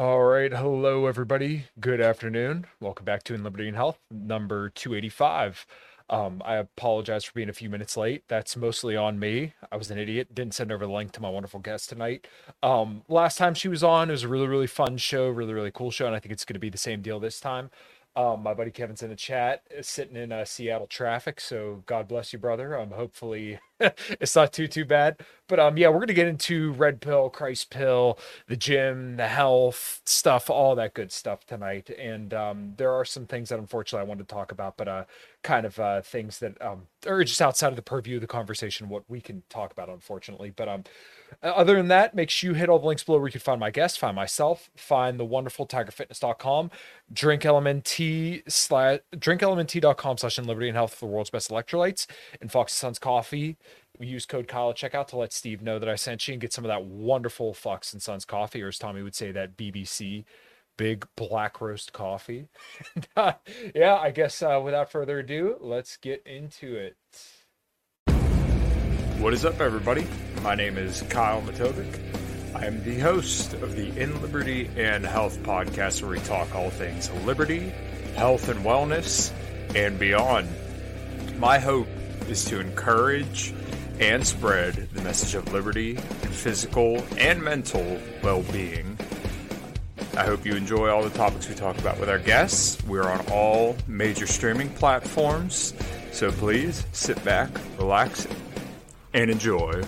All right. Hello, everybody. Good afternoon. Welcome back to In Liberty and Health, number 285. Um, I apologize for being a few minutes late. That's mostly on me. I was an idiot. Didn't send over the link to my wonderful guest tonight. Um, last time she was on, it was a really, really fun show, really, really cool show. And I think it's going to be the same deal this time. Um, my buddy Kevin's in the chat, uh, sitting in uh, Seattle traffic. So God bless you, brother. Um, hopefully it's not too too bad. But um, yeah, we're gonna get into red pill, Christ pill, the gym, the health stuff, all that good stuff tonight. And um, there are some things that unfortunately I wanted to talk about, but uh, kind of uh, things that um, are just outside of the purview of the conversation, what we can talk about, unfortunately. But um, other than that, make sure you hit all the links below where you can find my guest, find myself, find the wonderful tigerfitness.com, drink LMNT slash drink drinklmnt.com slash in liberty and health for the world's best electrolytes, and Fox Sons coffee. We use code Kyle checkout to let Steve know that I sent you and get some of that wonderful Fox and Sons coffee, or as Tommy would say, that BBC big black roast coffee. yeah, I guess uh, without further ado, let's get into it. What is up, everybody? My name is Kyle Matovic. I am the host of the In Liberty and Health podcast, where we talk all things liberty, health, and wellness, and beyond. My hope is to encourage and spread the message of liberty and physical and mental well being. I hope you enjoy all the topics we talk about with our guests. We're on all major streaming platforms, so please sit back, relax, and enjoy.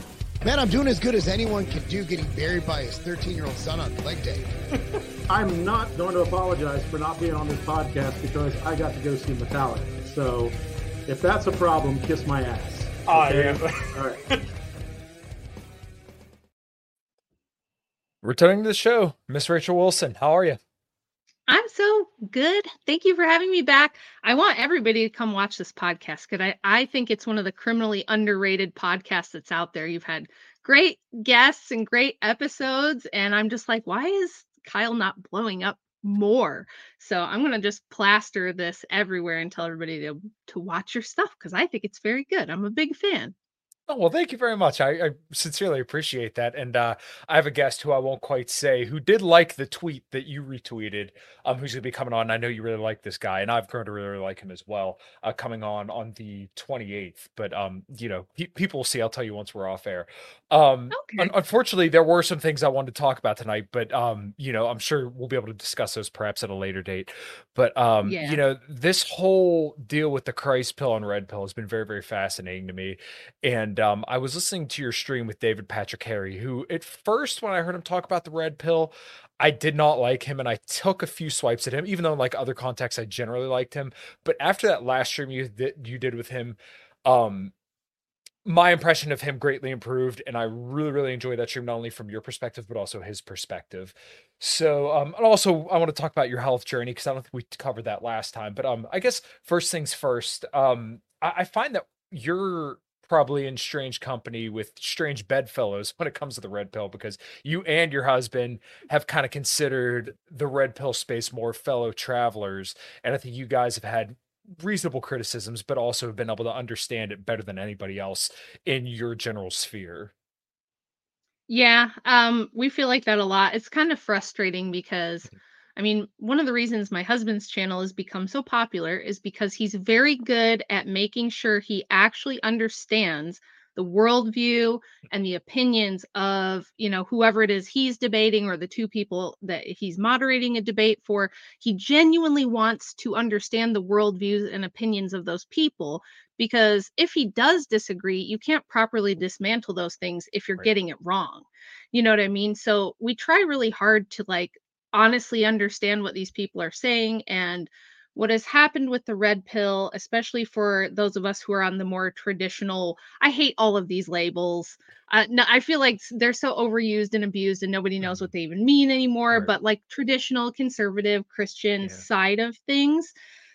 Man, I'm doing as good as anyone can do getting buried by his 13 year old son on leg day. I'm not going to apologize for not being on this podcast because I got to go see Metallica. So if that's a problem, kiss my ass. Oh, Okay? yeah. All right. Returning to the show, Miss Rachel Wilson, how are you? I'm so good. Thank you for having me back. I want everybody to come watch this podcast because I, I think it's one of the criminally underrated podcasts that's out there. You've had great guests and great episodes, and I'm just like, why is Kyle not blowing up more? So I'm gonna just plaster this everywhere and tell everybody to to watch your stuff because I think it's very good. I'm a big fan. Oh, well, thank you very much. I, I sincerely appreciate that. And uh, I have a guest who I won't quite say who did like the tweet that you retweeted, um, who's going to be coming on. I know you really like this guy, and I've grown to really, really like him as well, uh, coming on on the 28th. But, um, you know, pe- people will see. I'll tell you once we're off air. Um, Okay. un- unfortunately, there were some things I wanted to talk about tonight, but, um, you know, I'm sure we'll be able to discuss those perhaps at a later date. But, um, Yeah. you know, this whole deal with the Christ pill and red pill has been very, very fascinating to me. And um, I was listening to your stream with David Patrick Harry, who at first, when I heard him talk about the red pill, I did not like him, and I took a few swipes at him, even though in like other contexts I generally liked him. But after that last stream you that you did with him, um, my impression of him greatly improved, and I really, really enjoyed that stream, not only from your perspective, but also his perspective. So, um, and also I want to talk about your health journey because I don't think we covered that last time. But um, I guess first things first, um, I, I find that you're probably in strange company with strange bedfellows when it comes to the red pill because you and your husband have kind of considered the red pill space more fellow travelers, and I think you guys have had reasonable criticisms, but also have been able to understand it better than anybody else in your general sphere. Yeah, um, we feel like that a lot. It's kind of frustrating because, I mean, one of the reasons my husband's channel has become so popular is because he's very good at making sure he actually understands the worldview and the opinions of, you know, whoever it is he's debating or the two people that he's moderating a debate for. He genuinely wants to understand the worldviews and opinions of those people because if he does disagree, you can't properly dismantle those things if you're Right. getting it wrong. You know what I mean? So we try really hard to like honestly understand what these people are saying and what has happened with the red pill, especially for those of us who are on the more traditional, I hate all of these labels. Uh, no, I feel like they're so overused and abused, and nobody knows Mhm. what they even mean anymore. Right. But like traditional conservative Christian Yeah. side of things,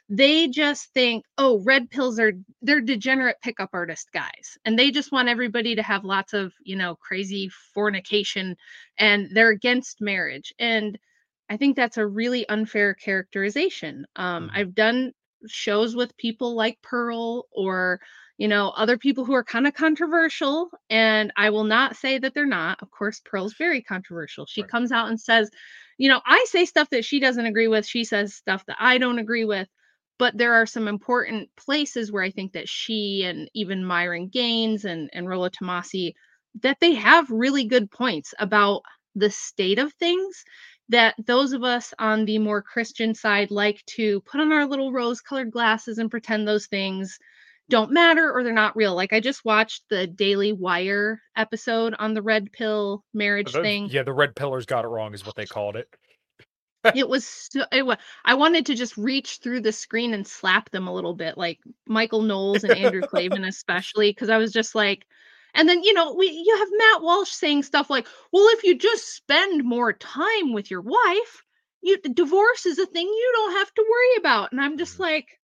they just think, oh, red pills are they're degenerate pickup artist guys, and they just want everybody to have lots of you know crazy fornication, and they're against marriage. And I think that's a really unfair characterization. Um, Mhm. I've done shows with people like Pearl or, you know, other people who are kind of controversial, and I will not say that they're not. Of course, Pearl's very controversial. She Right. comes out and says, you know, I say stuff that she doesn't agree with, she says stuff that I don't agree with. But there are some important places where I think that she and even Myron Gaines and, and Rollo Tomassi, that they have really good points about the state of things that those of us on the more Christian side like to put on our little rose colored glasses and pretend those things don't matter or they're not real. Like I just watched the Daily Wire episode on the red pill marriage The- thing. Yeah, the red pillars got it wrong, is what they called it. It was so, it was, I wanted to just reach through the screen and slap them a little bit, like Michael Knowles and Andrew Klavan especially, because I was just like, and then you know we you have Matt Walsh saying stuff like, well, if you just spend more time with your wife, you divorce is a thing you don't have to worry about, and I'm just Mhm. like.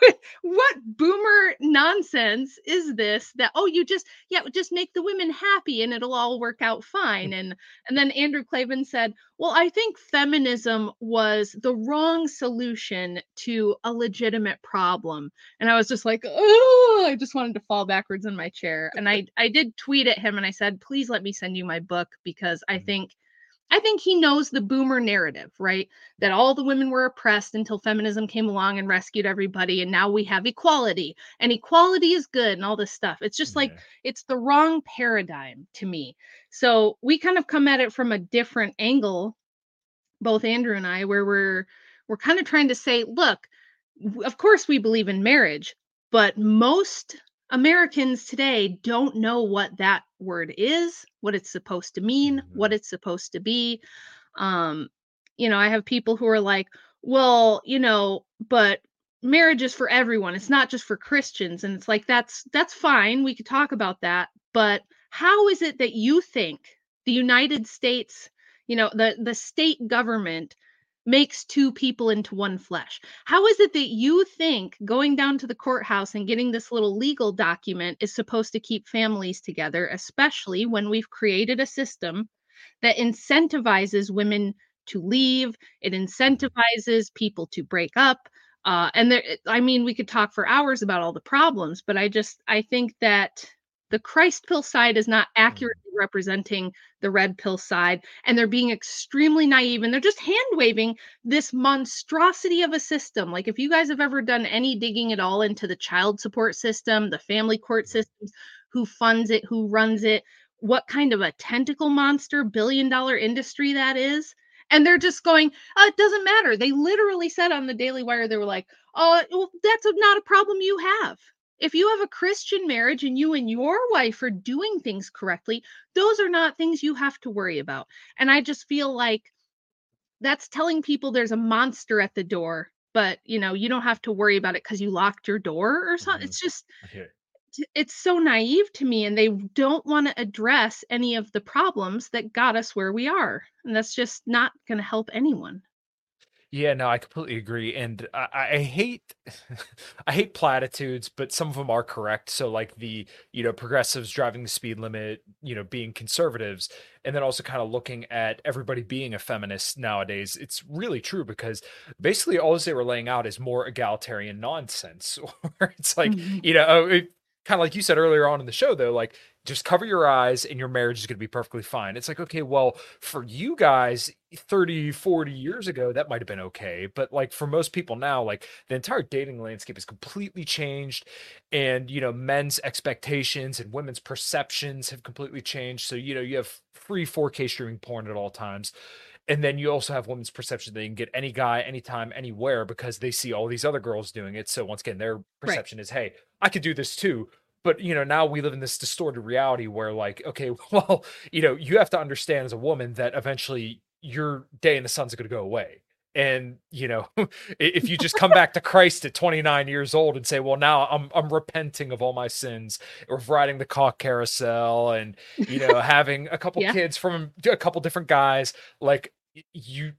What boomer nonsense is this that oh you just yeah just make the women happy and it'll all work out fine and and then Andrew Klavan said well, I think feminism was the wrong solution to a legitimate problem. And I was just like, oh, I just wanted to fall backwards in my chair. And I I did tweet at him and I said, please let me send you my book because I Mhm. think I think he knows the boomer narrative, right? That all the women were oppressed until feminism came along and rescued everybody. And now we have equality and equality is good and all this stuff. It's just like it's the wrong paradigm to me. So we kind of come at it from a different angle, both Andrew and I, where we're we're kind of trying to say, look, of course we believe in marriage, but most Americans today don't know what that word is, what it's supposed to mean, what Mhm. it's supposed to be. Um, you know, I have people who are like, well, you know, but marriage is for everyone. It's not just for Christians. And it's like that's that's fine. We could talk about that. But how is it that you think the United States, you know, the the state government makes two people into one flesh? How is it that you think going down to the courthouse and getting this little legal document is supposed to keep families together, especially when we've created a system that incentivizes women to leave, it incentivizes people to break up. Uh, and there, I mean, we could talk for hours about all the problems, but I just, I think that the Christ pill side is not mm-hmm. accurately representing the red pill side, and they're being extremely naive and they're just hand waving this monstrosity of a system. Like, if you guys have ever done any digging at all into the child support system, the family court mm-hmm. systems, who funds it, who runs it, what kind of a tentacle monster billion dollar industry that is. And they're just going, oh, it doesn't matter. They literally said on the Daily Wire, they were like, oh, well, that's not a problem you have. If you have a Christian marriage and you and your wife are doing things correctly, those are not things you have to worry about. And I just feel like that's telling people there's a monster at the door, but you know, you don't have to worry about it because you locked your door or something. Mhm. It's just it's so naive to me and they don't want to address any of the problems that got us where we are and that's just not going to help anyone Yeah, no, I completely agree, and I, I hate, I hate platitudes, but some of them are correct. So, like the you know progressives driving the speed limit, you know, being conservatives, and then also kind of looking at everybody being a feminist nowadays. It's really true because basically all they were laying out is more egalitarian nonsense, where it's like Mhm. you know, it, kind of like you said earlier on in the show, though, like just cover your eyes and your marriage is going to be perfectly fine. It's like, okay, well, for you guys 30, 40 years ago, that might have been okay. But like for most people now, like the entire dating landscape has completely changed. And, you know, men's expectations and women's perceptions have completely changed. So, you know, you have free 4K streaming porn at all times. And then you also have women's perception they can get any guy, anytime, anywhere because they see all these other girls doing it. So once again, their perception is, hey, I could do this too but you know now we live in this distorted reality where like okay well you know you have to understand as a woman that eventually your day in the sun's going to go away and you know if you just come back to christ at 29 years old and say well now i'm i'm repenting of all my sins of riding the cock carousel and you know having a couple Yeah. kids from a couple different guys like you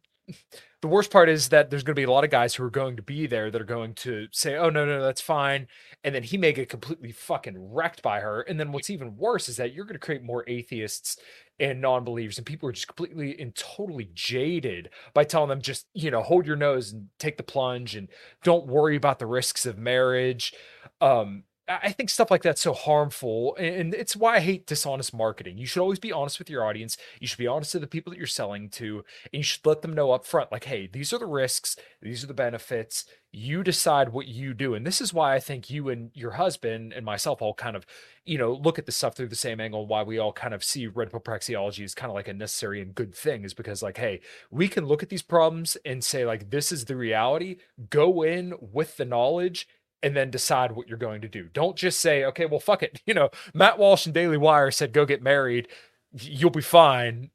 the worst part is that there's going to be a lot of guys who are going to be there that are going to say oh no no that's fine and then he may get completely fucking wrecked by her and then what's even worse is that you're going to create more atheists and non-believers and people are just completely and totally jaded by telling them just you know hold your nose and take the plunge and don't worry about the risks of marriage um i think stuff like that's so harmful and it's why i hate dishonest marketing. You should always be honest with your audience. You should be honest to the people that you're selling to and you should let them know up front like hey these are the risks. These are the benefits. You decide what you do. And this is why i think you and your husband and myself all kind of you know look at the stuff through the same angle why we all kind of see red pill praxeology as kind of like a necessary and good thing is because like hey we can look at these problems and say like this is the reality. Go in with the knowledge and then decide what you're going to do don't just say okay well fuck it you know matt walsh and daily wire said go get married you'll be fine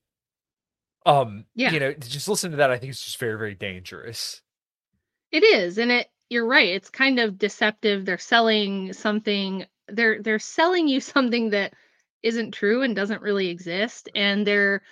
um Yeah. you know just listen to that i think it's just very very dangerous It is, and it you're right. It's kind of deceptive. They're selling something. They're they're selling you something that isn't true and doesn't really exist. And they're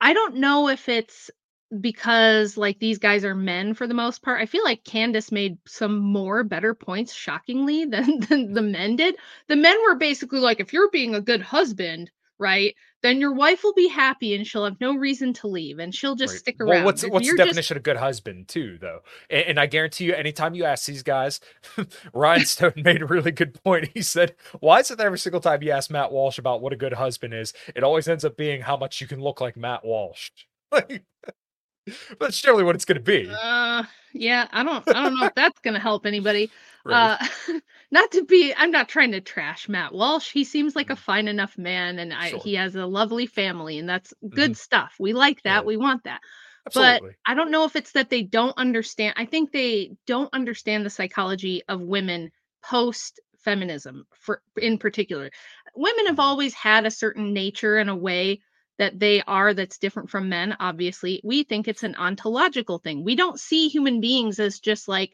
I don't know if it's because like these guys are men for the most part. I feel like Candace made some more better points shockingly than, than the men did. The men were basically like, if you're being a good husband, right, then your wife will be happy and she'll have no reason to leave and she'll just Right. stick around. Well, what's If what's the you're just- definition of a good husband too, though? And, and I guarantee you, anytime you ask these guys, Rian Stone made a really good point. He said, "Why is it that every single time you ask Matt Walsh about what a good husband is, it always ends up being how much you can look like Matt Walsh?" Like, that's generally what it's going to be. Uh, yeah, I don't, I don't know if that's gonna help anybody. right? Uh, not to be, I'm not trying to trash Matt Walsh. He seems like a fine enough man, and I, Mm-hmm. Sure. he has a lovely family, and that's good stuff. We like that. Right. We want that. Absolutely. I don't know if it's that they don't understand. I think they don't understand the psychology of women post feminism for in particular. Women have always had a certain nature and a way that they are that's different from men obviously. We think it's an ontological thing. We don't see human beings as just like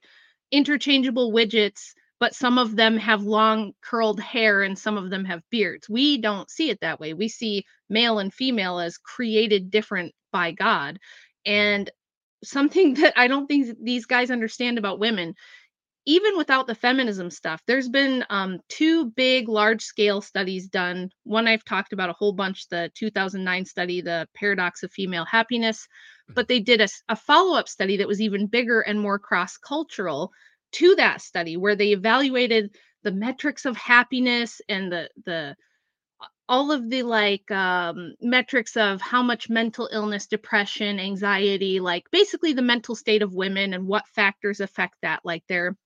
interchangeable widgets but some of them have long curled hair and some of them have beards. We don't see it that way. We see male and female as created different by God. And something that I don't think these guys understand about women, even without the feminism stuff, there's been um, two big, large scale studies done. One I've talked about a whole bunch the 2009 study, The Paradox of Female Happiness. But they did a, a follow up study that was even bigger and more cross cultural to that study where they evaluated the metrics of happiness and the, the, all of the like um, metrics of how much mental illness, depression, anxiety, like basically the mental state of women and what factors affect that, like their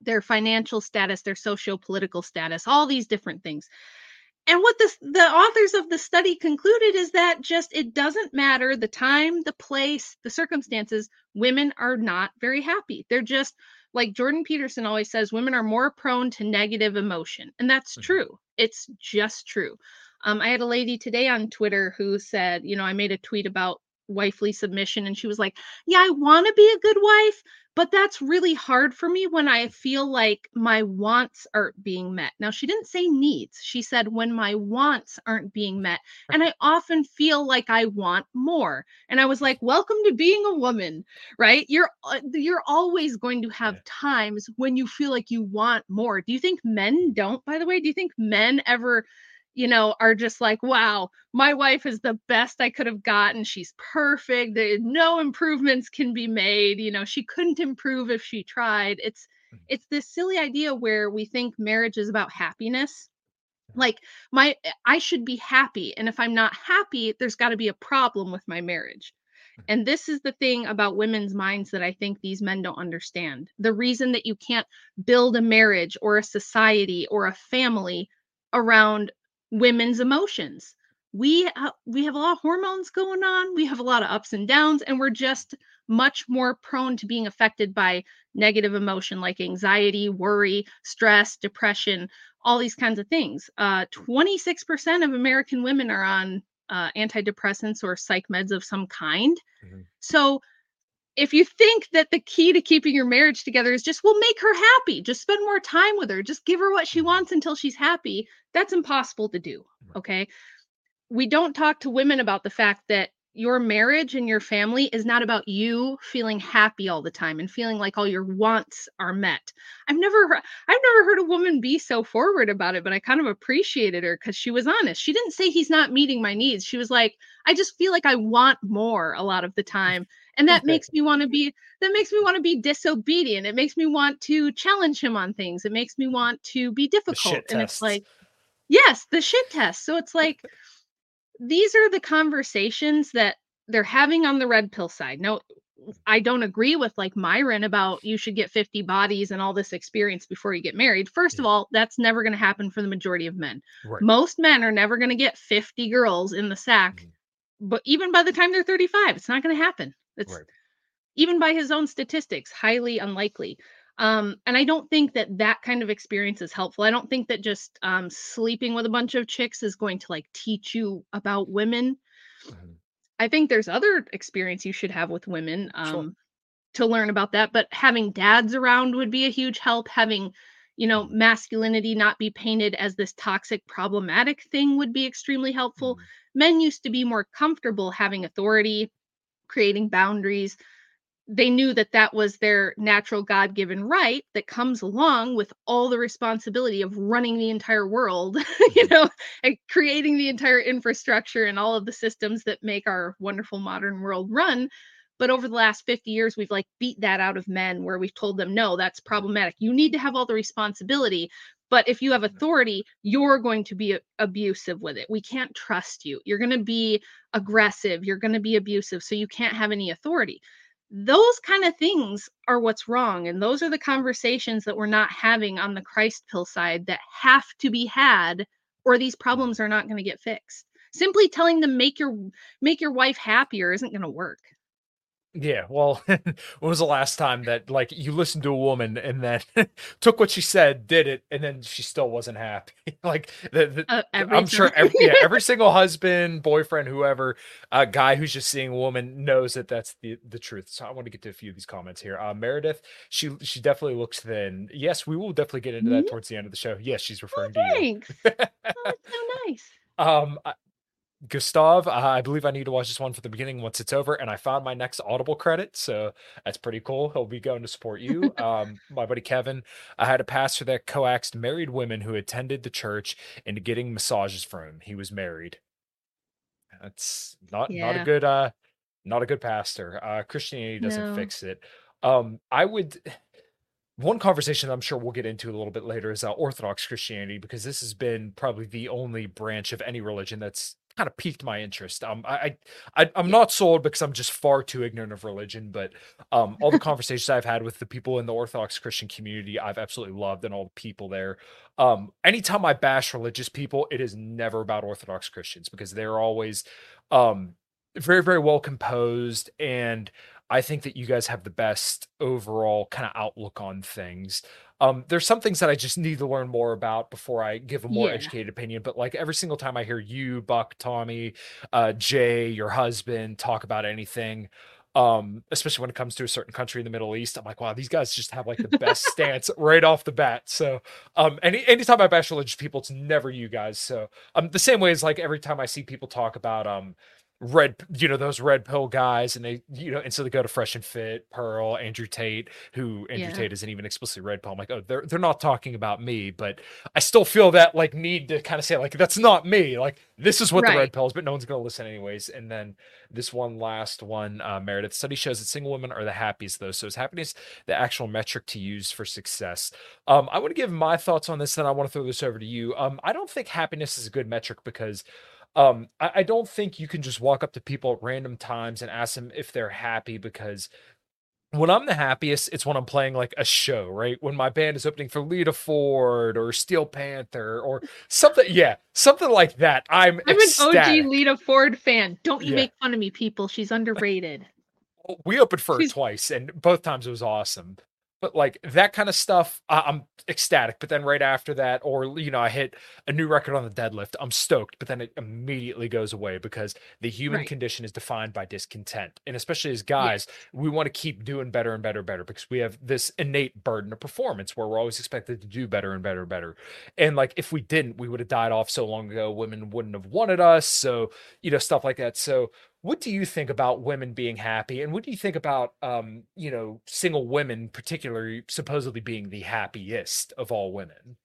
their financial status, their socio-political status, all these different things. And what the the authors of the study concluded is that just it doesn't matter the time, the place, the circumstances, women are not very happy. They're just like Jordan Peterson always says, women are more prone to negative emotion. And that's Mhm. true. It's just true. Um, I had a lady today on Twitter who said, you know, I made a tweet about wifely submission, and she was like, Yeah, I want to be a good wife, but that's really hard for me when I feel like my wants aren't being met. Now, she didn't say needs. She said, When my wants aren't being met. And I often feel like I want more. And I was like, Welcome to being a woman, right? You're uh, you're always going to have times when you feel like you want more. Do you think men don't, by the way? Do you think men ever you know, are just like, wow, my wife is the best I could have gotten. She's perfect. There, no improvements can be made. You know, she couldn't improve if she tried. It's Mhm. it's this silly idea where we think marriage is about happiness. Like my I should be happy. And if I'm not happy, there's got to be a problem with my marriage. And this is the thing about women's minds that I think these men don't understand. The reason that you can't build a marriage or a society or a family around women's emotions. We ha- we have a lot of hormones going on. We have a lot of ups and downs and we're just much more prone to being affected by negative emotion like anxiety, worry, stress, depression, all these kinds of things. Uh 26% of American women are on uh, antidepressants or psych meds of some kind. Mhm. So if you think that the key to keeping your marriage together is just well make her happy just spend more time with her just give her what she mm-hmm. wants until she's happy that's impossible to do okay? We don't talk to women about the fact that your marriage and your family is not about you feeling happy all the time and feeling like all your wants are met. I've never heard, I've never heard a woman be so forward about it, but I kind of appreciated her cuz she was honest. She didn't say he's not meeting my needs. She was like, I just feel like I want more a lot of the time and that makes me want to be that makes me want to be disobedient. It makes me want to challenge him on things. It makes me want to be difficult and it's like yes, the shit test. So it's like these are the conversations that they're having on the red pill side. No, I don't agree with like Myron about you should get 50 bodies and all this experience before you get married. First of all, that's never going to happen for the majority of men. Right. Most men are never going to get 50 girls in the sack, Mhm. but even by the time they're 35, it's not going to happen. It's Right. even by his own statistics, highly unlikely. Um, and I don't think that that kind of experience is helpful. I don't think that just um, sleeping with a bunch of chicks is going to like teach you about women. Mhm. I think there's other experience you should have with women um, Sure. to learn about that. But having dads around would be a huge help. Having, you know, masculinity not be painted as this toxic, problematic thing would be extremely helpful. Mhm. Men used to be more comfortable having authority, creating boundaries. They knew that that was their natural God given right that comes along with all the responsibility of running the entire world, you mm-hmm. know, and creating the entire infrastructure and all of the systems that make our wonderful modern world run. But over the last 50 years, we've like beat that out of men where we've told them, no, that's problematic. You need to have all the responsibility. But if you have mm-hmm. authority, you're going to be abusive with it. We can't trust you. You're going to be aggressive. You're going to be abusive. So you can't have any authority. Those kind of things are what's wrong. And those are the conversations that we're not having on the Christ pill side that have to be had, or these problems are not going to get fixed. Simply telling them make your make your wife happier isn't going to work. Yeah, well, when was the last time that like you listened to a woman and then took what she said, did it, and then she still wasn't happy? like the, the, Uh, I'm sure, every, yeah, every single husband, boyfriend, whoever, uh, guy who's just seeing a woman knows that that's the the truth. So I want to get to a few of these comments here. Uh, Meredith, she she definitely looks thin. Yes, we will definitely get into that towards the end of the show. Yes, she's Oh, referring to you. thanks. Oh, that's so nice. Um, I- Gustav, uh, I believe I need to watch this one from the beginning once it's over, and I found my next Audible credit, so that's pretty cool. He'll be going to support you. Um, my buddy Kevin, I had a pastor that coaxed married women who attended the church into getting massages from him. He was married. That's not not a good uh, not a good pastor. Uh, Christianity doesn't No. fix it. Um, I would. One conversation I'm sure we'll get into a little bit later is uh, Orthodox Christianity because this has been probably the only branch of any religion that's kind of piqued my interest. Um, I, I, I'm not sold because I'm just far too ignorant of religion, but um, all the conversations I've had with the people in the Orthodox Christian community, I've absolutely loved, and all the people there. Um, anytime I bash religious people, it is never about Orthodox Christians because they're always, um, very very well composed and I think that you guys have the best overall kind of outlook on things. Um, there's some things that I just need to learn more about before I give a more Yeah. educated opinion. But like every single time I hear you, Buck, Tommy, uh, Jay, your husband talk about anything, um, especially when it comes to a certain country in the Middle East, I'm like, wow, these guys just have like the best stance right off the bat. So, um, any anytime I bash religious people, it's never you guys. So, um, the same way as like every time I see people talk about um red you know those red pill guys and they you know and so they go to fresh and fit pearl andrew tate who andrew Yeah. tate isn't even explicitly red pill i'm like oh they're, they're not talking about me but i still feel that like need to kind of say like that's not me like this is what the red Right. pill is but no one's going to listen anyways and then this one last one uh, meredith study shows that single women are the happiest though so is happiness the actual metric to use for success um i want to give my thoughts on this and i want to throw this over to you um i don't think happiness is a good metric because um I, I don't think you can just walk up to people at random times and ask them if they're happy because when I'm the happiest, it's when I'm playing like a show, right? When my band is opening for Lita Ford or Steel Panther or something, yeah, something like that. I'm, I'm ecstatic. an OG Lita Ford fan. Don't you Yeah. make fun of me, people. She's underrated. We opened for her She's- twice, and both times it was awesome. But like that kind of stuff i'm ecstatic but then right after that or you know i hit a new record on the deadlift i'm stoked but then it immediately goes away because the human Right. condition is defined by discontent and especially as guys we want to keep doing better and better and better because we have this innate burden of performance where we're always expected to do better and better and better and like if we didn't we would have died off so long ago women wouldn't have wanted us so you know stuff like that so what do you think about women being happy and what do you think about um you know single women particularly supposedly being the happiest of all women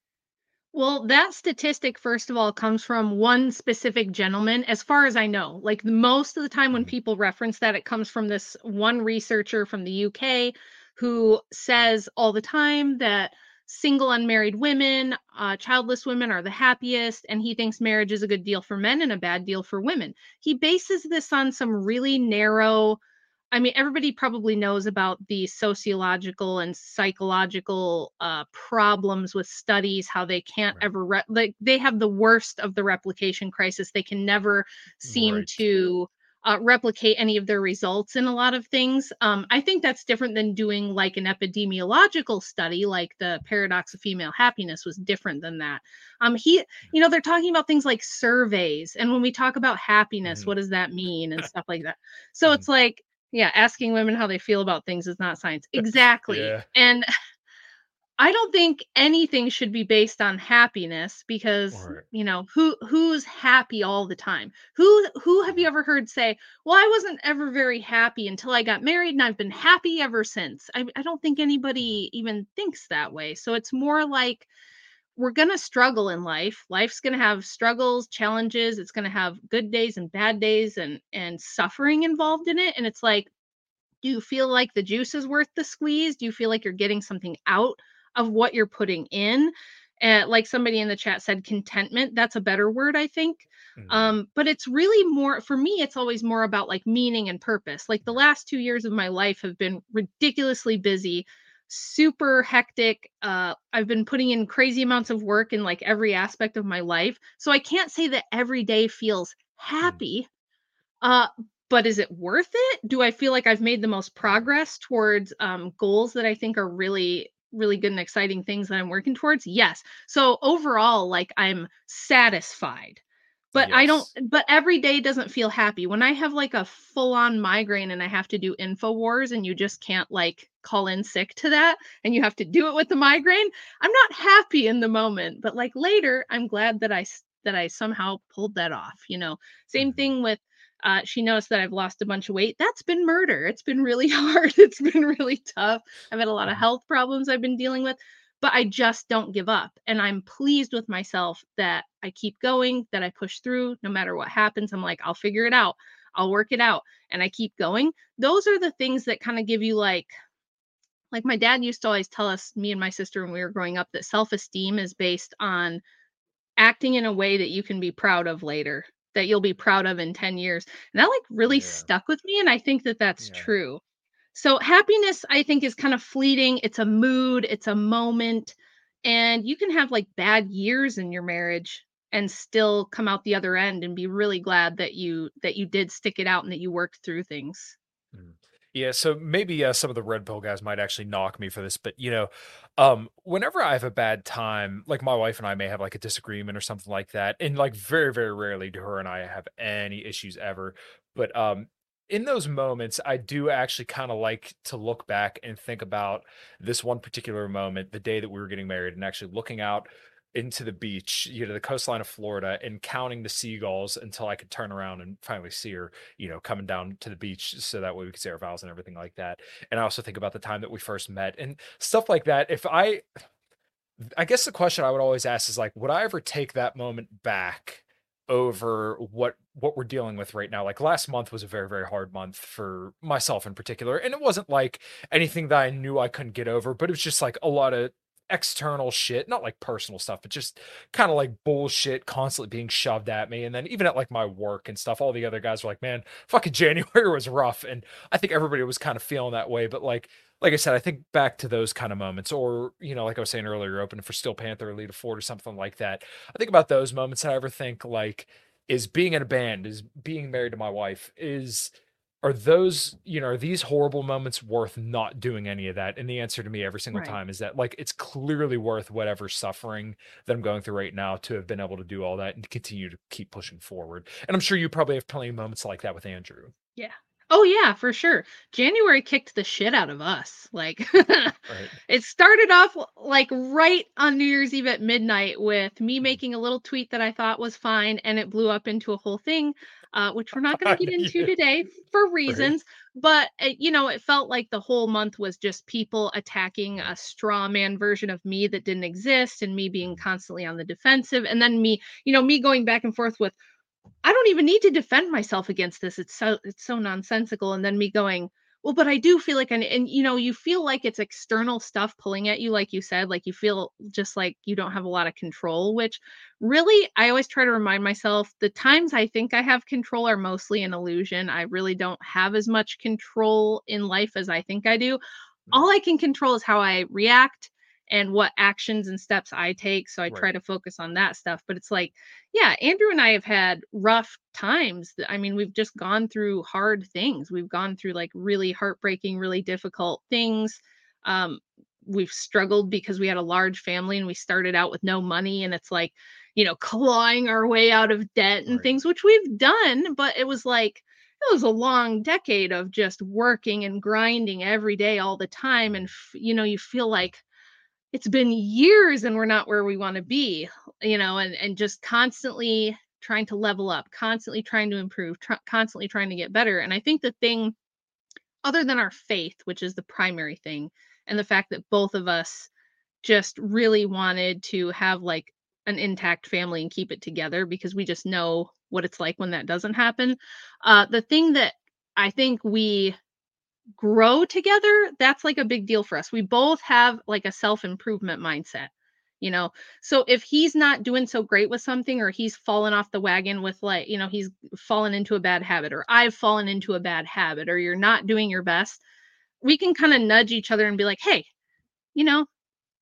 Well, that statistic, first of all, comes from one specific gentleman, as far as I know. Like most of the time when Mhm. people reference that, it comes from this one researcher from the UK who says all the time that single unmarried women, uh, childless women are the happiest, and he thinks marriage is a good deal for men and a bad deal for women. He bases this on some really narrow I mean, everybody probably knows about the sociological and psychological uh, problems with studies, how they can't Right. ever, re- like, they have the worst of the replication crisis. They can never seem Right. to uh, replicate any of their results in a lot of things. Um, I think that's different than doing like an epidemiological study, like the paradox of female happiness was different than that. Um, he, you know, they're talking about things like surveys. And when we talk about happiness, Mhm. what does that mean and stuff like that. So Mhm. it's like, yeah, asking women how they feel about things is not science. Exactly. Yeah. And I don't think anything should be based on happiness because Right. you know who who's happy all the time. Who who have you mm-hmm. ever heard say, "Well, I wasn't ever very happy until I got married and I've been happy ever since." I I don't think anybody even thinks that way. So it's more like we're going to struggle in life. Life's going to have struggles, challenges, it's going to have good days and bad days and and suffering involved in it and it's like do you feel like the juice is worth the squeeze? Do you feel like you're getting something out of what you're putting in? And like somebody in the chat said, contentment. That's a better word, I think. Mhm. Um, but it's really more for me, it's always more about like meaning and purpose. Like the last two years of my life have been ridiculously busy, super hectic. Uh, I've been putting in crazy amounts of work in like every aspect of my life. So I can't say that every day feels happy. Uh, but is it worth it? Do I feel like I've made the most progress towards um, goals that I think are really, really good and exciting things that I'm working towards? Yes. So overall, like I'm satisfied. But I don't, but every day doesn't feel happy. When I have like a full on migraine and I have to do InfoWars and you just can't like call in sick to that and you have to do it with the migraine, I'm not happy in the moment. But like later, I'm glad that I that I somehow pulled that off, you know? Same Mhm. thing with uh, she noticed that I've lost a bunch of weight. That's been murder. It's been really hard. It's been really tough. I've had a lot of Mhm. health problems I've been dealing with, but I just don't give up. And I'm pleased with myself that I keep going, that I push through no matter what happens. I'm like, I'll figure it out. I'll work it out. And I keep going. Those are the things that kind of give you like, like my dad used to always tell us, me and my sister, when we were growing up, that self esteem is based on acting in a way that you can be proud of later that you'll be proud of in 10 years and that like really Yeah. stuck with me and i think that that's Yeah. true so happiness i think is kind of fleeting it's a mood it's a moment and you can have like bad years in your marriage and still come out the other end and be really glad that you that you did stick it out and that you worked through things. Yeah, so maybe uh, some of the red pill guys might actually knock me for this, but you know, um, whenever I have a bad time, like my wife and I may have like a disagreement or something like that, and like very, very rarely do her and I have any issues ever. But um, in those moments, I do actually kind of like to look back and think about this one particular moment, the day that we were getting married, and actually looking out into the beach, you know, the coastline of Florida, and counting the seagulls until I could turn around and finally see her you know, coming down to the beach so that way we could say our vows and everything like that. And I also think about the time that we first met and stuff like that. If I, I guess the question I would always ask is like, would I ever take that moment back over what what we're dealing with right now? Like last month was a very very hard month for myself in particular, and it wasn't like anything that I knew I couldn't get over, but it was just like a lot of external shit, not like personal stuff, but just kind of like bullshit constantly being shoved at me. And then even at like my work and stuff, all the other guys were like, man, fucking January was rough. And I think everybody was kind of feeling that way. But like, like I said, I think back to those kind of moments, or, you know, like I was saying earlier, opening for Steel Panther or Lita Ford or something like that. I think about those moments. I ever think like, is being in a band, is being married to my wife, is are those you know are these horrible moments worth not doing any of that and the answer to me every single Right. time is that like it's clearly worth whatever suffering that i'm going through right now to have been able to do all that and continue to keep pushing forward and i'm sure you probably have plenty of moments like that with andrew Yeah. Oh yeah, for sure. January kicked the shit out of us. Like right it started off like right on New Year's Eve at midnight with me Mhm. making a little tweet that I thought was fine and it blew up into a whole thing, uh, which we're not going to get into today for reasons. But it, you know, it felt like the whole month was just people attacking a straw man version of me that didn't exist and me being Mhm. constantly on the defensive. And then me, you know, me going back and forth with I don't even need to defend myself against this. It's so it's so nonsensical. And then me going, well, but I do feel like and and you know, you feel like it's external stuff pulling at you, like you said, like you feel just like you don't have a lot of control, which really I always try to remind myself the times I think I have control are mostly an illusion. I really don't have as much control in life as I think I do. Mm. All I can control is how I react and what actions and steps I take. So I Right. try to focus on that stuff. But it's like, yeah, Andrew and I have had rough times. I mean, we've just gone through hard things. We've gone through like really heartbreaking, really difficult things. Um, we've struggled because we had a large family and we started out with no money and it's like, you know, clawing our way out of debt and Right. things, which we've done, but it was like, it was a long decade of just working and grinding every day all the time and f- you know you feel like it's been years and we're not where we want to be you know and and just constantly trying to level up constantly trying to improve tr- constantly trying to get better and i think the thing other than our faith which is the primary thing and the fact that both of us just really wanted to have like an intact family and keep it together because we just know what it's like when that doesn't happen uh the thing that i think we grow together that's like a big deal for us. We both have like a self improvement mindset you know? So if he's not doing so great with something or he's fallen off the wagon with like you know he's fallen into a bad habit or i've fallen into a bad habit or you're not doing your best we can kind of nudge each other and be like hey you know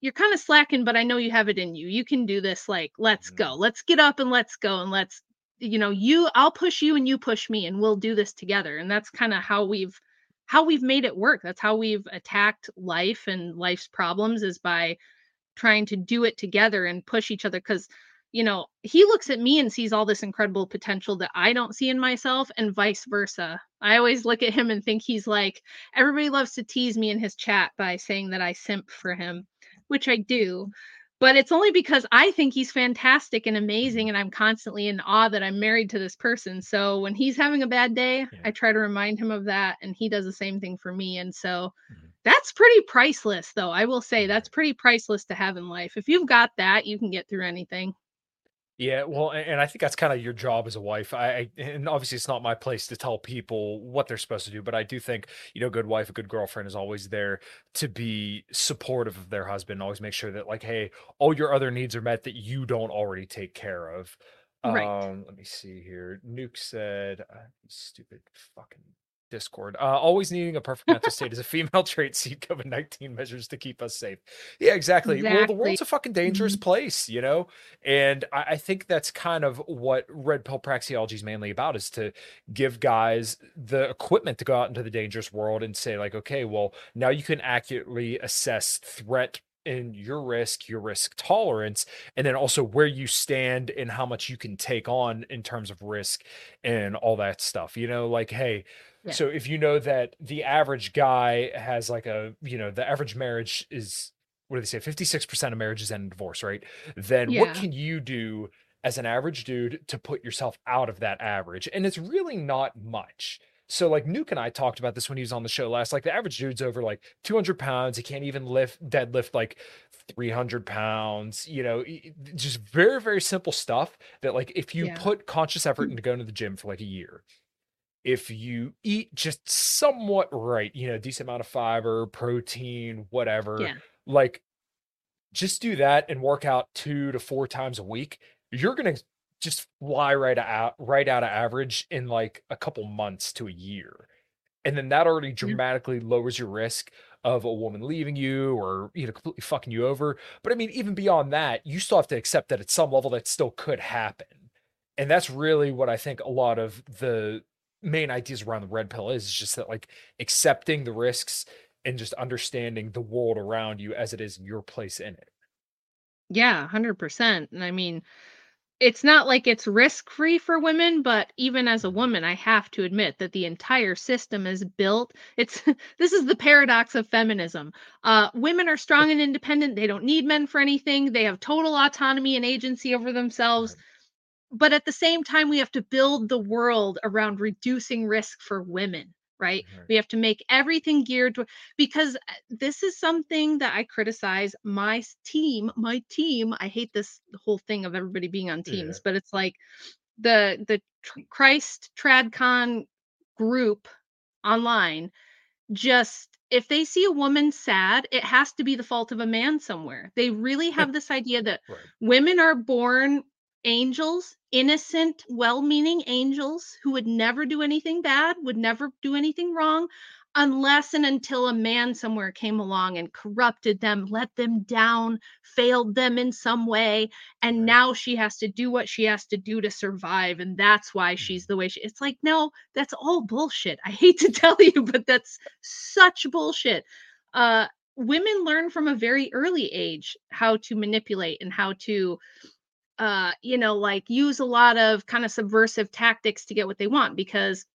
you're kind of slacking but i know you have it in you. You can do this like let's Mhm. go. Let's get up and let's go and let's you know you i'll push you and you push me and we'll do this together. And that's kind of how we've how we've made it work. That's how we've attacked life and life's problems is by trying to do it together and push each other because you know he looks at me and sees all this incredible potential that i don't see in myself and vice versa. I always look at him and think he's like everybody loves to tease me in his chat by saying that i simp for him which i do but it's only because i think he's fantastic and amazing and i'm constantly in awe that i'm married to this person. So when he's having a bad day Yeah. i try to remind him of that and he does the same thing for me. And so Mhm. that's pretty priceless though. I will say that's pretty priceless to have in life. If you've got that you can get through anything Yeah, well, and I think that's kind of your job as a wife. I, I and obviously it's not my place to tell people what they're supposed to do, but I do think, you know, a good wife, a good girlfriend is always there to be supportive of their husband, always make sure that like, hey, all your other needs are met that you don't already take care of. Right. Um, let me see here. Nuke said, uh, stupid fucking Discord. Uh, always needing a perfect mental state is a female trait. See COVID 19 measures to keep us safe. Yeah, exactly. Well, the world's a fucking dangerous place, you know? And I, I think that's kind of what red pill praxeology is mainly about is to give guys the equipment to go out into the dangerous world and say, like, okay, well, now you can accurately assess threat and your risk, your risk tolerance, and then also where you stand and how much you can take on in terms of risk and all that stuff. You know, like, hey, Yeah. so if you know that the average guy has like a, you know, the average marriage is what do they say? 56% of marriages end in divorce, right? Then what can you do as an average dude to put yourself out of that average? And it's really not much. So like Nuke and I talked about this when he was on the show last. Like the average dude's over like 200 pounds. He can't even lift deadlift like 300 pounds. You know, just very very simple stuff that like if you Yeah. put conscious effort mm. into going to the gym for like a year, if you eat just somewhat right, you know, decent amount of fiber, protein, whatever, Yeah. like just do that and work out two to four times a week. You're gonna just fly right out right out of average in like a couple months to a year. And then that already mm-hmm. dramatically lowers your risk of a woman leaving you or you know completely fucking you over. But I mean, even beyond that, you still have to accept that at some level that still could happen. And that's really what I think a lot of the main ideas around the red pill is, is just that like accepting the risks and just understanding the world around you as it is your place in it. Yeah, 100%. And I mean, it's not like it's risk free for women, but even as a woman, I have to admit that the entire system is built. It's this is the paradox of feminism. Uh, women are strong and independent. They don't need men for anything. They have total autonomy and agency over themselves. Right. But at the same time, we have to build the world around reducing risk for women right? Right. We have to make everything geared to because uh, this is something that I criticize my team, my team. I hate this whole thing of everybody being on Yeah. teams, but it's like the the Christ TradCon group online just if they see a woman sad, it has to be the fault of a man somewhere. They really have this idea that Right. women are born angels, innocent, well meaning angels who would never do anything bad, would never do anything wrong, unless and until a man somewhere came along and corrupted them, let them down, failed them in some way. And Right. now she has to do what she has to do to survive. And that's why Mm-hmm. she's the way she it's like, no, that's all bullshit. I hate to tell you, but that's such bullshit. Uh, women learn from a very early age how to manipulate and how to uh you know like use a lot of kind of subversive tactics to get what they want because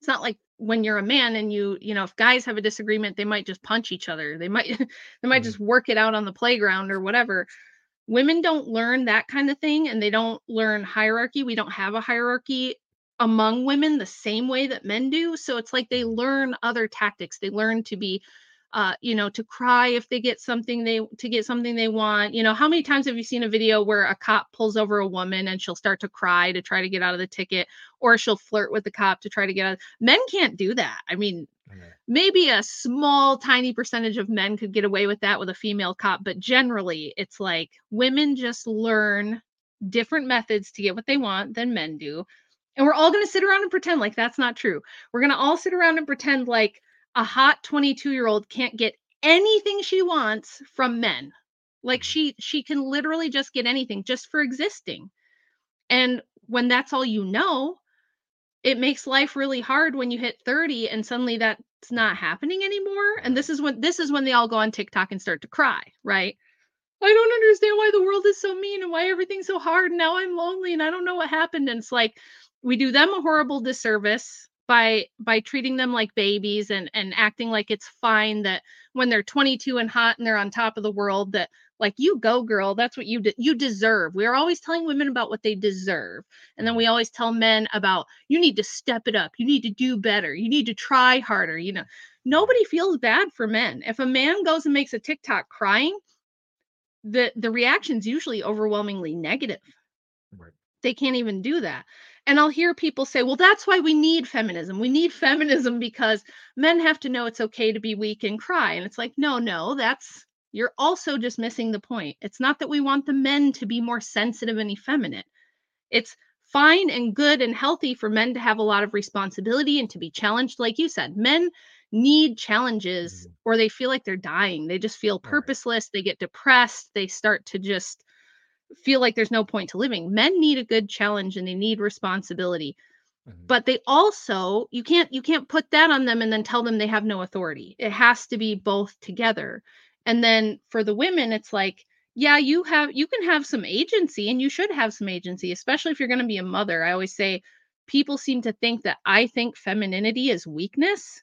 it's not like when you're a man and you you know if guys have a disagreement they might just punch each other. They might they might Mhm. just work it out on the playground or whatever. Women don't learn that kind of thing and they don't learn hierarchy. We don't have a hierarchy among women the same way that men do. So it's like they learn other tactics. They learn to be uh you know to cry if they get something they to get something they want you know how many times have you seen a video where a cop pulls over a woman and she'll start to cry to try to get out of the ticket or she'll flirt with the cop to try to get out men can't do that i mean Yeah. maybe a small tiny percentage of men could get away with that with a female cop but generally it's like women just learn different methods to get what they want than men do and we're all going to sit around and pretend like that's not true we're going to all sit around and pretend like a hot 22 year old can't get anything she wants from men. Like Mhm. she she can literally just get anything just for existing. And when that's all you know it makes life really hard when you hit 30 and suddenly that's not happening anymore. And this is when this is when they all go on TikTok and start to cry right? I don't understand why the world is so mean and why everything's so hard and now I'm lonely and I don't know what happened. And it's like we do them a horrible disservice by by treating them like babies and and acting like it's fine that when they're 22 and hot and they're on top of the world that like you go girl that's what you de- you deserve. We are always telling women about what they deserve and then we mm-hmm. always tell men about you need to step it up you need to do better you need to try harder you know? Nobody feels bad for men. If a man goes and makes a tiktok crying the the reaction's usually overwhelmingly negative. Right. they can't even do that and i'll hear people say well that's why we need feminism. We need feminism because men have to know it's okay to be weak and cry. And it's like no no that's you're also just missing the point. It's not that we want the men to be more sensitive and effeminate. It's fine and good and healthy for men to have a lot of responsibility and to be challenged. Like you said men need challenges Mhm. or they feel like they're dying. They just feel purposeless they get depressed they start to just feel like there's no point to living. Men need a good challenge and they need responsibility Mhm. but they also you can't you can't put that on them and then tell them they have no authority. It has to be both together. And then for the women it's like yeah you have you can have some agency and you should have some agency especially if you're going to be a mother. I always say people seem to think that i think femininity is weakness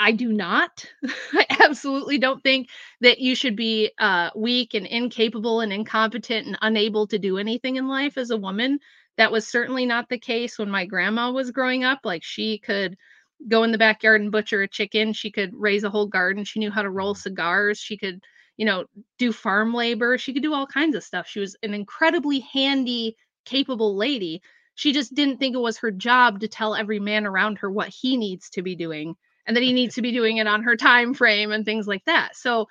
i do not. I absolutely don't think that you should be uh, weak and incapable and incompetent and unable to do anything in life as a woman. That was certainly not the case when my grandma was growing up like she could go in the backyard and butcher a chicken she could raise a whole garden she knew how to roll Mhm. cigars she could you know do farm labor she could do all kinds of stuff. She was an incredibly handy capable lady. She just didn't think it was her job to tell every man around her what he needs to be doing and that he needs to be doing it on her time frame and things like that. So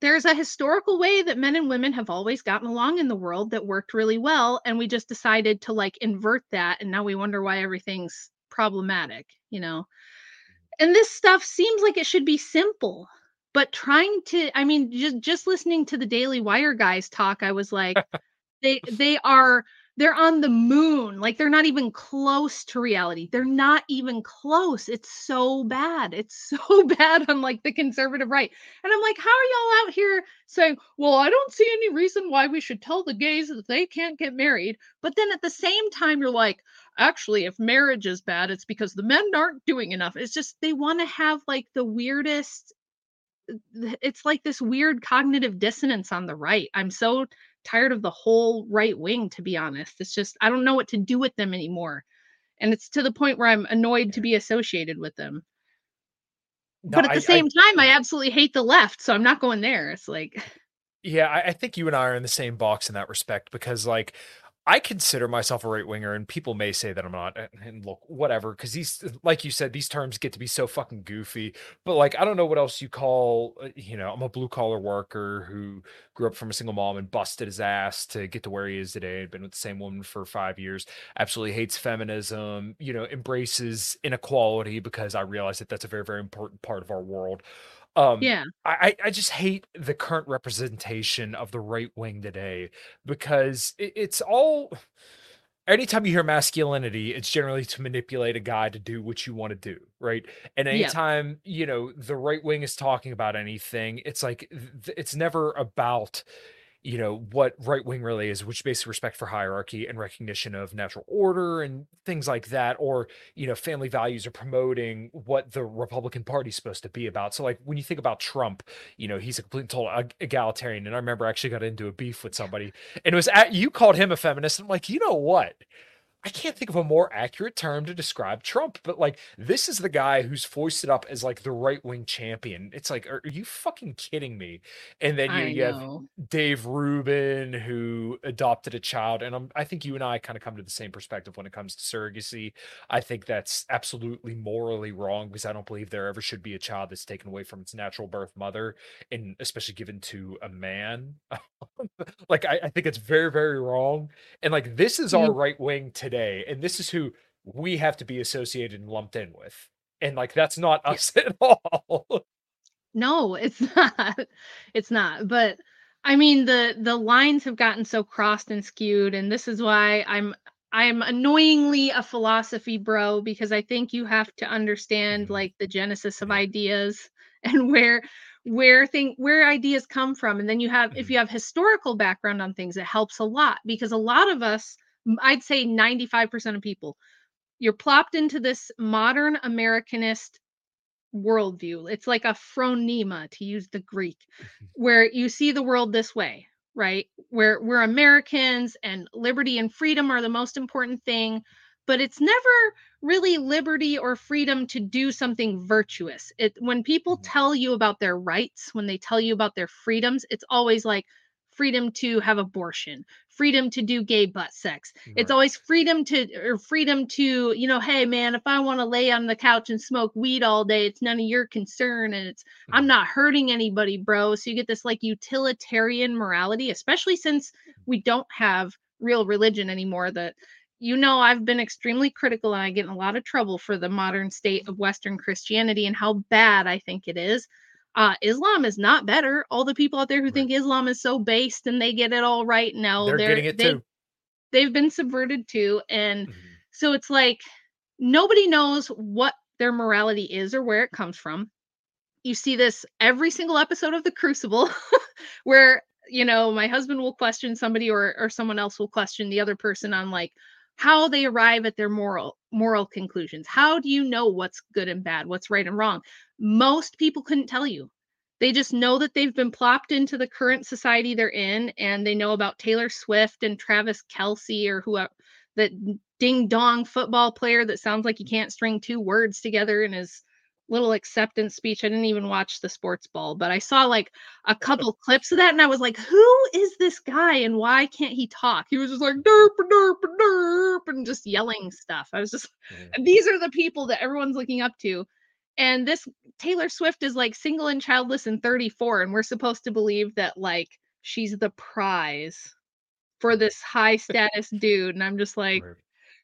there's a historical way that men and women have always gotten along in the world that worked really well and we just decided to like invert that and now we wonder why everything's problematic you know? Mm-hmm. And this stuff seems like it should be simple but trying to i mean just just listening to the daily wire guys talk i was like they they are they're on the moon. Like they're not even close to reality. They're not even close. It's so bad. It's so bad on like the conservative right. And I'm like, how are y'all out here saying, well, I don't see any reason why we should tell the gays that they can't get married. But then at the same time, you're like, actually, if marriage is bad, it's because the men aren't doing enough. It's just they want to have like the weirdest it's like this weird cognitive dissonance on the right. I'm so tired of the whole right wing, to be honest. It's just, I don't know what to do with them anymore. And it's to the point where I'm annoyed to be associated with them. No, but at the I, same I, time, I absolutely hate the left. So I'm not going there. It's like, yeah, I, I think you and I are in the same box in that respect because, like, I consider myself a right winger, and people may say that I'm not. And look, whatever, because these, like you said, these terms get to be so fucking goofy. But like, I don't know what else you call. Uh, you know, I'm a blue collar worker who grew up from a single mom and busted his ass to get to where he is today. Had been with the same woman for five years. Absolutely hates feminism. You know, embraces inequality because I realize that that's a very, very important part of our world. Um, yeah, I, I just hate the current representation of the right wing today because it, it's all. Anytime you hear masculinity, it's generally to manipulate a guy to do what you want to do, right? And anytime yeah. you know the right wing is talking about anything, it's like it's never about you know what right wing really is which basically respect for hierarchy and recognition of natural order and things like that or you know family values are promoting what the republican party's supposed to be about. So like when you think about trump you know he's a complete total egalitarian and i remember I actually got into a beef with somebody and it was at you called him a feminist i'm like you know what I can't think of a more accurate term to describe Trump, but like this is the guy who's foisted up as like the right wing champion. It's like, are, are, you fucking kidding me? And then you, you have Dave Rubin who adopted a child, and I'm, I think you and I kind of come to the same perspective when it comes to surrogacy. I think that's absolutely morally wrong because I don't believe there ever should be a child that's taken away from its natural birth mother, and especially given to a man. like I, I think it's very, very wrong. And like this is our right wing today today, and this is who we have to be associated and lumped in with. And like that's not us yeah. at all. no, it's not. It's not. But I mean the the lines have gotten so crossed and skewed, and this is why I'm I'm annoyingly a philosophy bro because I think you have to understand mm-hmm. like the genesis of ideas and where where thing where ideas come from and then you have mm-hmm. if you have historical background on things it helps a lot because a lot of us I'd say 95% of people, you're plopped into this modern Americanist worldview. It's like a phronema, to use the Greek, where you see the world this way, right? Where we're Americans and liberty and freedom are the most important thing, but it's never really liberty or freedom to do something virtuous. It when people mm-hmm. tell you about their rights, when they tell you about their freedoms, it's always like freedom to have abortion, freedom to do gay butt sex. Right. It's always freedom to or freedom to, you know, hey man, if I want to lay on the couch and smoke weed all day, it's none of your concern and it's mm-hmm. I'm not hurting anybody, bro. So you get this like utilitarian morality, especially since we don't have real religion anymore that you know I've been extremely critical and I get in a lot of trouble for the modern state of western Christianity and how bad I think it is uh, Islam is not better. All the people out there who right. think Islam is so based and they get it all right now, they're, they're getting it they, too. They've been subverted too, and mm-hmm. so it's like nobody knows what their morality is or where it comes from. You see this every single episode of The Crucible, where you know my husband will question somebody or or someone else will question the other person on like how they arrive at their moral moral conclusions how do you know what's good and bad what's right and wrong most people couldn't tell you they just know that they've been plopped into the current society they're in and they know about taylor swift and travis kelce or whoever that ding dong football player that sounds like he can't string two words together in his little acceptance speech. I didn't even watch the sports ball, but I saw like a couple clips of that and I was like, who is this guy and why can't he talk? He was just like derp derp derp and just yelling stuff. I was just mm. these are the people that everyone's looking up to. And this Taylor Swift is like single and childless and 34 and we're supposed to believe that like she's the prize for this high status dude and I'm just like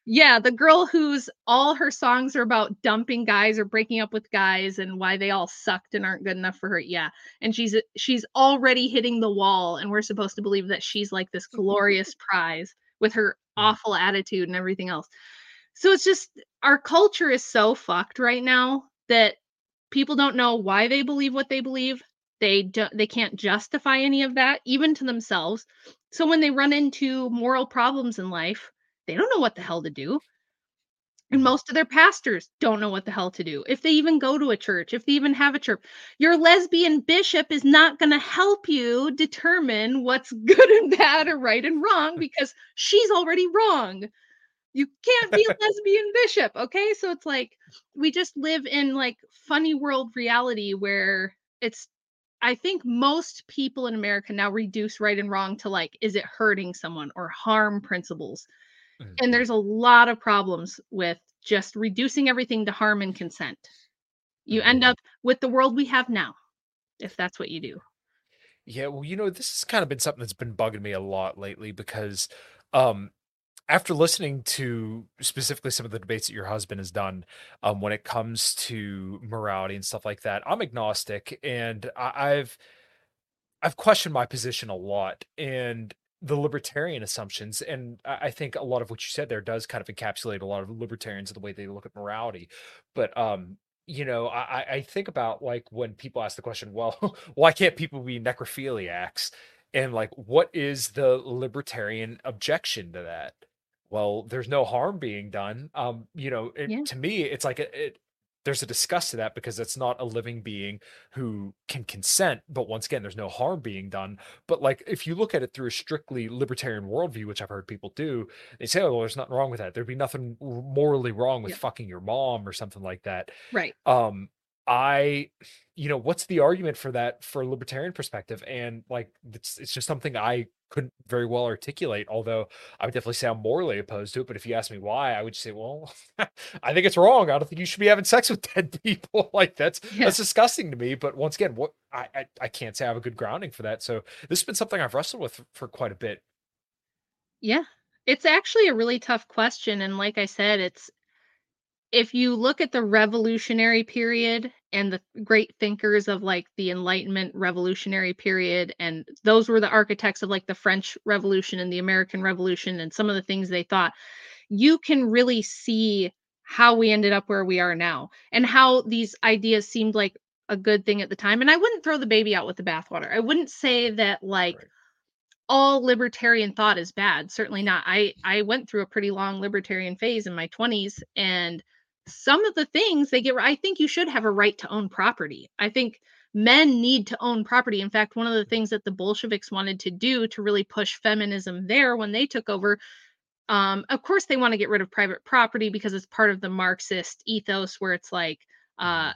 yeah, the girl whose all her songs are about dumping guys or breaking up with guys and why they all sucked and aren't good enough for her. Yeah. And she's uh, she's already hitting the wall and we're supposed to believe that she's like this glorious prize with her mm. awful attitude and everything else. So it's just our culture is so fucked right now that people don't know why they believe what they believe. They don't they can't justify any of that even to themselves. So when they run into moral problems in life, they don't know what the hell to do. And mm-hmm. most of their pastors don't know what the hell to do. If they even go to a church, if they even have a church, your lesbian bishop is not going to help you determine what's good and bad or right and wrong because she's already wrong. You can't be a lesbian bishop. Okay. So it's like we just live in like funny world reality where it's, I think most people in America now reduce right and wrong to like, is it hurting someone or harm principles? And Mhm. there's a lot of problems with just reducing everything to harm and consent. You end Mhm. up with the world we have now, if that's what you do. Yeah, well, you know, this has kind of been something that's been bugging me a lot lately because um after listening to specifically some of the debates that your husband has done um when it comes to morality and stuff like that, I'm agnostic and I, I've I've questioned my position a lot and the libertarian assumptions. And I think a lot of what you said there does kind of encapsulate a lot of libertarians and the way they look at morality. But um, you know, I I think about like when people ask the question, well, why can't people be necrophiliacs? And like, what is the libertarian objection to that? Well, there's no harm being done. Um, you know, it, Yeah. to me, it's like a, it, there's a disgust to that because it's not a living being who can consent. But once again, there's no harm being done. But like, if you look at it through a strictly libertarian worldview, which I've heard people do, they say, "Oh, well, there's nothing wrong with that. There'd be nothing morally wrong with Yeah. fucking your mom or something like that." Right. Um, I, you know, what's the argument for that for a libertarian perspective? And like, it's it's just something I couldn't very well articulate. Although I would definitely say I'm morally opposed to it. But if you ask me why, I would say, well, I think it's wrong. I don't think you should be having sex with dead people. like that's Yeah. that's disgusting to me. But once again, what I, I I can't say I have a good grounding for that. So this has been something I've wrestled with for quite a bit. Yeah. It's actually a really tough question. And like I said, it's if you look at the revolutionary period and the great thinkers of like the enlightenment revolutionary period and those were the architects of like the french revolution and the american revolution and some of the things they thought you can really see how we ended up where we are now and how these ideas seemed like a good thing at the time and i wouldn't throw the baby out with the bathwater i wouldn't say that like Right. all libertarian thought is bad certainly not i i went through a pretty long libertarian phase in my 20s and some of the things they get i think you should have a right to own property. I think men need to own property. In fact one of the things that the bolsheviks wanted to do to really push feminism there when they took over um of course they want to get rid of private property because it's part of the marxist ethos where it's like uh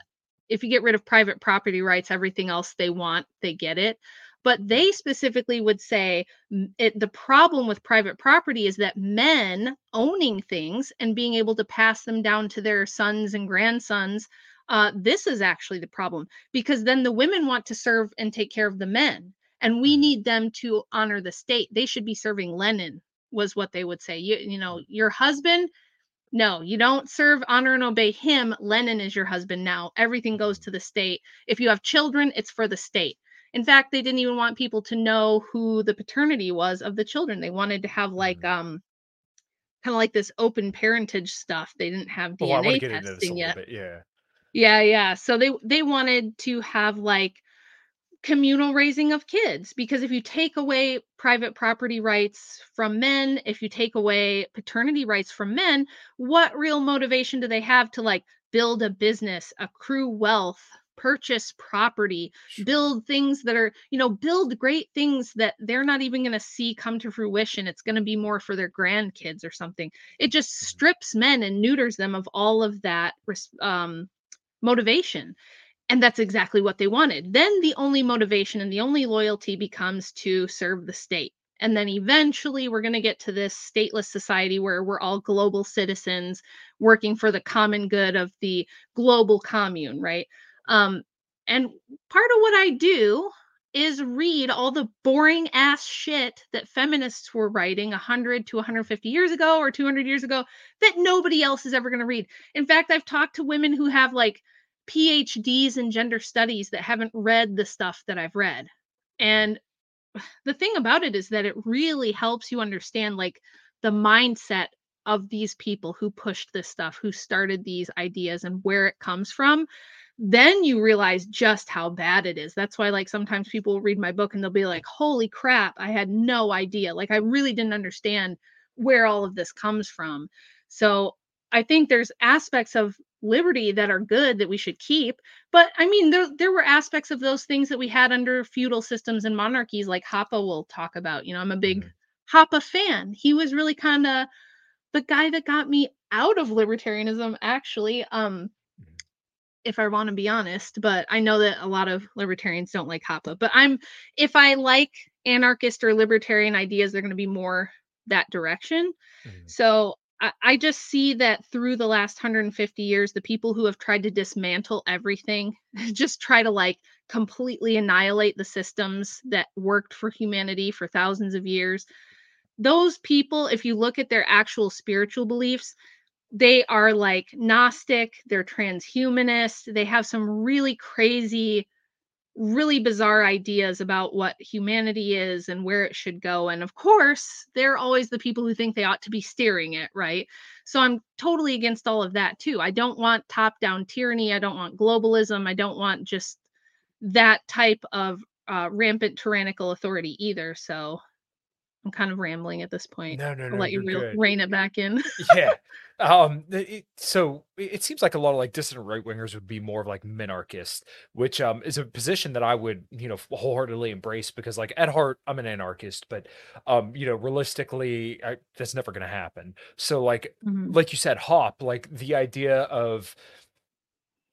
if you get rid of private property rights everything else they want they get it but they specifically would say it, the problem with private property is that men owning things and being able to pass them down to their sons and grandsons uh, this is actually the problem because then the women want to serve and take care of the men and we Mhm. need them to honor the state. They should be serving lenin was what they would say. You, you know your husband no you don't serve honor and obey him. Lenin is your husband now. Everything goes to the state. If you have children it's for the state in fact they didn't even want people to know who the paternity was of the children they wanted to have like Mhm. um kind of like this open parentage stuff they didn't have Well, I want dna get into this a testing yet bit. Yeah. yeah yeah so they they wanted to have like communal raising of kids because if you take away private property rights from men if you take away paternity rights from men what real motivation do they have to like build a business accrue wealth purchase property Sure. build things that are you know build great things that they're not even going to see come to fruition it's going to be more for their grandkids or something it just Mhm. strips men and neuters them of all of that um, motivation and that's exactly what they wanted. Then the only motivation and the only loyalty becomes to serve the state. And then eventually we're going to get to this stateless society where we're all global citizens working for the common good of the global commune, right? Um, and part of what I do is read all the boring ass shit that feminists were writing 100 to 150 years ago or 200 years ago that nobody else is ever going to read. In fact, I've talked to women who have like PhDs in gender studies that haven't read the stuff that I've read. And the thing about it is that it really helps you understand like the mindset of these people who pushed this stuff, who started these ideas and where it comes from, then you realize just how bad it is. That's why, like, sometimes people read my book and they'll be like, Holy crap, I had no idea. Like, I really didn't understand where all of this comes from. So, I think there's aspects of liberty that are good that we should keep. But I mean, there, there were aspects of those things that we had under feudal systems and monarchies, like Hoppe will talk about. You know, I'm a big mm-hmm. Hoppe fan. He was really kind of the guy that got me out of libertarianism, actually. Um, if I want to be honest, but I know that a lot of libertarians don't like Hoppe. But I'm if I like anarchist or libertarian ideas, they're going to be more that direction. Mm-hmm. So I, I just see that through the last 150 years, the people who have tried to dismantle everything, just try to like completely annihilate the systems that worked for humanity for thousands of years. Those people, if you look at their actual spiritual beliefs, they are like Gnostic, they're transhumanist, they have some really crazy, really bizarre ideas about what humanity is and where it should go. And of course, they're always the people who think they ought to be steering it, right? So I'm totally against all of that too. I don't want top down tyranny. I don't want globalism. I don't want just that type of uh, rampant tyrannical authority either. So I'm kind of rambling at this point. No, no, no. I'll let you re- rein it back in. yeah. Um. It, so it seems like a lot of like dissident right wingers would be more of like minarchist, which um is a position that I would you know wholeheartedly embrace because like at heart I'm an anarchist, but um you know realistically I, that's never going to happen. So like mm-hmm. like you said, Hop, like the idea of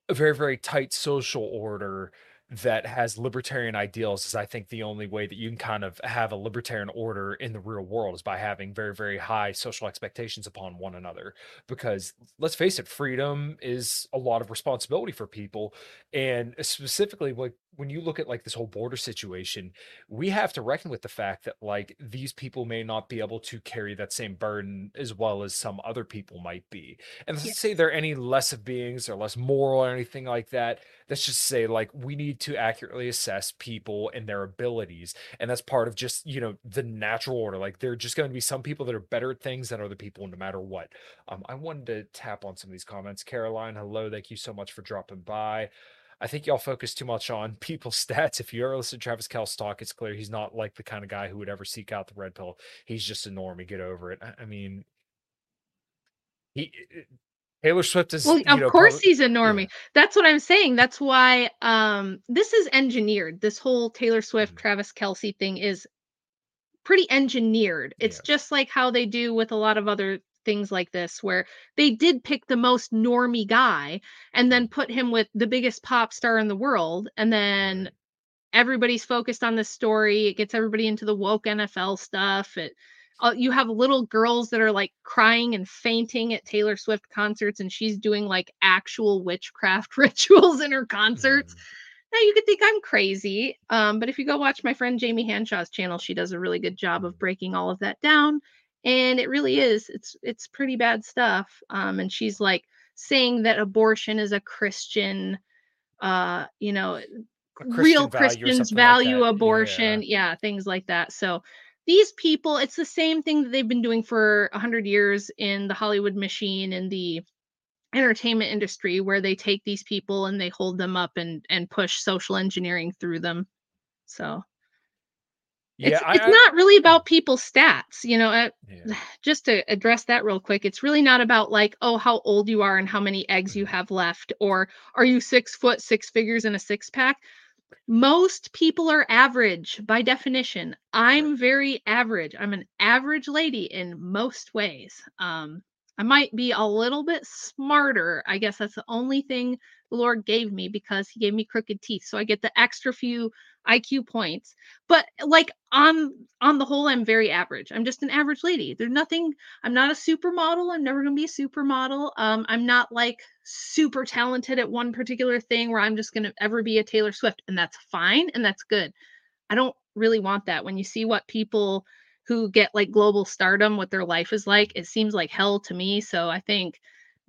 a very very tight social order that has libertarian ideals is I think the only way that you can kind of have a libertarian order in the real world is by having very very high social expectations upon one another. Because let's face it freedom is a lot of responsibility for people. And specifically like when you look at like this whole border situation, we have to reckon with the fact that like these people may not be able to carry that same burden as well as some other people might be. And let's yeah. say they're any less of beings or less moral or anything like that. Let's just say like we need to accurately assess people and their abilities. And that's part of just, you know, the natural order. Like there are just going to be some people that are better at things than other people no matter what. Um, I wanted to tap on some of these comments. Caroline, hello. Thank you so much for dropping by. I think y'all focus too much on people's stats. If you ever listen to Travis Kelce talk, it's clear he's not like the kind of guy who would ever seek out the red pill. He's just a normie. Get over it. I, I mean, he Taylor Swift is well, of know, course probably, he's a normie. Yeah. That's what I'm saying. That's why um this is engineered. This whole Taylor Swift, mm-hmm. Travis Kelce thing is pretty engineered. It's yeah. just like how they do with a lot of other things like this where they did pick the most normie guy and then put him with the biggest pop star in the world and then everybody's focused on this story it gets everybody into the woke nfl stuff it uh, you have little girls that are like crying and fainting at taylor swift concerts and she's doing like actual witchcraft rituals in her concerts mm. now you could think i'm crazy um, but if you go watch my friend jamie hanshaw's channel she does a really good job of breaking all of that down and it really is it's it's pretty bad stuff um and she's like saying that abortion is a christian uh you know christian real christians value like abortion yeah. yeah things like that so these people it's the same thing that they've been doing for 100 years in the hollywood machine and the entertainment industry where they take these people and they hold them up and and push social engineering through them so yeah, it's, I, it's I, not really about people's stats, you know. Uh, yeah. Just to address that real quick, it's really not about like, oh, how old you are and how many eggs you mm-hmm. have left, or are you six foot, six figures, in a six pack. Most people are average by definition. I'm very average. I'm an average lady in most ways. Um, I might be a little bit smarter. I guess that's the only thing the Lord gave me because He gave me crooked teeth, so I get the extra few IQ points. But like on on the whole, I'm very average. I'm just an average lady. There's nothing. I'm not a supermodel. I'm never gonna be a supermodel. Um, I'm not like super talented at one particular thing where I'm just gonna ever be a Taylor Swift, and that's fine and that's good. I don't really want that. When you see what people who get like global stardom, what their life is like, it seems like hell to me. So I think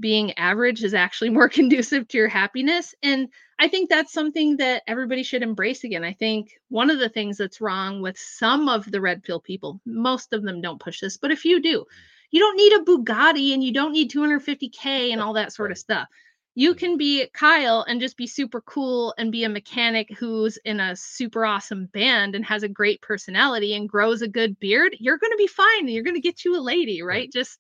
being average is actually more conducive to your happiness. And I think that's something that everybody should embrace again. I think one of the things that's wrong with some of the red pill people, most of them don't push this, but if you do, you don't need a Bugatti and you don't need 250K and all that sort of stuff. You mm. can be Kyle and just be super cool and be a mechanic who's in a super awesome band and has a great personality and grows a good beard. You're going to be fine. You're going to get you a lady, right? Just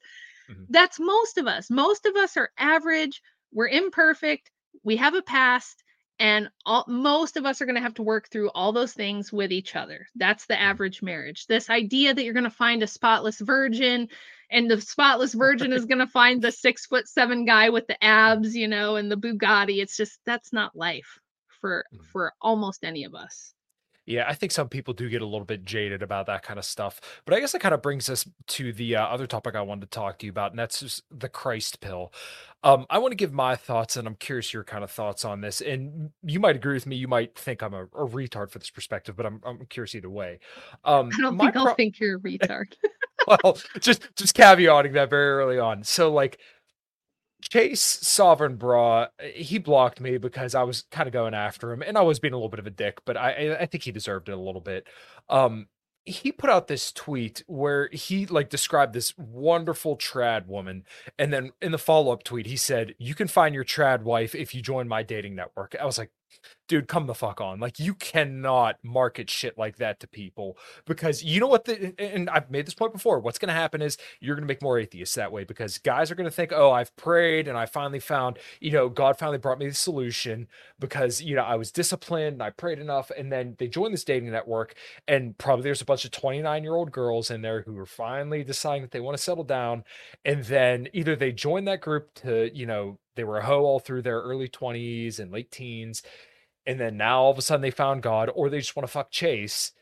mm-hmm. that's most of us. Most of us are average. We're imperfect. We have a past and all, most of us are going to have to work through all those things with each other that's the mm-hmm. average marriage this idea that you're going to find a spotless virgin and the spotless virgin is going to find the six foot seven guy with the abs you know and the bugatti it's just that's not life for mm. for almost any of us yeah, I think some people do get a little bit jaded about that kind of stuff. But I guess that kind of brings us to the uh, other topic I wanted to talk to you about, and that's just the Christ pill. Um, I want to give my thoughts, and I'm curious your kind of thoughts on this. And you might agree with me. You might think I'm a, a retard for this perspective, but I'm, I'm curious either way. Um, I don't think pro- I'll think you're a retard. well, just just caveating that very early on. So, like, Chase Sovereign Brah, he blocked me because I was kind of going after him, and I was being a little bit of a dick, but I I think he deserved it a little bit. Um, he put out this tweet where he like described this wonderful trad woman and then in the follow-up tweet he said you can find your trad wife if you join my dating network i was like dude, come the fuck on. Like you cannot market shit like that to people because you know what the and I've made this point before. What's going to happen is you're going to make more atheists that way because guys are going to think, "Oh, I've prayed and I finally found, you know, God finally brought me the solution because, you know, I was disciplined and I prayed enough." And then they join this dating network and probably there's a bunch of 29-year-old girls in there who are finally deciding that they want to settle down and then either they join that group to, you know, they were a hoe all through their early 20s and late teens and then now all of a sudden they found God, or they just want to fuck Chase.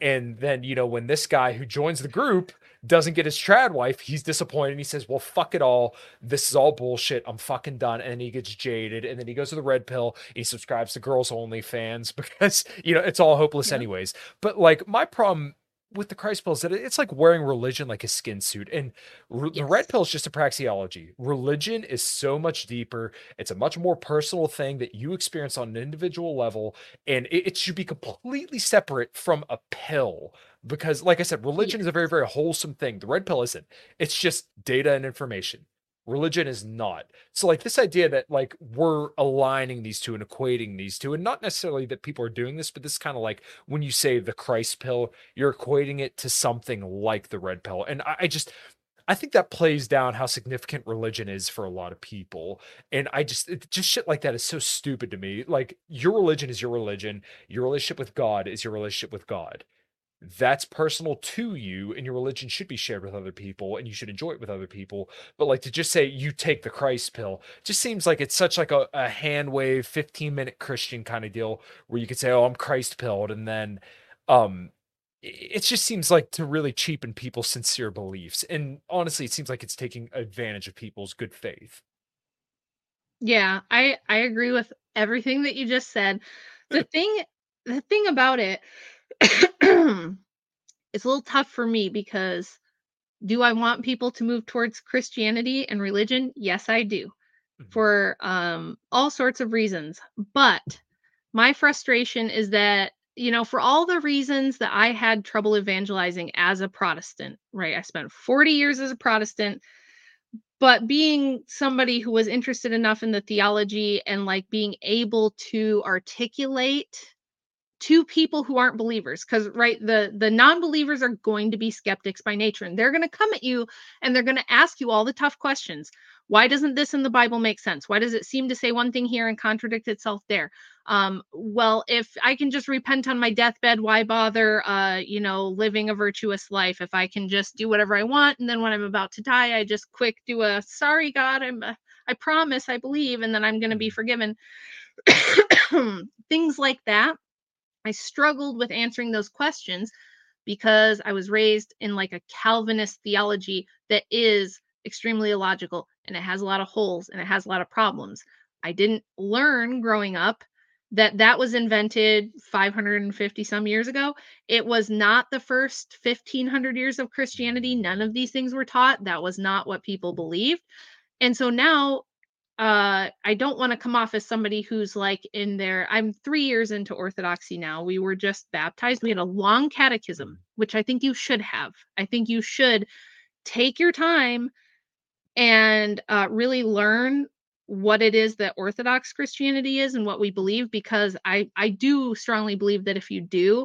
And then, you know, when this guy who joins the group doesn't get his trad wife, he's disappointed. He says, Well, fuck it all. This is all bullshit. I'm fucking done. And he gets jaded. And then he goes to the red pill. He subscribes to girls only fans because, you know, it's all hopeless, yeah. anyways. But like, my problem with the Christ pill is that it's like wearing religion like a skin suit. And yes. the red pill is just a praxeology. Religion is so much deeper. It's a much more personal thing that you experience on an individual level. And it, it should be completely separate from a pill. Because, like I said, religion yes. is a very, very wholesome thing. The red pill isn't. It's just data and information religion is not so like this idea that like we're aligning these two and equating these two and not necessarily that people are doing this but this kind of like when you say the christ pill you're equating it to something like the red pill and I, I just I think that plays down how significant religion is for a lot of people. And I just, it, just shit like that is so stupid to me. Like, your religion is your religion. Your relationship with God is your relationship with God that's personal to you and your religion should be shared with other people and you should enjoy it with other people. But like to just say you take the christ pill just seems like it's such like a, a hand wave 15 minute christian kind of deal where you could say oh i'm christ pilled and then um it just seems like to really cheapen people's sincere beliefs and honestly it seems like it's taking advantage of people's good faith. Yeah i i agree with everything that you just said. The thing the thing about it it's a little tough for me because do I want people to move towards Christianity and religion? Yes, I do. Mm-hmm. For um all sorts of reasons. But my frustration is that you know, for all the reasons that I had trouble evangelizing as a Protestant, right? I spent 40 years as a Protestant, but being somebody who was interested enough in the theology and like being able to articulate to people who aren't believers because right the the non-believers are going to be skeptics by nature and they're going to come at you and they're going to ask you all the tough questions. Why doesn't this in the bible make sense? Why does it seem to say one thing here and contradict itself there? Um, well if i can just repent on my deathbed why bother uh, you know living a virtuous life? If i can just do whatever i want and then when i'm about to die i just quick do a sorry god i'm uh, i promise i believe and then i'm going to be mm-hmm. forgiven. Things like that I struggled with answering those questions because I was raised in like a Calvinist theology that is extremely illogical and it has a lot of holes and it has a lot of problems. I didn't learn growing up that that was invented 550 some years ago. It was not the first 1500 years of Christianity. None of these things were taught. That was not what people believed. And so now uh I don't want to come off as somebody who's like in there. I'm 3 years into orthodoxy now. We were just baptized. We had a long catechism, which I think you should have. I think you should take your time and uh, really learn what it is that orthodox christianity is and what we believe because i i do strongly believe that if you do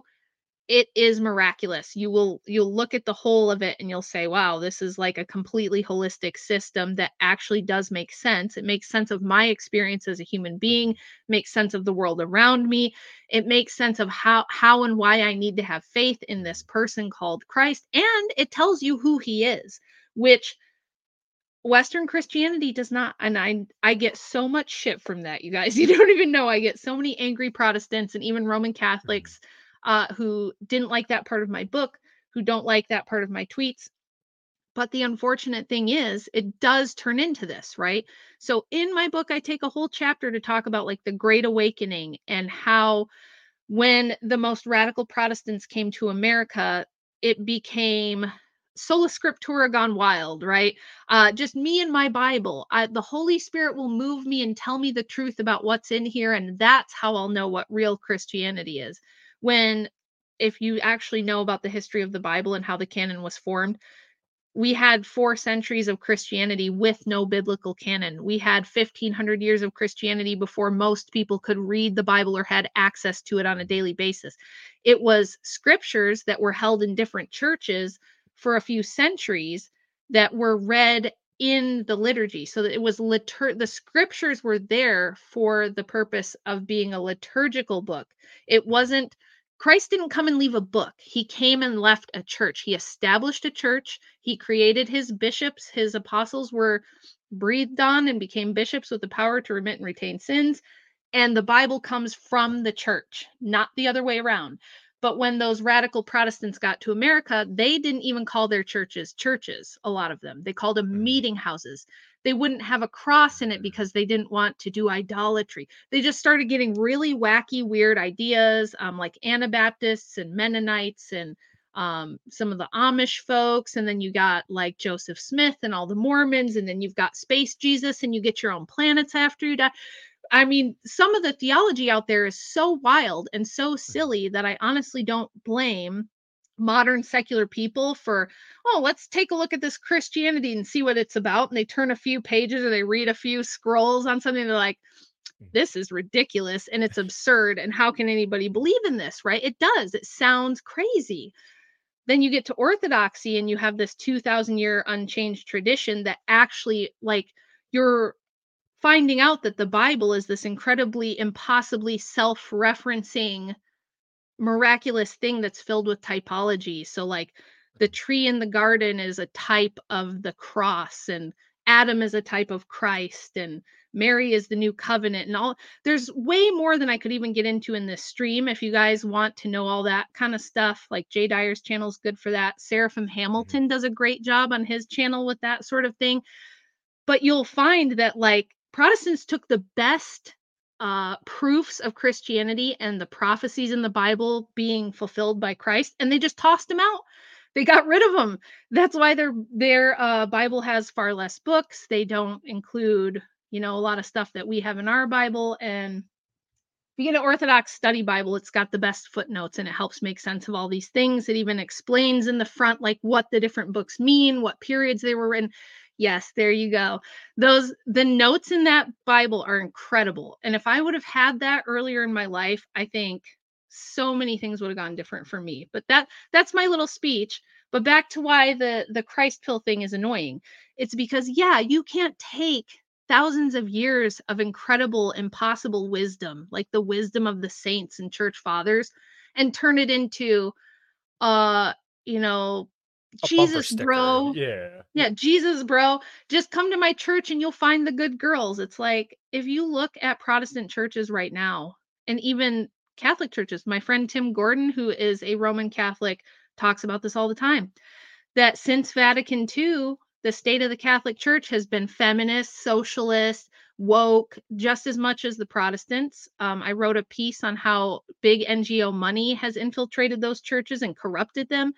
it is miraculous you will you'll look at the whole of it and you'll say wow this is like a completely holistic system that actually does make sense it makes sense of my experience as a human being makes sense of the world around me it makes sense of how how and why i need to have faith in this person called christ and it tells you who he is which Western Christianity does not, and I I get so much shit from that, you guys. You don't even know. I get so many angry Protestants and even Roman mm-hmm. Catholics uh, who didn't like that part of my book, who don't like that part of my tweets. But the unfortunate thing is, it does turn into this, right? So in my book, I take a whole chapter to talk about like the Great Awakening and how when the most radical Protestants came to America, it became sola scriptura gone wild, right? Uh, just me and my Bible. I, the Holy Spirit will move me and tell me the truth about what's in here, and that's how I'll know what real Christianity is. When, if you actually know about the history of the Bible and how the canon was formed, we had four centuries of Christianity with no biblical canon. We had 1500 years of Christianity before most people could read the Bible or had access to it on a daily basis. It was scriptures that were held in different churches for a few centuries that were read in the liturgy so that it was litur- the scriptures were there for the purpose of being a liturgical book it wasn't christ didn't come and leave a book. He came and left a church. He established a church. He created his bishops. His apostles were breathed on and became bishops with the power to remit and retain sins. And the bible comes from the church not the other way around but when those radical Protestants got to America, they didn't even call their churches churches, a lot of them. They called them mm. meeting houses. They wouldn't have a cross in it because they didn't want to do idolatry. They just started getting really wacky, weird ideas, um, like Anabaptists and Mennonites and um, some of the Amish folks. And then you got like Joseph Smith and all the Mormons. And then you've got Space Jesus and you get your own planets after you die. I mean, some of the theology out there is so wild and so mm-hmm. silly that I honestly don't blame modern secular people for, oh, let's take a look at this Christianity and see what it's about. And they turn a few pages or they read a few scrolls on something. They're like, mm. this is ridiculous and it's absurd. And how can anybody believe in this? Right? It does. It sounds crazy. Then you get to Orthodoxy and you have this 2000 year unchanged tradition that actually, like, you're finding out that the Bible is this incredibly, impossibly self referencing, miraculous thing that's filled with typology. So, like, the tree in the garden is a type of the cross, and Adam is a type of Christ, and Mary is the new covenant, and all. There's way more than I could even get into in this stream. If you guys want to know all that kind of stuff, like Jay Dyer's channel is good for that. Seraphim mm-hmm. Hamilton does a great job on his channel with that sort of thing. But you'll find that, like, Protestants took the best uh, proofs of Christianity and the prophecies in the Bible being fulfilled by Christ, and they just tossed them out. They got rid of them. That's why their their uh, Bible has far less books. They don't include, you know, a lot of stuff that we have in our Bible. And if you get an Orthodox Study Bible, it's got the best footnotes and it helps make sense of all these things. It even explains in the front like what the different books mean, what periods they were in. Yes, there you go. Those the notes in that Bible are incredible. And if I would have had that earlier in my life, I think so many things would have gone different for me. But that that's my little speech. But back to why the the Christ pill thing is annoying. It's because yeah, you can't take thousands of years of incredible impossible wisdom, like the wisdom of the saints and church fathers and turn it into uh you know Jesus, bro. Yeah. Yeah, Jesus, bro. Just come to my church and you'll find the good girls. It's like if you look at Protestant churches right now, and even Catholic churches, my friend Tim Gordon, who is a Roman Catholic, talks about this all the time. That since Vatican II, the state of the Catholic Church has been feminist, socialist, woke, just as much as the Protestants. Um, I wrote a piece on how big NGO money has infiltrated those churches and corrupted them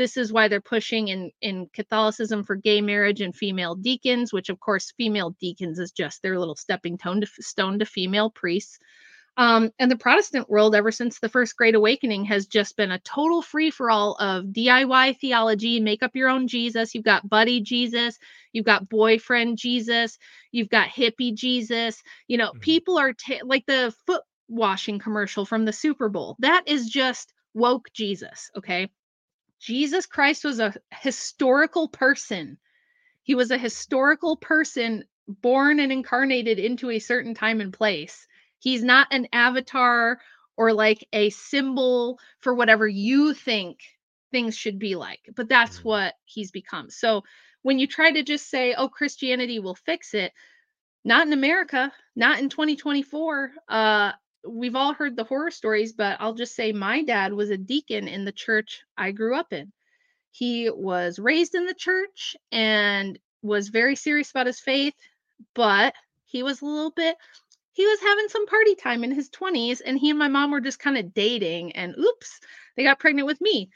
This is why they're pushing in in Catholicism for gay marriage and female deacons, which of course female deacons is just their little stepping stone to, stone to female priests. Um, and the Protestant world, ever since the First Great Awakening, has just been a total free for all of DIY theology. Make up your own Jesus. You've got buddy Jesus. You've got boyfriend Jesus. You've got hippie Jesus. You know, mm-hmm. people are like the foot washing commercial from the Super Bowl. That is just woke Jesus. Okay. Jesus Christ was a historical person. He was a historical person born and incarnated into a certain time and place. He's not an avatar or like a symbol for whatever you think things should be like, but that's mm. what he's become. So when you try to just say, oh, Christianity will fix it, not in America, not in 2024. Uh, we've all heard the horror stories, but I'll just say my dad was a deacon in the church I grew up in. He was raised in the church and was very serious about his faith, but he was a little bit he was having some party time in his 20s and he and my mom were just kind of dating and oops they got pregnant with me.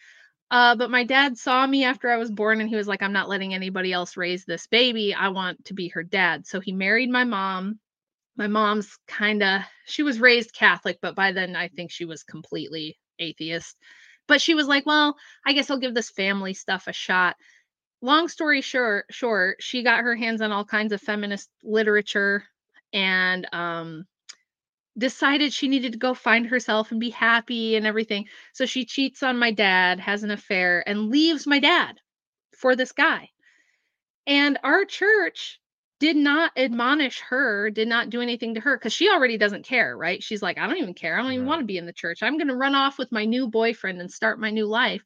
Uh, but my dad saw me after i was born and he was like i'm not letting anybody else raise this baby. I want to be her dad. So he married my mom my mom's kind of she was raised catholic but by then i think she was completely atheist but she was like well i guess i'll give this family stuff a shot long story short short she got her hands on all kinds of feminist literature and um, decided she needed to go find herself and be happy and everything. So she cheats on my dad, has an affair, and leaves my dad for this guy. And our church did not admonish her, did not do anything to her because she already doesn't care, right? She's like, I don't even care. I don't even right. want to be in the church. I'm going to run off with my new boyfriend and start my new life.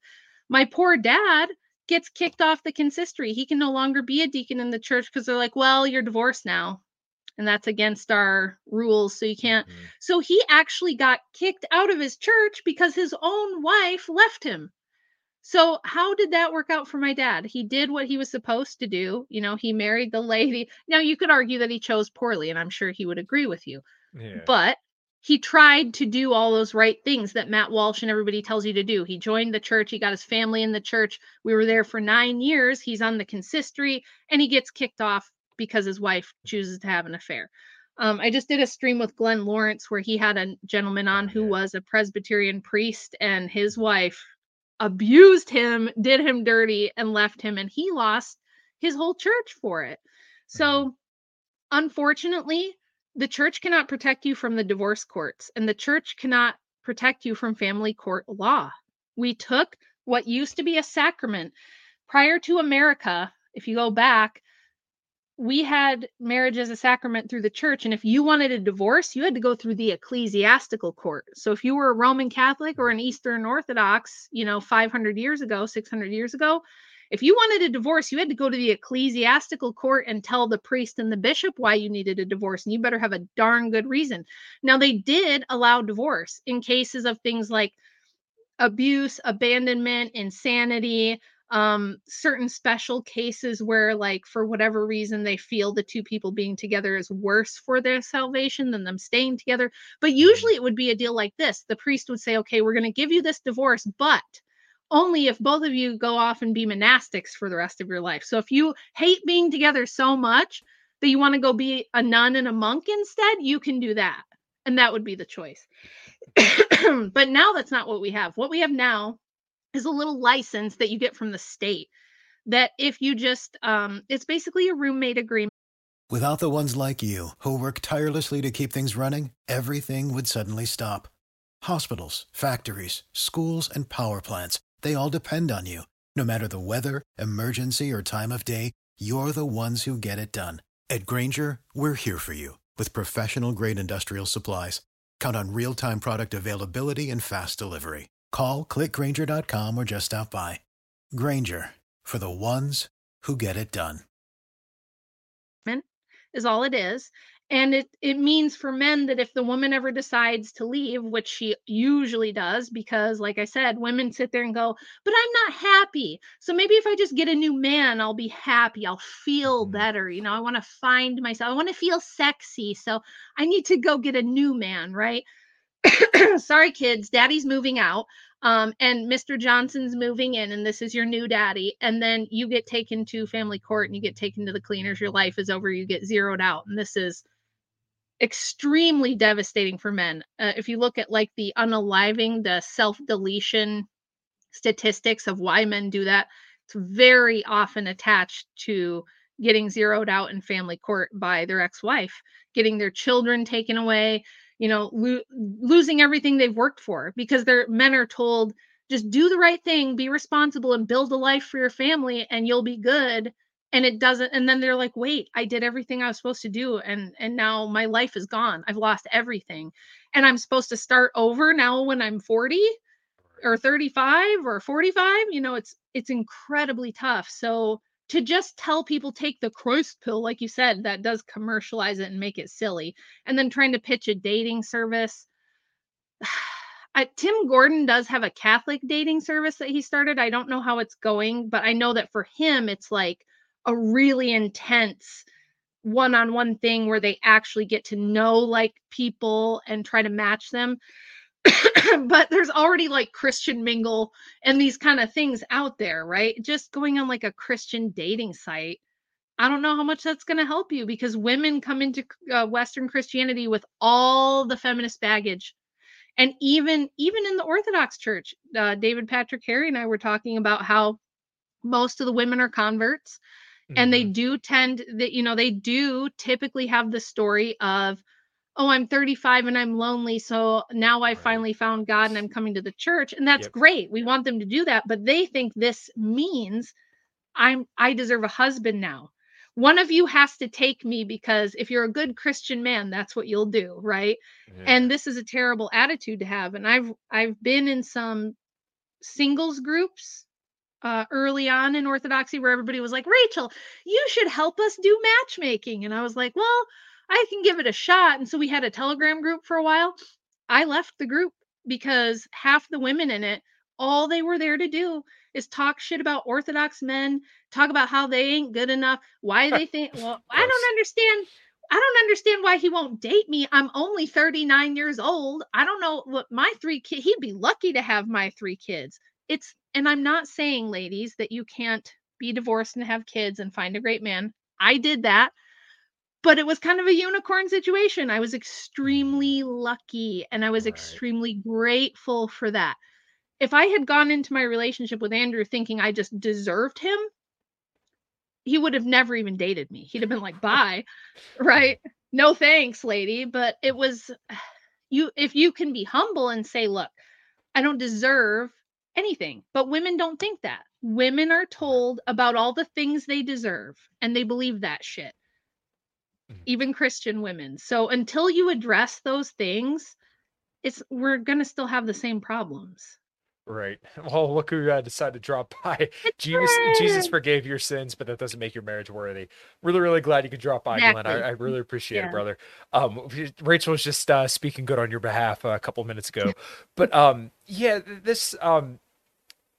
My poor dad gets kicked off the consistory. He can no longer be a deacon in the church because they're like, well, you're divorced now and that's against our rules so you can't mm-hmm. so he actually got kicked out of his church because his own wife left him so how did that work out for my dad he did what he was supposed to do you know he married the lady now you could argue that he chose poorly and i'm sure he would agree with you yeah. but he tried to do all those right things that Matt Walsh and everybody tells you to do. He joined the church, he got his family in the church. We were there for nine years. He's on the consistory and he gets kicked off because his wife chooses to have an affair. Um, I just did a stream with Glenn Lawrence where he had a gentleman on who was a Presbyterian priest, and his wife abused him, did him dirty, and left him, and he lost his whole church for it. So, mm-hmm. unfortunately, the church cannot protect you from the divorce courts, and the church cannot protect you from family court law. We took what used to be a sacrament prior to America. If you go back, we had marriage as a sacrament through the church and if you wanted a divorce you had to go through the ecclesiastical court. So if you were a roman catholic or an eastern orthodox you know 500 years ago 600 years ago if you wanted a divorce you had to go to the ecclesiastical court and tell the priest and the bishop why you needed a divorce and you better have a darn good reason. Now they did allow divorce in cases of things like abuse abandonment insanity um certain special cases where like for whatever reason they feel the two people being together is worse for their salvation than them staying together. But mm-hmm. usually it would be a deal like this. The priest would say okay we're going to give you this divorce but only if both of you go off and be monastics for the rest of your life. So if you hate being together so much that you want to go be a nun and a monk instead you can do that. And that would be the choice. But now that's not what we have. What we have now is a little license that you get from the state that if you just um it's basically a roommate agreement without the ones like you who work tirelessly to keep things running everything would suddenly stop. Hospitals factories schools and power plants they all depend on you. No matter the weather emergency or time of day you're the ones who get it done. At Grainger we're here for you with professional grade industrial supplies. Count on real-time product availability and fast delivery Call clickgrainger.com or just stop by. Grainger for the ones who get it done. Is all it is. And it, it means for men that if the woman ever decides to leave, which she usually does, because like I said, women sit there and go, but I'm not happy. So maybe if I just get a new man, I'll be happy. I'll feel mm-hmm. better. You know, I want to find myself. I want to feel sexy. So I need to go get a new man, right? sorry kids daddy's moving out um, and mr johnson's moving in and this is your new daddy and then you get taken to family court and you get taken to the cleaners your life is over you get zeroed out and this is extremely devastating for men. Uh, if you look at like the unaliving the self deletion statistics of why men do that it's very often attached to getting zeroed out in family court by their ex-wife getting their children taken away you know lo- losing everything they've worked for because their men are told just do the right thing be responsible and build a life for your family and you'll be good. And it doesn't and then they're like wait i did everything i was supposed to do and and now my life is gone. I've lost everything. And i'm supposed to start over now when i'm 40 or 35 or 45 you know it's it's incredibly tough. So to just tell people take the Christ pill, like you said, that does commercialize it and make it silly. And then trying to pitch a dating service. I, Tim Gordon does have a Catholic dating service that he started. I don't know how it's going, but I know that for him, it's like a really intense one on one thing where they actually get to know like people and try to match them. but there's already like Christian mingle and these kind of things out there, right? Just going on like a Christian dating site. I don't know how much that's going to help you because women come into uh, Western Christianity with all the feminist baggage, and even even in the Orthodox Church, uh, David Patrick Harry and I were talking about how most of the women are converts, mm-hmm. and they mm-hmm. do tend that you know they do typically have the story of oh, I'm 35 and I'm lonely. So now I right. finally found God and I'm coming to the church. And that's yep. great. We want them to do that. But they think this means I'm I deserve a husband now. One of you has to take me because if you're a good Christian man, that's what you'll do, right? Yeah. And this is a terrible attitude to have. And I've I've been in some singles groups uh, early on in Orthodoxy where everybody was like, Rachel, you should help us do matchmaking. And I was like, well, I can give it a shot. And so we had a Telegram group for a while. I left the group because half the women in it, all they were there to do is talk shit about Orthodox men, talk about how they ain't good enough, why they think, well, I don't understand. I don't understand why he won't date me. I'm only 39 years old. I don't know what my three kids, he'd be lucky to have my three kids. It's, and I'm not saying, ladies, that you can't be divorced and have kids and find a great man. I did that but it was kind of a unicorn situation. I was extremely mm. lucky and I was right. extremely grateful for that. If I had gone into my relationship with Andrew thinking I just deserved him, he would have never even dated me. He'd have been like, bye. right? No thanks, lady. But it was you if you can be humble and say, look, I don't deserve anything. But women don't think that. Women are told about all the things they deserve and they believe that shit. Mm-hmm. even Christian women. So until you address those things, it's we're gonna still have the same problems. Right. Well, look who uh, decided to drop by. Jesus, Jesus forgave your sins, but that doesn't make your marriage worthy. Really, really glad you could drop by, exactly. Glenn. I, I, really appreciate yeah. it, brother. Um, Rachel was just uh, speaking good on your behalf uh, a couple minutes ago, but um, yeah, this um,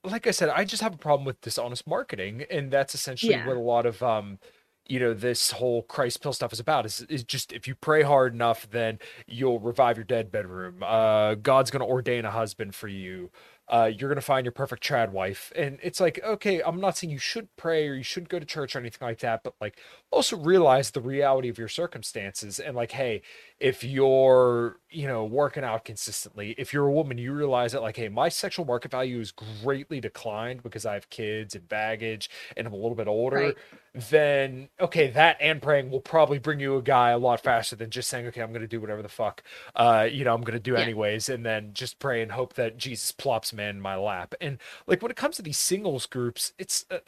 like I said, I just have a problem with dishonest marketing, and that's essentially yeah. what a lot of um you know this whole Christ pill stuff is about is, is just if you pray hard enough then you'll revive your dead bedroom uh God's to ordain a husband for you uh, you're gonna find your perfect trad wife. And it's like, okay, I'm not saying you should pray or you shouldn't go to church or anything like that, but like also realize the reality of your circumstances and like, hey, if you're, you know, working out consistently, if you're a woman, you realize that like, hey, my sexual market value is greatly declined because I have kids and baggage and I'm a little bit older. Right. Then okay, that and praying will probably bring you a guy a lot faster than just saying, okay, I'm gonna do whatever the fuck, uh, you know, I'm gonna do yeah. anyways, and then just pray and hope that Jesus plops man in my lap. And like when it comes to these singles groups, it's uh,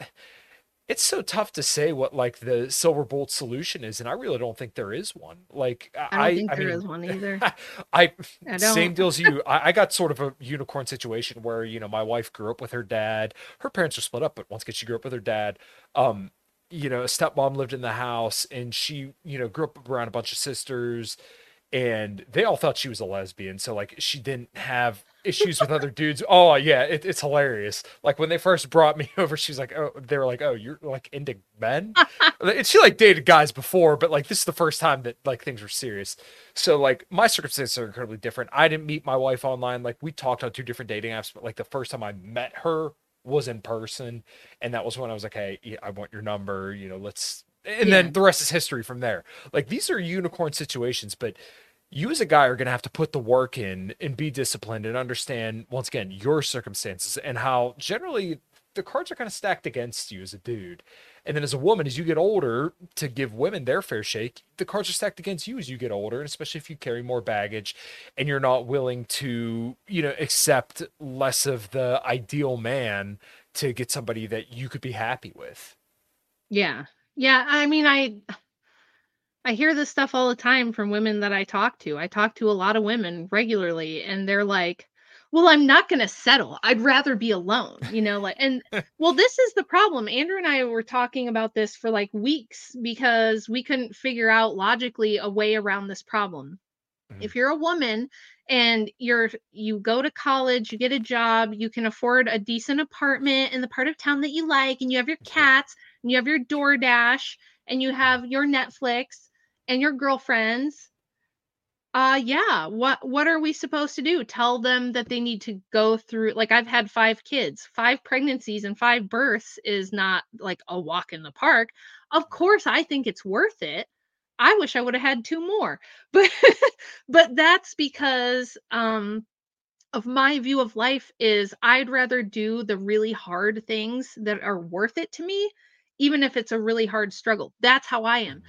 it's so tough to say what like the silver bolt solution is, and I really don't think there is one. Like I don't I, think I there mean, is one either. I, I same deal as you. I, I, got sort of a unicorn situation where you know my wife grew up with her dad. Her parents are split up, but once again she grew up with her dad. Um, you know, a stepmom lived in the house, and she you know grew up around a bunch of sisters and they all thought she was a lesbian so like she didn't have issues with other dudes. Oh yeah, it, it's hilarious. Like when they first brought me over, she's like, "Oh, they were like, oh, you're like into men." and she like dated guys before, but like this is the first time that like things were serious. So like my circumstances are incredibly different. I didn't meet my wife online. Like we talked on two different dating apps, but like the first time I met her was in person, and that was when I was like, "Hey, I want your number. You know, let's." And yeah. then the rest is history from there. Like these are unicorn situations, but you as a guy are going to have to put the work in and be disciplined and understand once again your circumstances and how generally the cards are kind of stacked against you as a dude. And then as a woman as you get older to give women their fair shake the cards are stacked against you as you get older and especially if you carry more baggage and you're not willing to you know accept less of the ideal man to get somebody that you could be happy with. Yeah. Yeah i mean i I hear this stuff all the time from women that I talk to. I talk to a lot of women regularly, and they're like, well, I'm not going to settle. I'd rather be alone, you know, like, and well, this is the problem. Andrew and I were talking about this for like weeks because we couldn't figure out logically a way around this problem. Mm-hmm. If you're a woman and you're you go to college, you get a job, you can afford a decent apartment in the part of town that you like, and you have your cats, and you have your DoorDash, and you have your Netflix, and your girlfriends uh yeah what what are we supposed to do? Tell them that they need to go through like i've had five kids five pregnancies and five births is not like a walk in the park. Of course i think it's worth it. I wish i would have had two more but but that's because um of my view of life is i'd rather do the really hard things that are worth it to me even if it's a really hard struggle. That's how i am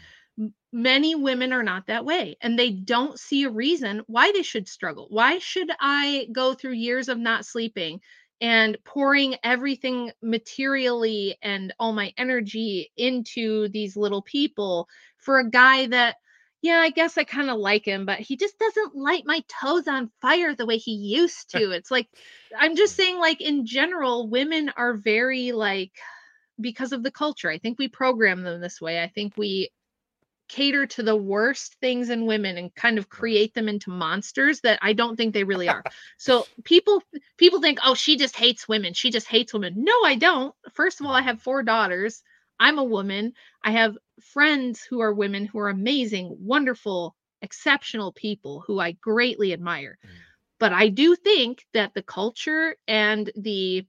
many women are not that way and they don't see a reason why they should struggle. Why should I go through years of not sleeping and pouring everything materially and all my energy into these little people for a guy that yeah, I guess I kind of like him, but he just doesn't light my toes on fire the way he used to. It's like I'm just saying like in general women are very like because of the culture. I think we program them this way. I think we cater to the worst things in women and kind of create them into monsters that I don't think they really are. so people people think, "Oh, she just hates women. She just hates women." No, I don't. First of all, I have four daughters. I'm a woman. I have friends who are women who are amazing, wonderful, exceptional people who I greatly admire. Mm. But I do think that the culture and the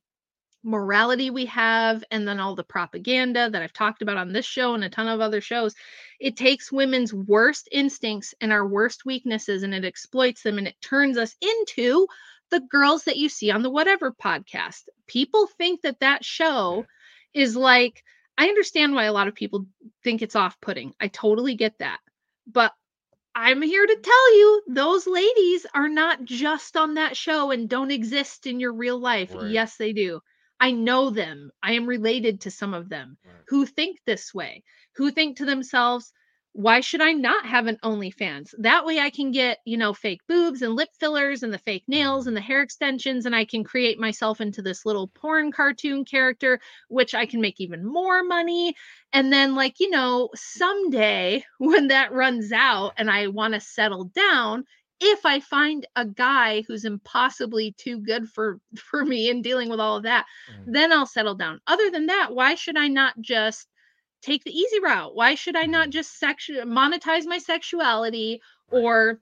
morality we have and then all the propaganda that I've talked about on this show and a ton of other shows it takes women's worst instincts and our worst weaknesses and it exploits them and it turns us into the girls that you see on the whatever podcast people think that that show is like I understand why a lot of people think it's off-putting I totally get that but I'm here to tell you those ladies are not just on that show and don't exist in your real life. Right. Yes, they do. I know them. I am related to some of them right. who think this way, who think to themselves, why should I not have an OnlyFans? That way I can get, you know, fake boobs and lip fillers and the fake nails mm-hmm. and the hair extensions, and I can create myself into this little porn cartoon character, which I can make even more money. And then, like, you know, someday when that runs out and I want to settle down, if I find a guy who's impossibly too good for for me in dealing with all of that, mm. then I'll settle down. Other than that, why should I not just take the easy route? Why should I not mm. just sexual monetize my sexuality or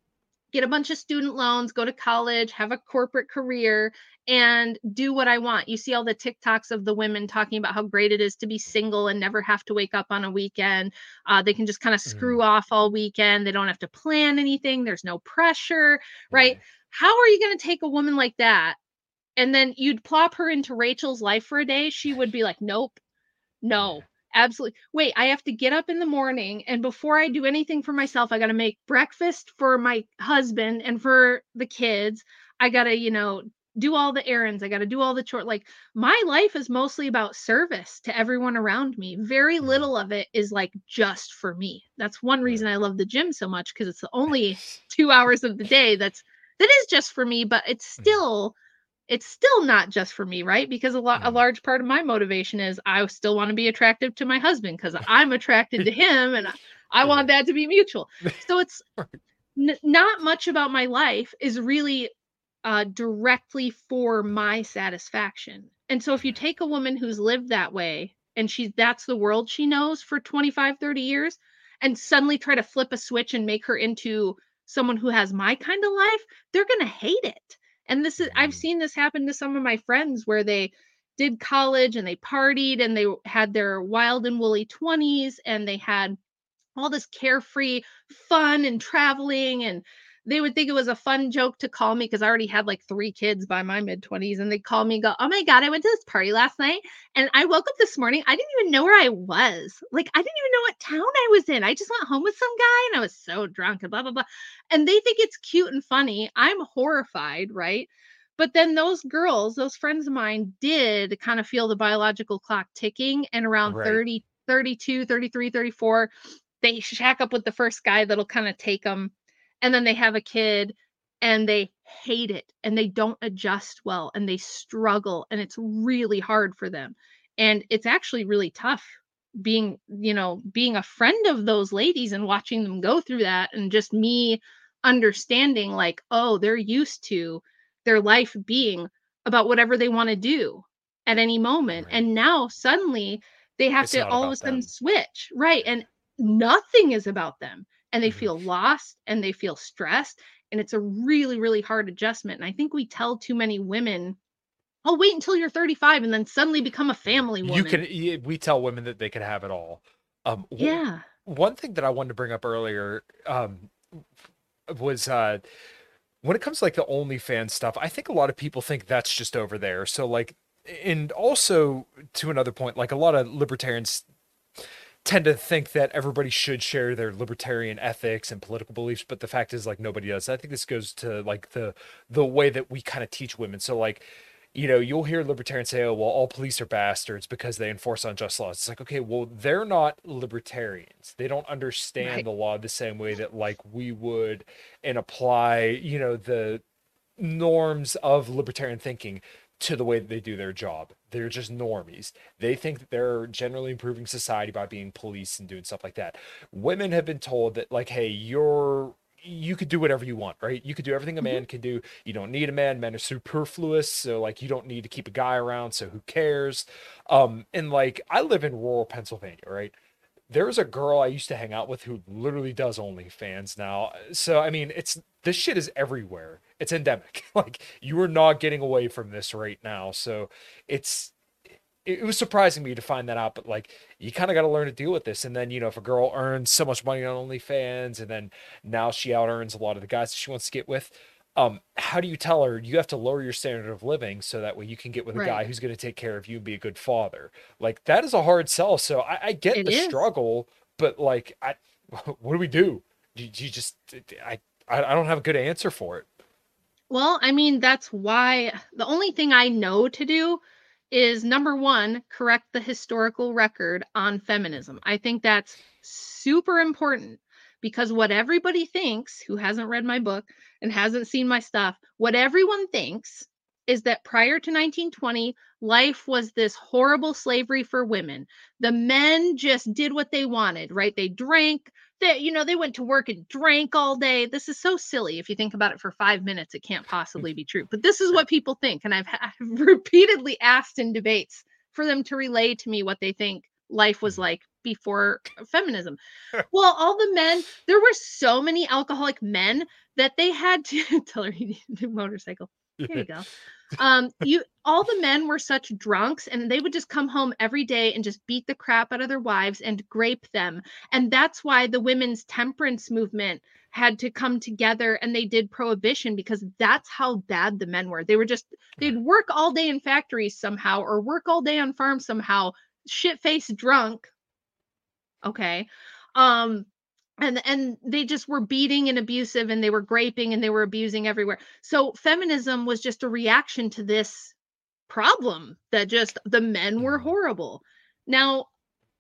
get a bunch of student loans, go to college, have a corporate career, and do what I want. You see all the TikToks of the women talking about how great it is to be single and never have to wake up on a weekend. Uh, they can just kind of screw mm. off all weekend. They don't have to plan anything. There's no pressure, right? Mm. How are you going to take a woman like that and then you'd plop her into Rachel's life for a day? She would be like, nope, no, absolutely. Wait i have to get up in the morning and before i do anything for myself i got to make breakfast for my husband and for the kids. I got to you know do all the errands i got to do all the chores like my life is mostly about service to everyone around me. Very mm-hmm. little of it is like just for me. That's one reason i love the gym so much because it's the only two hours of the day that's that is just for me but it's mm-hmm. still it's still not just for me, right? Because a, lo- a mm-hmm. large part of my motivation is I still want to be attractive to my husband because I'm attracted to him and I want that to be mutual. So it's n- not much about my life is really uh, directly for my satisfaction. And so if you take a woman who's lived that way and she's that's the world she knows for 25, 30 years, and suddenly try to flip a switch and make her into someone who has my kind of life, they're going to hate it. And this is, I've mm. seen this happen to some of my friends where they did college and they partied and they had their wild and woolly 20s and they had all this carefree fun and traveling and they would think it was a fun joke to call me because I already had like three kids by my mid 20s. And they'd call me and go, Oh my God, I went to this party last night. And I woke up this morning. I didn't even know where I was. Like, I didn't even know what town I was in. I just went home with some guy and I was so drunk and blah, blah, blah. And they think it's cute and funny. I'm horrified, right? But then those girls, those friends of mine, did kind of feel the biological clock ticking. And around right. 30, 32, 33, 34, they shack up with the first guy that'll kind of take them and then they have a kid and they hate it and they don't adjust well and they struggle and it's really hard for them and it's actually really tough being you know being a friend of those ladies and watching them go through that and just me understanding like oh they're used to their life being about whatever they want to do at any moment right. and now suddenly they have it's to all of a sudden them. switch right and nothing is about them and they mm-hmm. feel lost and they feel stressed and it's a really really hard adjustment and i think we tell too many women oh wait until you're 35 and then suddenly become a family woman you can we tell women that they can have it all um yeah one thing that i wanted to bring up earlier um was uh when it comes to like the OnlyFans stuff, I think a lot of people think that's just over there. So like, and also to another point, like a lot of libertarians tend to think that everybody should share their libertarian ethics and political beliefs but the fact is like nobody does i think this goes to like the the way that we kind of teach women so like you know you'll hear libertarians say oh well all police are bastards because they enforce unjust laws it's like okay well they're not libertarians they don't understand right. the law the same way that like we would and apply you know the norms of libertarian thinking to the way that they do their job. They're just normies. They think that they're generally improving society by being police and doing stuff like that. Women have been told that, like, hey, you're you could do whatever you want, right? You could do everything a man mm-hmm. can do. You don't need a man. Men are superfluous, so like you don't need to keep a guy around. So who cares? Um, and like I live in rural Pennsylvania, right? There's a girl I used to hang out with who literally does OnlyFans now. So I mean, it's this shit is everywhere it's endemic. like you are not getting away from this right now. So it's it, was surprising me to find that out, but like you kind of got to learn to deal with this. And then you know if a girl earns so much money on OnlyFans, and then now she out earns a lot of the guys that she wants to get with. Um, how do you tell her you have to lower your standard of living so that way you can get with a guy who's going to take care of you and be a good father? Like that is a hard sell. So I, I get it the is. struggle, but like I, what do we do? You, you just I I don't have a good answer for it. Well, I mean, that's why the only thing I know to do is number one, correct the historical record on feminism. I think that's super important because what everybody thinks who hasn't read my book and hasn't seen my stuff, what everyone thinks is that prior to 1920, life was this horrible slavery for women. The men just did what they wanted, right? They drank, they, you know, they went to work and drank all day. This is so silly. If you think about it for five minutes, it can't possibly be true. But this is what people think. And I've, I've repeatedly asked in debates for them to relay to me what they think life was mm-hmm. like before feminism. well, all the men, there were so many alcoholic men that they had to tell her he needed a motorcycle. Here you go. Um, you all the men were such drunks, and they would just come home every day and just beat the crap out of their wives and grape them. And that's why the women's temperance movement had to come together and they did prohibition because that's how bad the men were. They were just they'd work all day in factories somehow or work all day on farms somehow, shit faced drunk. Okay. Um and and they just were beating and abusive and they were graping and they were abusing everywhere. So feminism was just a reaction to this problem that just the men were mm. horrible. Now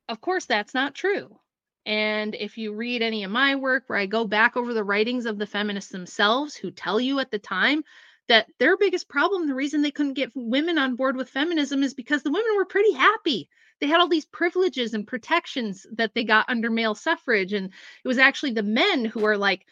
of course that's not true. And if you read any of my work where i go back over the writings of the feminists themselves who tell you at the time that their biggest problem the reason they couldn't get women on board with feminism is because the women were pretty happy they had all these privileges and protections that they got under male suffrage and it was actually the men who are like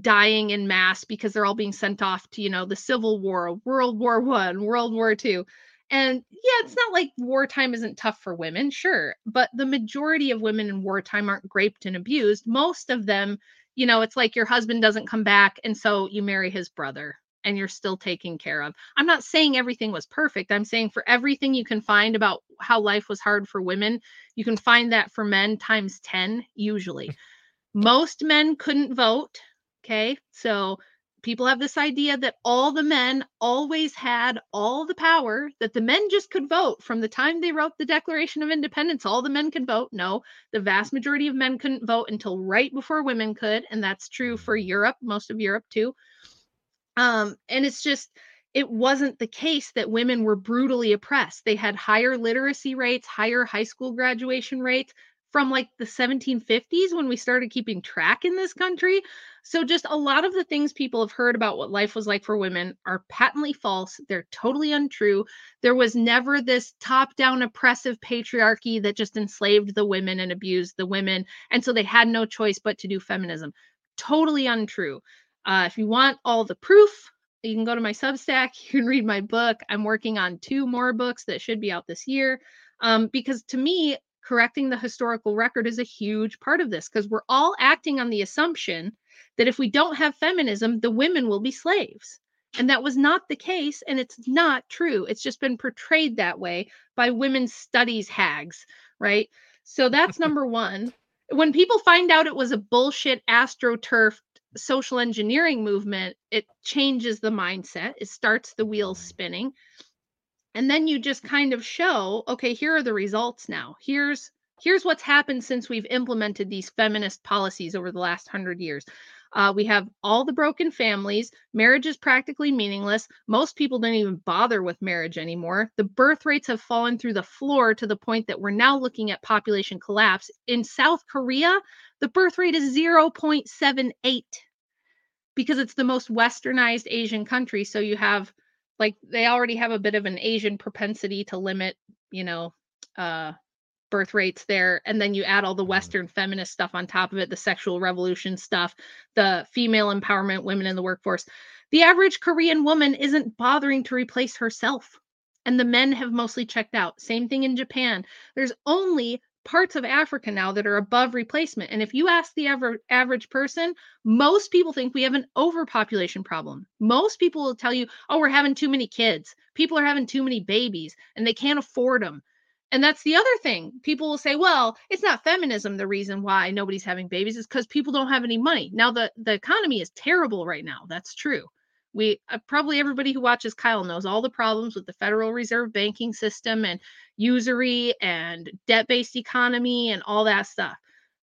dying in mass because they're all being sent off to, you know, the Civil War, World War One, World War Two. And yeah, it's not like wartime isn't tough for women, sure, but the majority of women in wartime aren't raped and abused. Most of them, you know, it's like your husband doesn't come back, and so you marry his brother and you're still taken care of. I'm not saying everything was perfect. I'm saying for everything you can find about how life was hard for women, you can find that for men times 10 usually. Most men couldn't vote. Okay. So people have this idea that all the men always had all the power, that the men just could vote from the time they wrote the Declaration of Independence. All the men could vote. No, the vast majority of men couldn't vote until right before women could. And that's true mm-hmm. for Europe, most of Europe too. Um, and it's just, it wasn't the case that women were brutally oppressed. They had higher literacy rates, higher high school graduation rates from like the 1750s when we started keeping track in this country. So, just a lot of the things people have heard about what life was like for women are patently false. They're totally untrue. There was never this top down oppressive patriarchy that just enslaved the women and abused the women. And so they had no choice but to do feminism. Totally untrue. Uh, if you want all the proof, you can go to my Substack. You can read my book. I'm working on two more books that should be out this year. Um, because to me, correcting the historical record is a huge part of this because we're all acting on the assumption that if we don't have feminism, the women will be slaves. And that was not the case. And it's not true. It's just been portrayed that way by women's studies hags, right? So that's number one. When people find out it was a bullshit astroturf social engineering movement, it changes the mindset, it starts the wheels spinning. And then you just kind of show, okay, here are the results now. Here's here's what's happened since we've implemented these feminist policies over the last 100 years. Uh, we have all the broken families. Marriage is practically meaningless. Most people don't even bother with marriage anymore. The birth rates have fallen through the floor to the point that we're now looking at population collapse. In South Korea, the birth rate is 0.78 because it's the most westernized Asian country. So you have like they already have a bit of an Asian propensity to limit, you know, uh birth rates there and then you add all the mm-hmm. western feminist stuff on top of it the sexual revolution stuff the female empowerment women in the workforce the average korean woman isn't bothering to replace herself and the men have mostly checked out same thing in japan there's only parts of Africa now that are above replacement. And if you ask the aver- average person, most people think we have an overpopulation problem. Most people will tell you, oh, we're having too many kids. People are having too many babies and they can't afford them. And that's the other thing. People will say, well, it's not feminism the reason why nobody's having babies is because people don't have any money. Now the the economy is terrible right now. That's true we uh, probably everybody who watches Kyle knows all the problems with the Federal Reserve banking system and usury and debt based economy and all that stuff.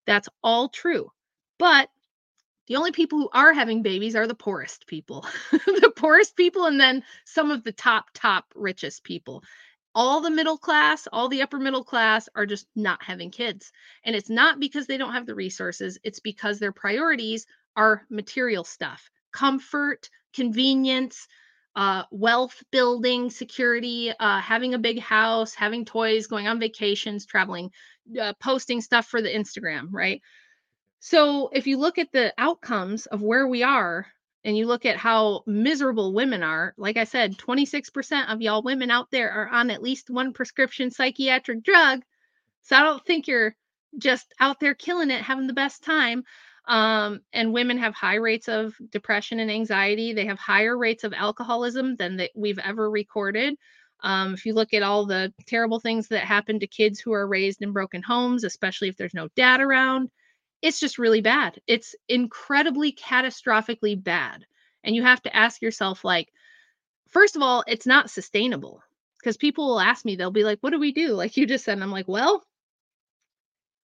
That's all true. But the only people who are having babies are the poorest people, the poorest people, and then some of the top, top richest people. All the middle class, all the upper middle class are just not having kids. And it's not because they don't have the resources, it's because their priorities are material stuff comfort, convenience, uh, wealth building, security, uh, having a big house, having toys, going on vacations, traveling, uh, posting stuff for the Instagram, right? So if you look at the outcomes of where we are and you look at how miserable women are, like I said, 26% of y'all women out there are on at least one prescription psychiatric drug. So I don't think you're just out there killing it, having the best time. Um, and women have high rates of depression and anxiety. They have higher rates of alcoholism than that we've ever recorded. Um, if you look at all the terrible things that happen to kids who are raised in broken homes, especially if there's no dad around, it's just really bad. It's incredibly catastrophically bad. And you have to ask yourself, like, first of all, it's not sustainable because people will ask me, they'll be like, what do we do? Like you just said, I'm like, well,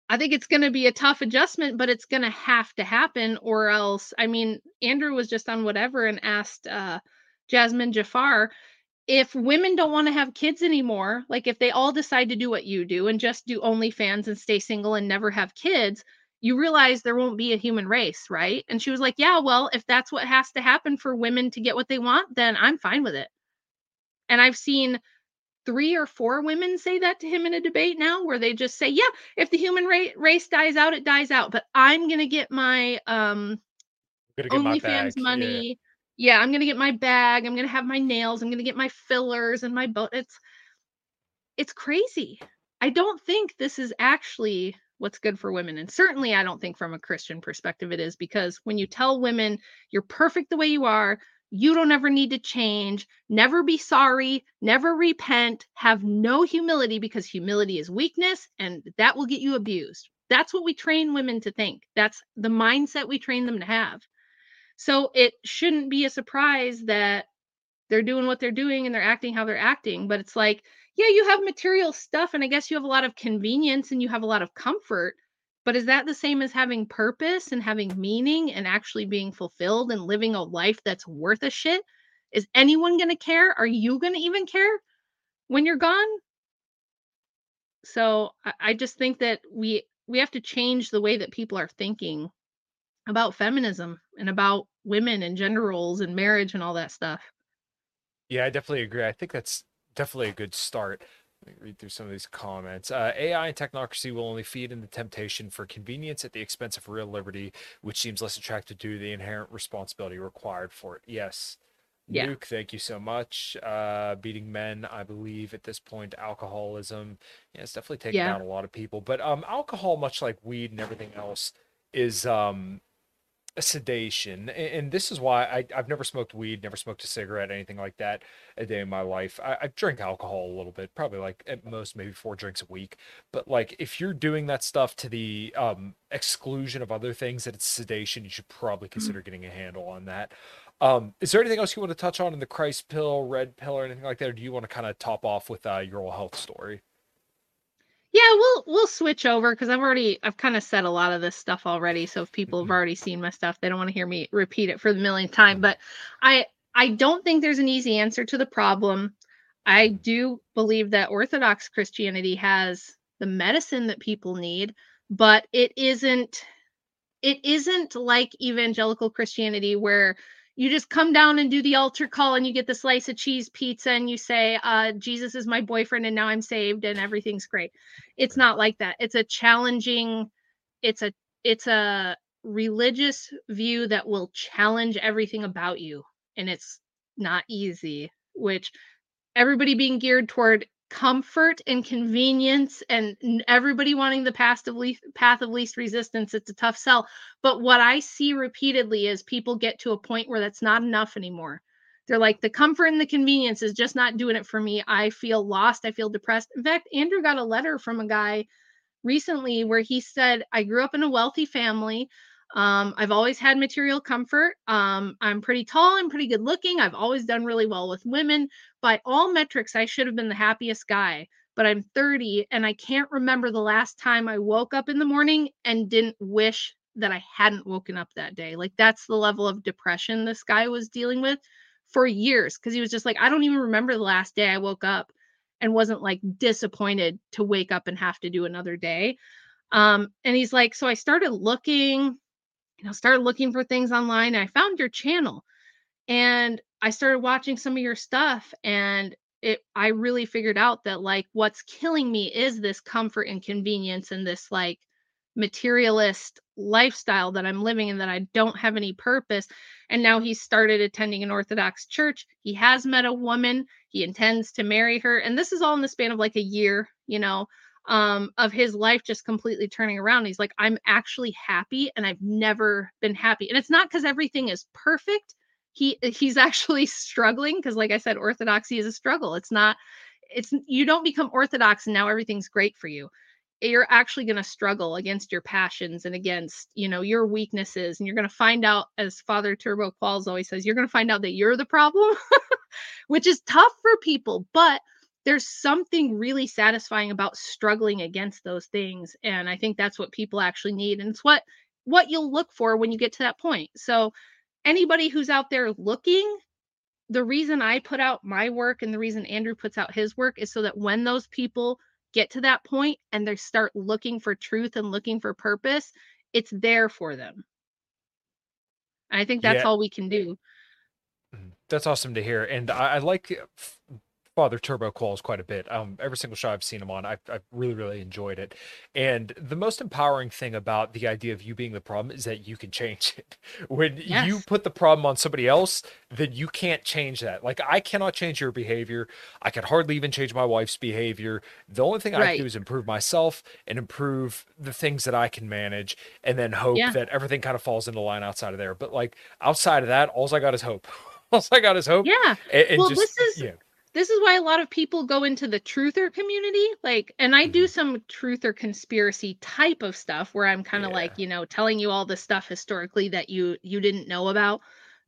I think it's going to be a tough adjustment, but it's going to have to happen, or else. I mean, Andrew was just on whatever and asked uh, Jasmine Jafar if women don't want to have kids anymore, like if they all decide to do what you do and just do OnlyFans and stay single and never have kids, you realize there won't be a human race, right? And she was like, Yeah, well, if that's what has to happen for women to get what they want, then I'm fine with it. And I've seen three or four women say that to him in a debate now where they just say yeah if the human ra- race dies out it dies out but i'm going to get my um OnlyFans money. Yeah. yeah, I'm gonna get my bag. I'm gonna have my nails. I'm gonna get my fillers and my boat. It's it's crazy. I don't think this is actually what's good for women. And certainly, I don't think from a Christian perspective it is because when you tell women you're perfect the way you are, you don't ever need to change, never be sorry, never repent, have no humility because humility is weakness and that will get you abused. That's what we train women to think. That's the mindset we train them to have. So it shouldn't be a surprise that they're doing what they're doing and they're acting how they're acting. But it's like, yeah, you have material stuff, and I guess you have a lot of convenience and you have a lot of comfort. But is that the same as having purpose and having meaning and actually being fulfilled and living a life that's worth a shit? Is anyone going to care? Are you going to even care when you're gone? So I, I just think that we we have to change the way that people are thinking about feminism and about women and gender roles and marriage and all that stuff. Yeah, I definitely agree. I think that's definitely a good start. Let me read through some of these comments. Uh, AI and technocracy will only feed into the temptation for convenience at the expense of real liberty, which seems less attractive to the inherent responsibility required for it. Yes. Yeah. Luke, thank you so much. Uh, beating men, I believe at this point, alcoholism, yeah, it's definitely taken yeah. down a lot of people. But um, alcohol, much like weed and everything else, is um, sedation and this is why I, i've never smoked weed never smoked a cigarette anything like that a day in my life. I, I drink alcohol a little bit probably like at most maybe four drinks a week but like if you're doing that stuff to the um, exclusion of other things that it's sedation you should probably mm-hmm. consider getting a handle on that. Um, is there anything else you want to touch on in the christ pill red pill or anything like that or do you want to kind of top off with uh, your oral health story yeah, we'll we'll switch over because I've already I've kind of said a lot of this stuff already. So if people have mm-hmm. already seen my stuff, they don't want to hear me repeat it for the millionth time. But I I don't think there's an easy answer to the problem. I do believe that Orthodox Christianity has the medicine that people need, but it isn't it isn't like evangelical Christianity where you just come down and do the altar call and you get the slice of cheese pizza and you say uh, jesus is my boyfriend and now i'm saved and everything's great. It's not like that. It's a challenging it's a it's a religious view that will challenge everything about you and it's not easy which everybody being geared toward comfort and convenience and everybody wanting the path of least path of least resistance it's a tough sell. But what i see repeatedly is people get to a point where that's not enough anymore. They're like the comfort and the convenience is just not doing it for me. I feel lost i feel depressed. In fact andrew got a letter from a guy recently where he said i grew up in a wealthy family um, I've always had material comfort. Um, I'm pretty tall. I'm pretty good looking. I've always done really well with women. By all metrics, I should have been the happiest guy. But I'm 30 and I can't remember the last time I woke up in the morning and didn't wish that I hadn't woken up that day. Like that's the level of depression this guy was dealing with for years because he was just like, I don't even remember the last day I woke up and wasn't like disappointed to wake up and have to do another day. Um, and he's like, so I started looking you know, started looking for things online. I found your channel and I started watching some of your stuff and it I really figured out that like what's killing me is this comfort and convenience and this like materialist lifestyle that I'm living in that I don't have any purpose. And now he's started attending an Orthodox church. He has met a woman. He intends to marry her. And this is all in the span of like a year, you know um, of his life just completely turning around. He's like, I'm actually happy and I've never been happy. And it's not because everything is perfect. He he's actually struggling because, like I said, orthodoxy is a struggle. It's not, it's you don't become orthodox and now everything's great for you. You're actually going to struggle against your passions and against, you know, your weaknesses. And you're going to find out, as Father Turbo Qualls always says, you're going to find out that you're the problem, which is tough for people. But there's something really satisfying about struggling against those things and i think that's what people actually need and it's what what you'll look for when you get to that point so anybody who's out there looking the reason i put out my work and the reason andrew puts out his work is so that when those people get to that point and they start looking for truth and looking for purpose it's there for them i think that's yeah. all we can do mm-hmm. that's awesome to hear and I, I like bother Turbo Qualls quite a bit. Um, every single show I've seen him on, I've, I've really, really enjoyed it. And the most empowering thing about the idea of you being the problem is that you can change it. When Yes. you put the problem on somebody else, then you can't change that. Like I cannot change your behavior. I can hardly even change my wife's behavior. The only thing I Right. can do is improve myself and improve the things that I can manage, and then hope Yeah. that everything kind of falls into line outside of there. But like outside of that, all I got is hope. all I got is hope. Yeah. And, and Well, just, this is- yeah. This is why a lot of people go into the truther community like and i Mm-hmm. do some truther conspiracy type of stuff where i'm kind of Yeah. like you know telling you all the stuff historically that you you didn't know about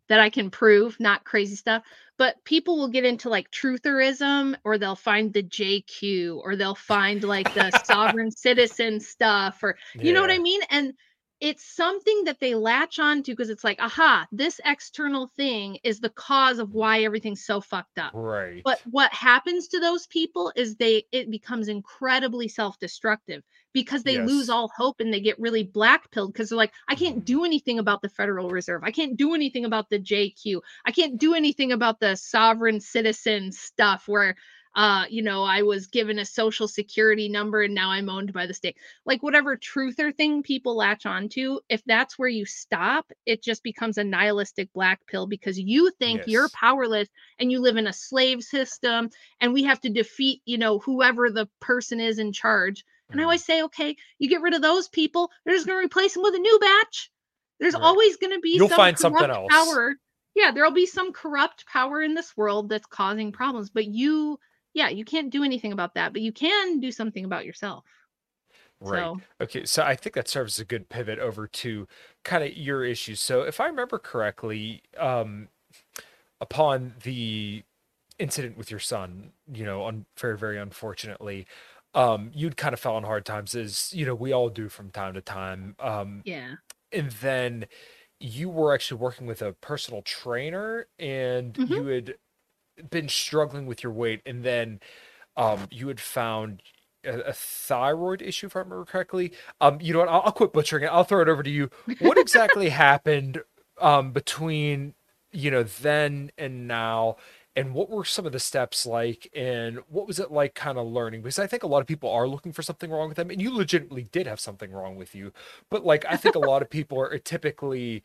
that i can prove not crazy stuff but people will get into like trutherism or they'll find the jq or they'll find like the sovereign citizen stuff or you know what i mean and it's something that they latch on to because it's like aha this external thing is the cause of why everything's so fucked up Right. but what happens to those people is they it becomes incredibly self-destructive because they Yes. lose all hope and they get really black pilled because they're like, I can't Mhm. do anything about the Federal Reserve. I can't do anything about the JQ. I can't do anything about the sovereign citizen stuff where uh you know i was given a social security number and now i'm owned by the state like whatever truther thing people latch onto if that's where you stop it just becomes a nihilistic black pill because you think you're powerless and you live in a slave system and we have to defeat you know whoever the person is in charge and i Mhm. always say okay you get rid of those people they're just going to replace them with a new batch there's Right. always going to be You'll some find something else. power yeah there'll be some corrupt power in this world that's causing problems but you yeah you can't do anything about that but you can do something about yourself Right. so Okay, so I think that serves as a good pivot over to kind of your issues. So if I remember correctly, um, upon the incident with your son, you know, un very, very unfortunately, um, you'd kind of fell on hard times as, you know, we all do from time to time. Um, yeah and then you were actually working with a personal trainer and Mhm. you had been struggling with your weight and then um, you had found a, a thyroid issue if i remember correctly. Um, you know what? I'll, I'll quit butchering it. I'll throw it over to you. What exactly happened um, between you know then and now and what were some of the steps like and what was it like kind of learning? Because i think a lot of people are looking for something wrong with them and you legitimately did have something wrong with you. But like i think a lot of people are typically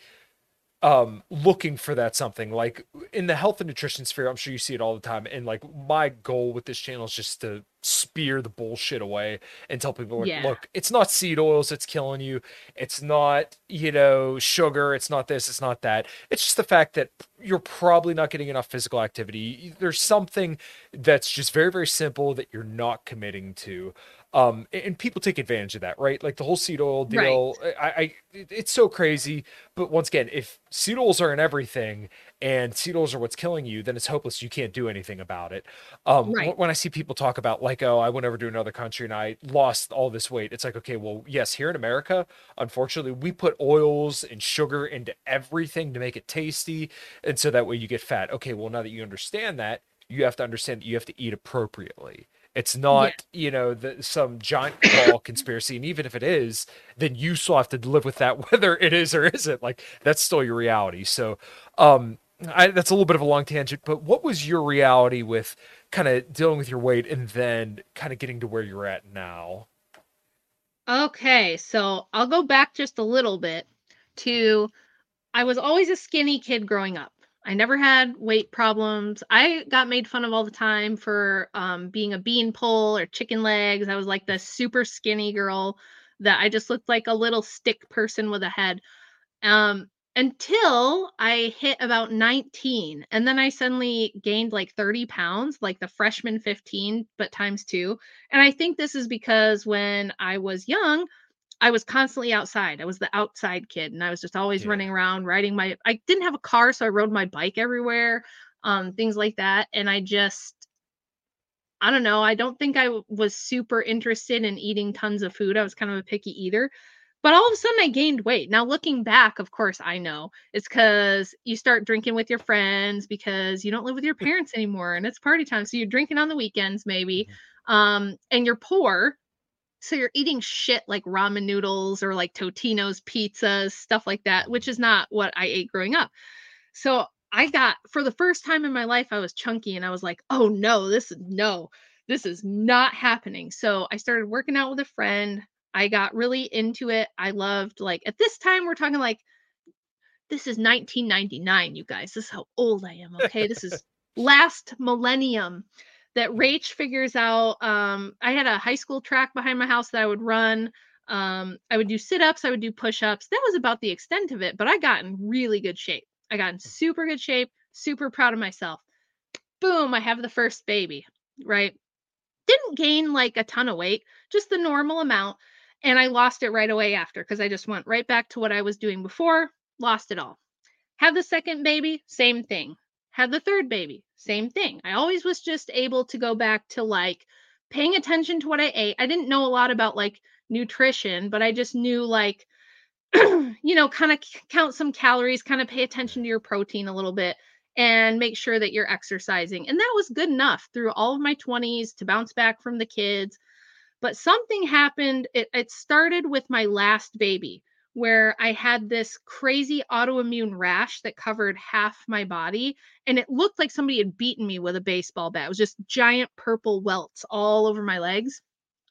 um looking for that something. Like in the health and nutrition sphere i'm sure you see it all the time and like my goal with this channel is just to spear the bullshit away and tell people like Yeah. look it's not seed oils that's killing you. It's not you know sugar. It's not this. It's not that. It's just the fact that you're probably not getting enough physical activity. There's something that's just very very simple that you're not committing to um and people take advantage of that right? Like the whole seed oil Right. deal i i it's so crazy. But once again if seed oils are in everything and seed oils are what's killing you then it's hopeless. You can't do anything about it. Um Right. when i see people talk about like oh i went over to another country and i lost all this weight it's like okay well yes here in america unfortunately we put oils and sugar into everything to make it tasty. And so that way you get fat. Okay well now that you understand that you have to understand that you have to eat appropriately it's not you know the, some giant ball conspiracy and even if it is then you still have to live with that whether it is or isn't. Like that's still your reality. So um I, that's a little bit of a long tangent but what was your reality with kind of dealing with your weight and then kind of getting to where you're at now? Okay, so I'll go back just a little bit to I was always a skinny kid growing up. I never had weight problems. I got made fun of all the time for um, being a bean pole or chicken legs. I was like the super skinny girl that I just looked like a little stick person with a head. Um, until I hit about 19. And then I suddenly gained like 30 pounds, like the freshman 15, but times two. And I think this is because when I was young, I was constantly outside. I was the outside kid and I was just always Yeah. running around riding my I didn't have a car so I rode my bike everywhere. Um things like that and I just I don't know, I don't think I w- was super interested in eating tons of food. I was kind of a picky eater. But all of a sudden I gained weight. Now looking back, of course I know it's cuz you start drinking with your friends because you don't live with your parents anymore and it's party time. So you're drinking on the weekends maybe. Um and you're poor so you're eating shit like ramen noodles or like Totino's pizzas, stuff like that, which is not what I ate growing up. So I got for the first time in my life, I was chunky and I was like, oh no, this is no, this is not happening. So I started working out with a friend. I got really into it. I loved like at this time we're talking like this is 1999, you guys. This is how old I am. Okay. This is last millennium that Rach figures out. Um, I had a high school track behind my house that I would run. Um, I would do sit ups, I would do push ups. That was about the extent of it, but I got in really good shape. I got in super good shape, super proud of myself. Boom, I have the first baby, right? Didn't gain like a ton of weight, just the normal amount. And I lost it right away after because I just went right back to what I was doing before, lost it all. Have the second baby, same thing. Have the third baby, same thing. I always was just able to go back to like paying attention to what I ate. I didn't know a lot about like nutrition, but I just knew like, you know, kind of count some calories, kind of pay attention to your protein a little bit and make sure that you're exercising. And that was good enough through all of my 20s to bounce back from the kids. But something happened. It, it started with my last baby where I had this crazy autoimmune rash that covered half my body. And it looked like somebody had beaten me with a baseball bat. It was just giant purple welts all over my legs.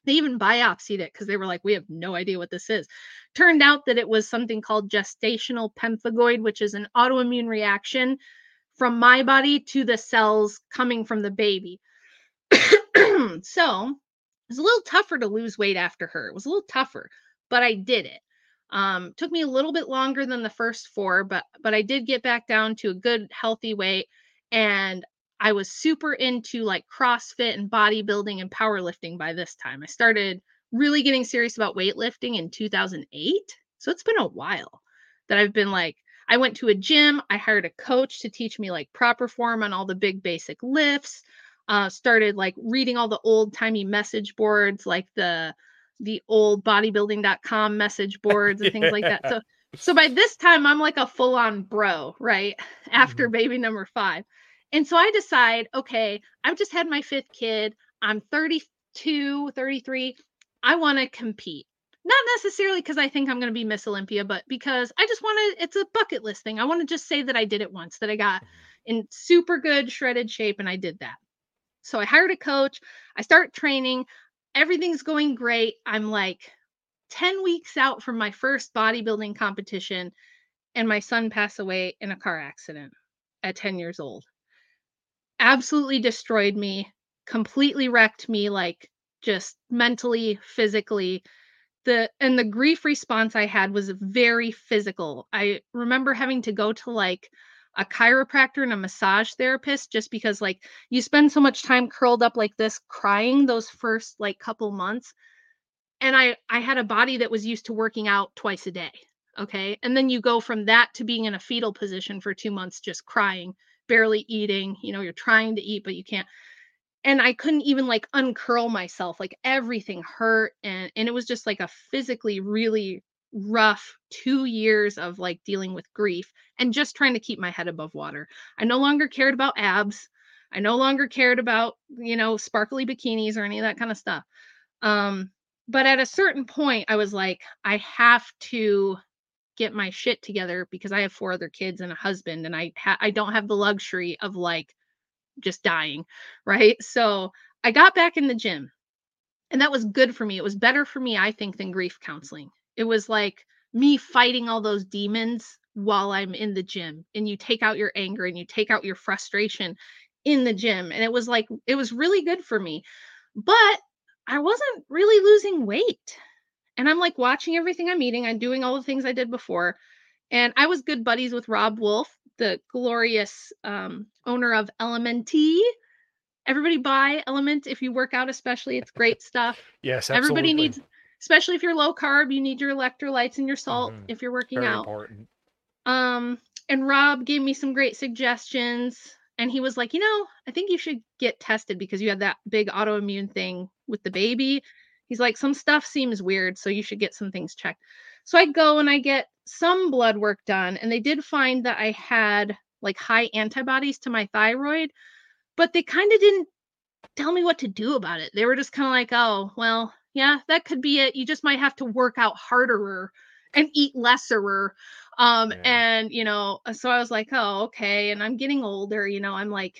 They even biopsied it because they were like, we have no idea what this is. Turned out that it was something called gestational pemphigoid, which is an autoimmune reaction from my body to the cells coming from the baby. so it was a little tougher to lose weight after her. It was a little tougher, but I did it. Um, took me a little bit longer than the first four, but but I did get back down to a good healthy weight, and I was super into like CrossFit and bodybuilding and powerlifting by this time. I started really getting serious about weightlifting in 2008, so it's been a while that I've been like. I went to a gym. I hired a coach to teach me like proper form on all the big basic lifts. Uh, started like reading all the old timey message boards, like the the old bodybuilding.com message boards and things yeah. like that. So so by this time I'm like a full on bro, right? After mm-hmm. baby number 5. And so I decide, okay, I've just had my fifth kid. I'm 32, 33. I want to compete. Not necessarily because I think I'm going to be Miss Olympia, but because I just want to, it's a bucket list thing. I want to just say that I did it once, that I got mm-hmm. in super good shredded shape and I did that. So I hired a coach. I start training everything's going great. I'm like 10 weeks out from my first bodybuilding competition, and my son passed away in a car accident at 10 years old. Absolutely destroyed me, completely wrecked me, like just mentally, physically. The and the grief response I had was very physical. I remember having to go to like a chiropractor and a massage therapist just because like you spend so much time curled up like this crying those first like couple months and i i had a body that was used to working out twice a day okay? And then you go from that to being in a fetal position for 2 months just crying barely eating you know you're trying to eat but you can't and i couldn't even like uncurl myself like everything hurt and and it was just like a physically really rough two years of like dealing with grief and just trying to keep my head above water. I no longer cared about abs. I no longer cared about, you know, sparkly bikinis or any of that kind of stuff. Um, but at a certain point, I was like, I have to get my shit together because I have four other kids and a husband, and I ha- I don't have the luxury of like just dying, right? So I got back in the gym, and that was good for me. It was better for me, I think, than grief counseling it was like me fighting all those demons while I'm in the gym. And you take out your anger and you take out your frustration in the gym. And it was like, it was really good for me. But I wasn't really losing weight. And I'm like watching everything I'm eating. I'm doing all the things I did before. And I was good buddies with Robb Wolf, the glorious um, owner of LMNT. Everybody buy LMNT if you work out, especially. It's great stuff. Yes, absolutely. everybody needs especially if you're low carb, you need your electrolytes and your salt mm-hmm. if you're working Very out. Important. Um, and Robb gave me some great suggestions. And he was like, you know, I think you should get tested because you had that big autoimmune thing with the baby. He's like, some stuff seems weird, so you should get some things checked. So I go and I get some blood work done, and they did find that I had like high antibodies to my thyroid, but they kind of didn't tell me what to do about it. They were just kind of like, oh, well, yeah, that could be it. You just might have to work out harder and eat lesser. Um, Yeah. and you know, uh, so I was like, oh, okay. And I'm getting older, you know, I'm like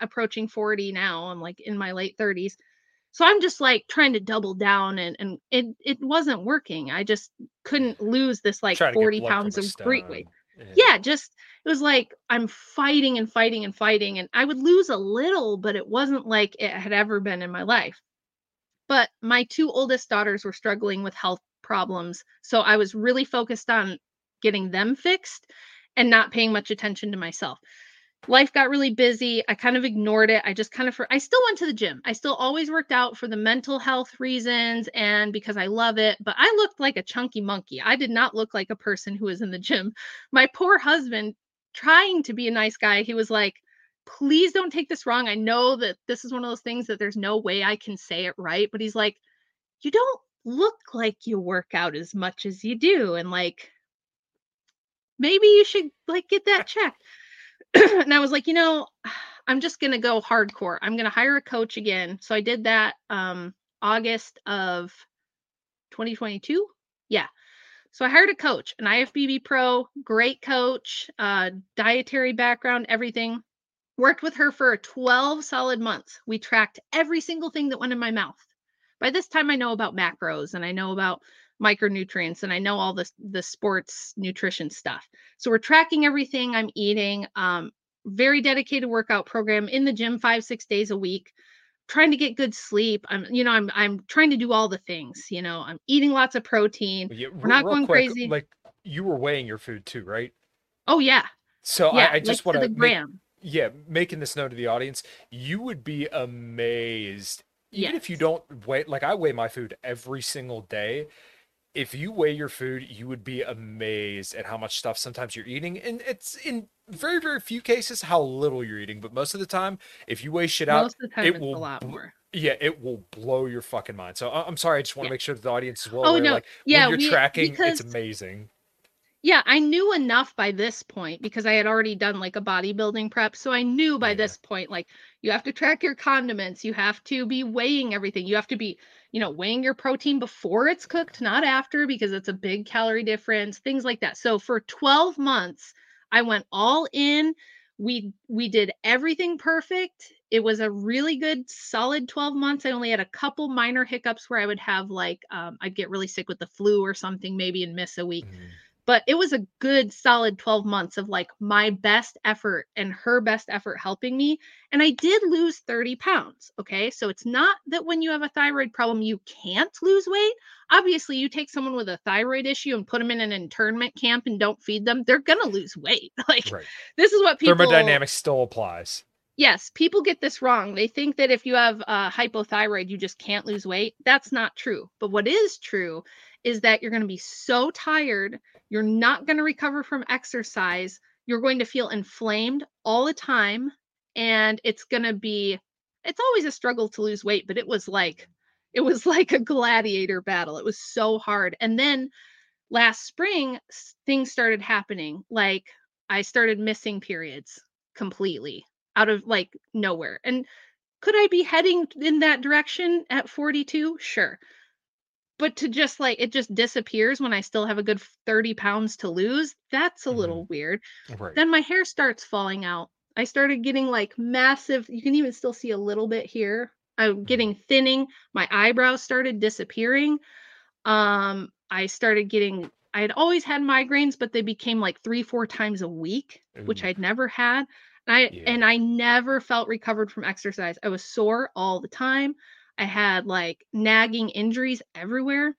approaching 40 now. I'm like in my late 30s. So I'm just like trying to double down and and it it wasn't working. I just couldn't lose this like Try to get 40 pounds of great weight. stone. Yeah, just it was like I'm fighting and fighting and fighting and I would lose a little, but it wasn't like it had ever been in my life. But my two oldest daughters were struggling with health problems, so I was really focused on getting them fixed and not paying much attention to myself. Life got really busy. I kind of ignored it. I just kind of I still went to the gym. I still always worked out for the mental health reasons and because I love it, but I looked like a chunky monkey. I did not look like a person who was in the gym. My poor husband trying to be a nice guy, he was like, "Please don't take this wrong. I know that this is one of those things that there's no way I can say it right, but he's like, "You don't look like you work out as much as you do and like maybe you should like get that checked." and I was like, you know, I'm just gonna go hardcore. I'm gonna hire a coach again. So I did that um August of 2022. Yeah. So I hired a coach, an IFBB pro, great coach, uh, dietary background, everything. Worked with her for 12 solid months. We tracked every single thing that went in my mouth. By this time, I know about macros and I know about micronutrients and I know all the the sports nutrition stuff. So we're tracking everything I'm eating. Um, very dedicated workout program in the gym five six days a week trying to get good sleep i'm you know i'm i'm trying to do all the things you know i'm eating lots of protein Yeah, We're not going quick, crazy. Like you were weighing your food too, right? oh yeah So yeah I, I just like want to gram yeah, making this known to the audience, you would be amazed. Even if you don't weigh, like I weigh my food every single day. If you weigh your food, you would be amazed at how much stuff sometimes you're eating. And it's in very, very few cases how little you're eating. But most of the time, if you weigh shit out, most of the time it it's will a lot more yeah, it will blow your fucking mind. So I'm sorry, I just want to Yeah. make sure that the audience is well Oh, aware. no, Like yeah, when you're we- tracking, because- it's amazing. Yeah i knew enough by this point because i had already done like a bodybuilding prep so i knew by Yeah. this point like you have to track your condiments you have to be weighing everything you have to be you know weighing your protein before it's cooked not after because it's a big calorie difference things like that so for 12 months i went all in we we did everything perfect it was a really good solid 12 months i only had a couple minor hiccups where i would have like um, i'd get really sick with the flu or something maybe and miss a week Mhm. But it was a good solid 12 months of like my best effort and her best effort helping me and i did lose 30 pounds okay so it's not that when you have a thyroid problem you can't lose weight obviously you take someone with a thyroid issue and put them in an internment camp and don't feed them they're gonna lose weight like Right. this is what people Thermodynamics still applies. yes, people get this wrong. They think that if you have uh, hypothyroid, you just can't lose weight. That's not true. But what is true is that you're going to be so tired, you're not going to recover from exercise, you're going to feel inflamed all the time, and it's going to be it's always a struggle to lose weight, but it was like it was like a gladiator battle. It was so hard. And then last spring, things started happening. Like I started missing periods completely out of like nowhere. And could I be heading in that direction at 42? Sure. But to just like it just disappears when I still have a good 30 pounds to lose, that's a Mhm. little weird. Right. Then my hair starts falling out. I started getting like massive, you can even still see a little bit here. I'm getting thinning. My eyebrows started disappearing. Um, I started getting, I had always had migraines, but they became like three, four times a week, which I'd never had. And I Yeah. and I never felt recovered from exercise. I was sore all the time. I had like nagging injuries everywhere.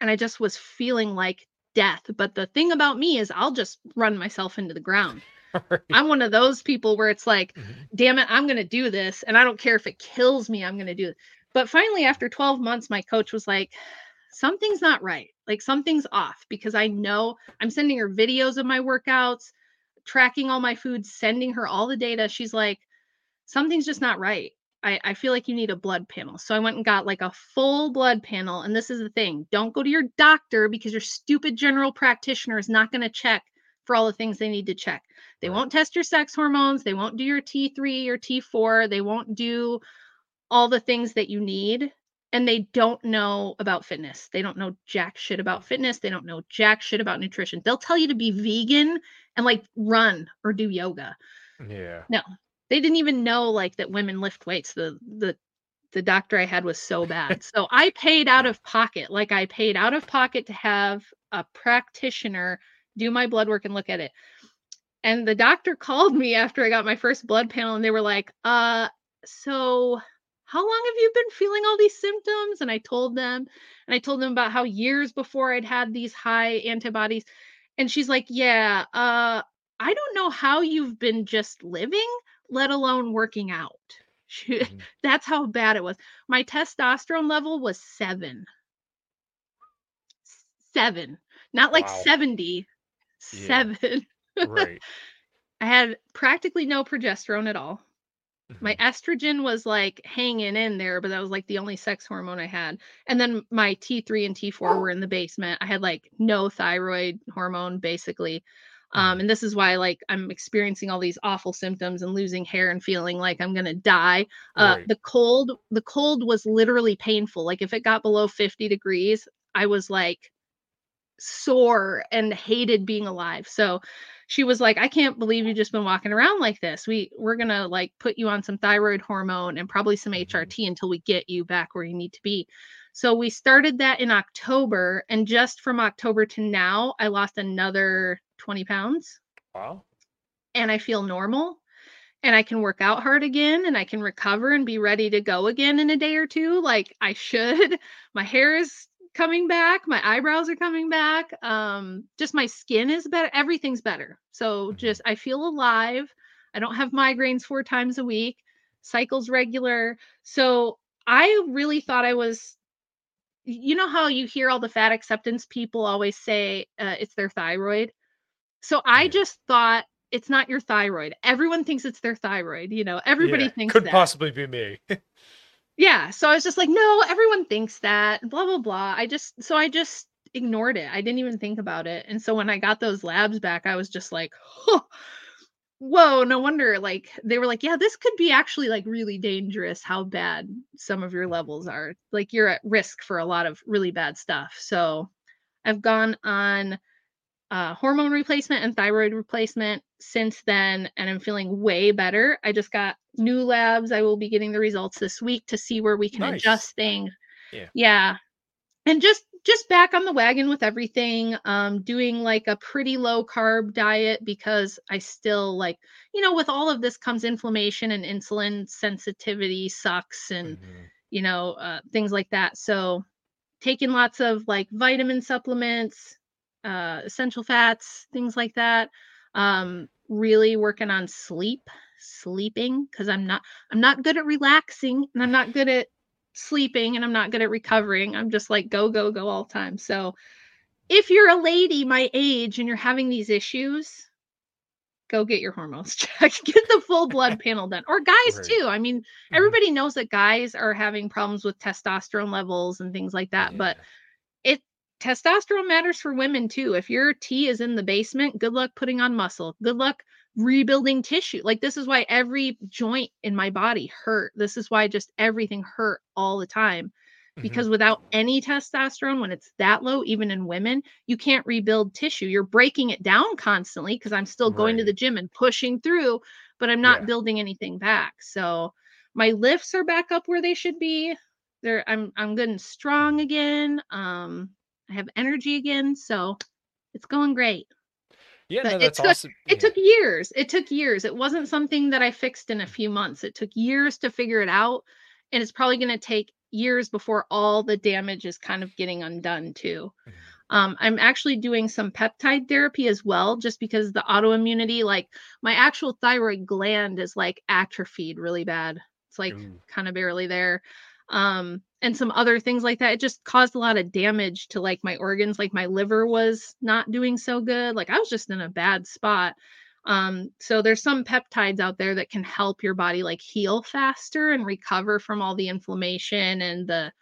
And I just was feeling like death. But the thing about me is I'll just run myself into the ground. Right. I'm one of those people where it's like, Mhm. damn it, I'm going to do this. And I don't care if it kills me, I'm going to do it. But finally, after 12 months, my coach was like, something's not right. Like something's off because I know I'm sending her videos of my workouts, tracking all my foods, sending her all the data. She's like, something's just not right. I, I feel like you need a blood panel. So I went and got like a full blood panel. And this is the thing don't go to your doctor because your stupid general practitioner is not going to check for all the things they need to check. They won't test your sex hormones. They won't do your T3 or T4. They won't do all the things that you need. and they don't know about fitness. They don't know jack shit about fitness. They don't know jack shit about nutrition. They'll tell you to be vegan and like run or do yoga. Yeah. No, they didn't even know like that women lift weights. The the the doctor I had was so bad. so I paid out of pocket. Like I paid out of pocket to have a practitioner do my blood work and look at it. And the doctor called me after I got my first blood panel and they were like, uh, so how long have you been feeling all these symptoms? And I told them, and I told them about how years before I'd had these high antibodies. And she's like, yeah, uh, I don't know how you've been just living, let alone working out. She, Mhm. That's how bad it was. My testosterone level was seven. Seven, not like Wow. 70, Yeah. seven. Right. I had practically no progesterone at all. My Mhm. estrogen was like hanging in there, but that was like the only sex hormone I had. And then my T3 and T4 were in the basement. I had like no thyroid hormone basically. Um, Mhm. and this is why like I'm experiencing all these awful symptoms and losing hair and feeling like I'm gonna die. Uh, Right. the cold, the cold was literally painful. Like if it got below 50 degrees, I was like sore and hated being alive. So she was like, I can't believe you've just been walking around like this. We we're gonna like put you on some thyroid hormone and probably some. HRT until we get you back where you need to be. So we started that in October, and just from October to now, I lost another 20 pounds Wow. and I feel normal and I can work out hard again and I can recover and be ready to go again in a day or two like I should. My hair is coming back, my eyebrows are coming back. Um just my skin is better, everything's better. So Mhm. just I feel alive. I don't have migraines four times a week. Cycles regular. So I really thought I was you know how you hear all the fat acceptance people always say uh, it's their thyroid so I just thought it's not your thyroid. Everyone thinks it's their thyroid. You know, everybody Yeah, thinks Could that. possibly be me. yeah. So I was just like, no, everyone thinks that. Blah blah blah. I just so I just ignored it. I didn't even think about it. And so when I got those labs back, I was just like, huh, whoa, no wonder. Like they were like, yeah, this could be actually like really dangerous. How bad some of your levels are. Like you're at risk for a lot of really bad stuff. So I've gone on uh, hormone replacement and thyroid replacement since then, and I'm feeling way better. I just got new labs. I will be getting the results this week to see where we can Nice. adjust things. Yeah. Yeah. And just just back on the wagon with everything. Um, doing like a pretty low carb diet because I still like, you know, with all of this comes inflammation and insulin sensitivity sucks and Mhm. you know, uh, things like that. So, taking lots of like vitamin supplements, uh, essential fats, things like that. Um, really working on sleep, sleeping because I'm not I'm not good at relaxing and I'm not good at sleeping and I'm not good at recovering. I'm just like go go go all the time. So, if you're a lady my age and you're having these issues, go get your hormones checked. Get the full blood panel done. Or guys Right. too. I mean, Mhm. everybody knows that guys are having problems with testosterone levels and things like that but it testosterone matters for women too. If your t is in the basement good luck putting on muscle. Good luck rebuilding tissue. Like this is why every joint in my body hurt. This is why just everything hurt all the time. Mhm. because without any testosterone when it's that low even in women you can't rebuild tissue. You're breaking it down constantly because i'm still going to the gym and pushing through but i'm not Yeah. building anything back. So my lifts are back up where they should be. They're i'm i'm good and strong again. Um i have energy again so it's going great yeah, no, it that's took- awesome. it Yeah. took years it took years it wasn't something that i fixed in a few months it took years to figure it out and it's probably going to take years before all the damage is kind of getting undone too Mhm. um, i'm actually doing some peptide therapy as well just because the autoimmunity like my actual thyroid gland is like atrophied really bad it's like kind of barely there um and some other things like that. It just caused a lot of damage to like my organs like my liver was not doing so good. Like i was just in a bad spot. Um so there's some peptides out there that can help your body like heal faster and recover from all the inflammation and the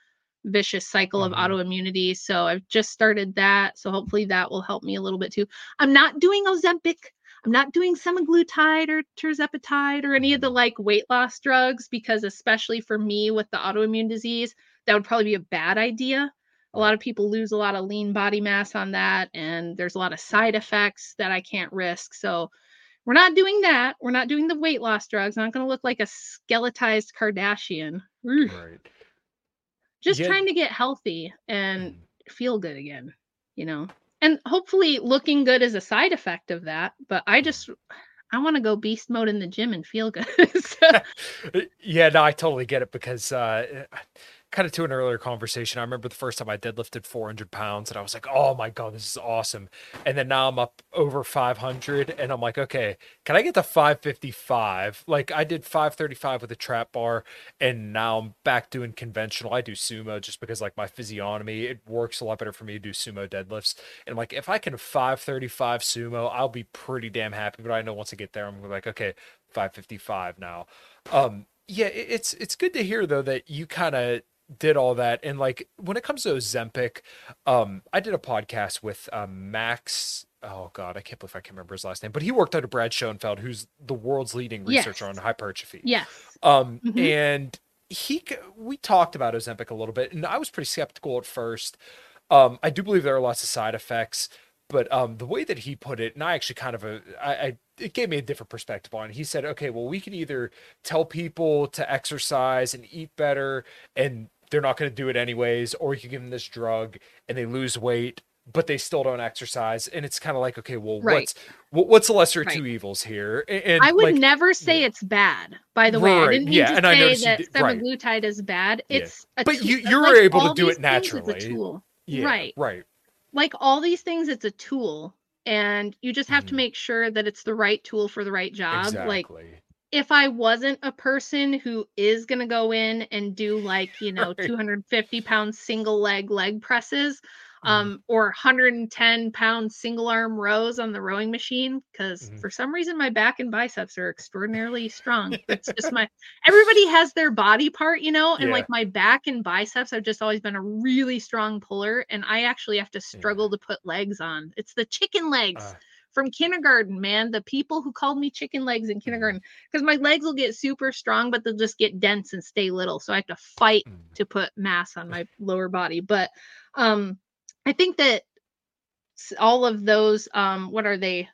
vicious cycle Mhm. of autoimmunity. So i've just started that. So hopefully that will help me a little bit too. I'm not doing ozempic i'm not doing semaglutide or tirzepatide or any of the Mhm. like weight loss drugs because especially for me with the autoimmune disease that would probably be a bad idea. A lot of people lose a lot of lean body mass on that, and there's a lot of side effects that I can't risk. So we're not doing that. We're not doing the weight loss drugs. I'm not going to look like a skeletized Kardashian. Right. Just Yeah. trying to get healthy and Mhm. feel good again, you know? And hopefully looking good is a side effect of that. But I just, I want to go beast mode in the gym and feel good. So- yeah, no, I totally get it because uh kind of to an earlier conversation, I remember the first time I deadlifted 400 pounds and I was like, oh my God, this is awesome. And then now I'm up over 500 and I'm like, okay, can I get to 555? Like I did 535 with a trap bar and now I'm back doing conventional. I do sumo just because like my physiognomy, it works a lot better for me to do sumo deadlifts. And like, if I can 535 sumo, I'll be pretty damn happy. But I know once I get there, I'm like, okay, 555 now. Um, yeah, it's it's good to hear though that you kind of did all that and like when it comes to Ozempic, um, I did a podcast with um, Max. Oh God, I can't believe I can't remember his last name, but he worked out under Brad Schoenfeld, who's the world's leading researcher Yes. on hypertrophy. yes. Um, Mhm. and he, we talked about Ozempic a little bit, and I was pretty skeptical at first. Um, I do believe there are lots of side effects, but um, the way that he put it, and I actually kind of, a, I, I, it gave me a different perspective on it. He said, okay, well, we can either tell people to exercise and eat better, and they're not going to do it anyways, or you can give them this drug and they lose weight. But they still don't exercise, and it's kind of like, okay, well, Right. what's what, what's the lesser of Right. two evils here? A- And, I would like, never say yeah. it's bad. By the way, I didn't mean yeah, to and say that did- semaglutide is bad. Yeah. It's a But you- you were like able to do it these things, It's naturally. yeah, Right. right. Like all these things, it's a tool, and you just have to Mhm. make sure that it's the right tool for the right job. Like if I wasn't a person who is gonna go in and do like you know Right. 250 pound single leg leg presses, Mhm. um, or 110 pound single arm rows on the rowing machine, because Mhm. for some reason my back and biceps are extraordinarily strong. It's just my everybody has their body part, you know, and Yeah. like my back and biceps have just always been a really strong puller, and I actually have to struggle to put legs on. It's the chicken legs Uh, from kindergarten, man. The people who called me chicken legs Mm-hmm. in kindergarten, because my legs will get super strong, but they'll just get dense and stay little. So I have to fight mm, to put mass on my lower body. But um, I think that all of those, um, what are they?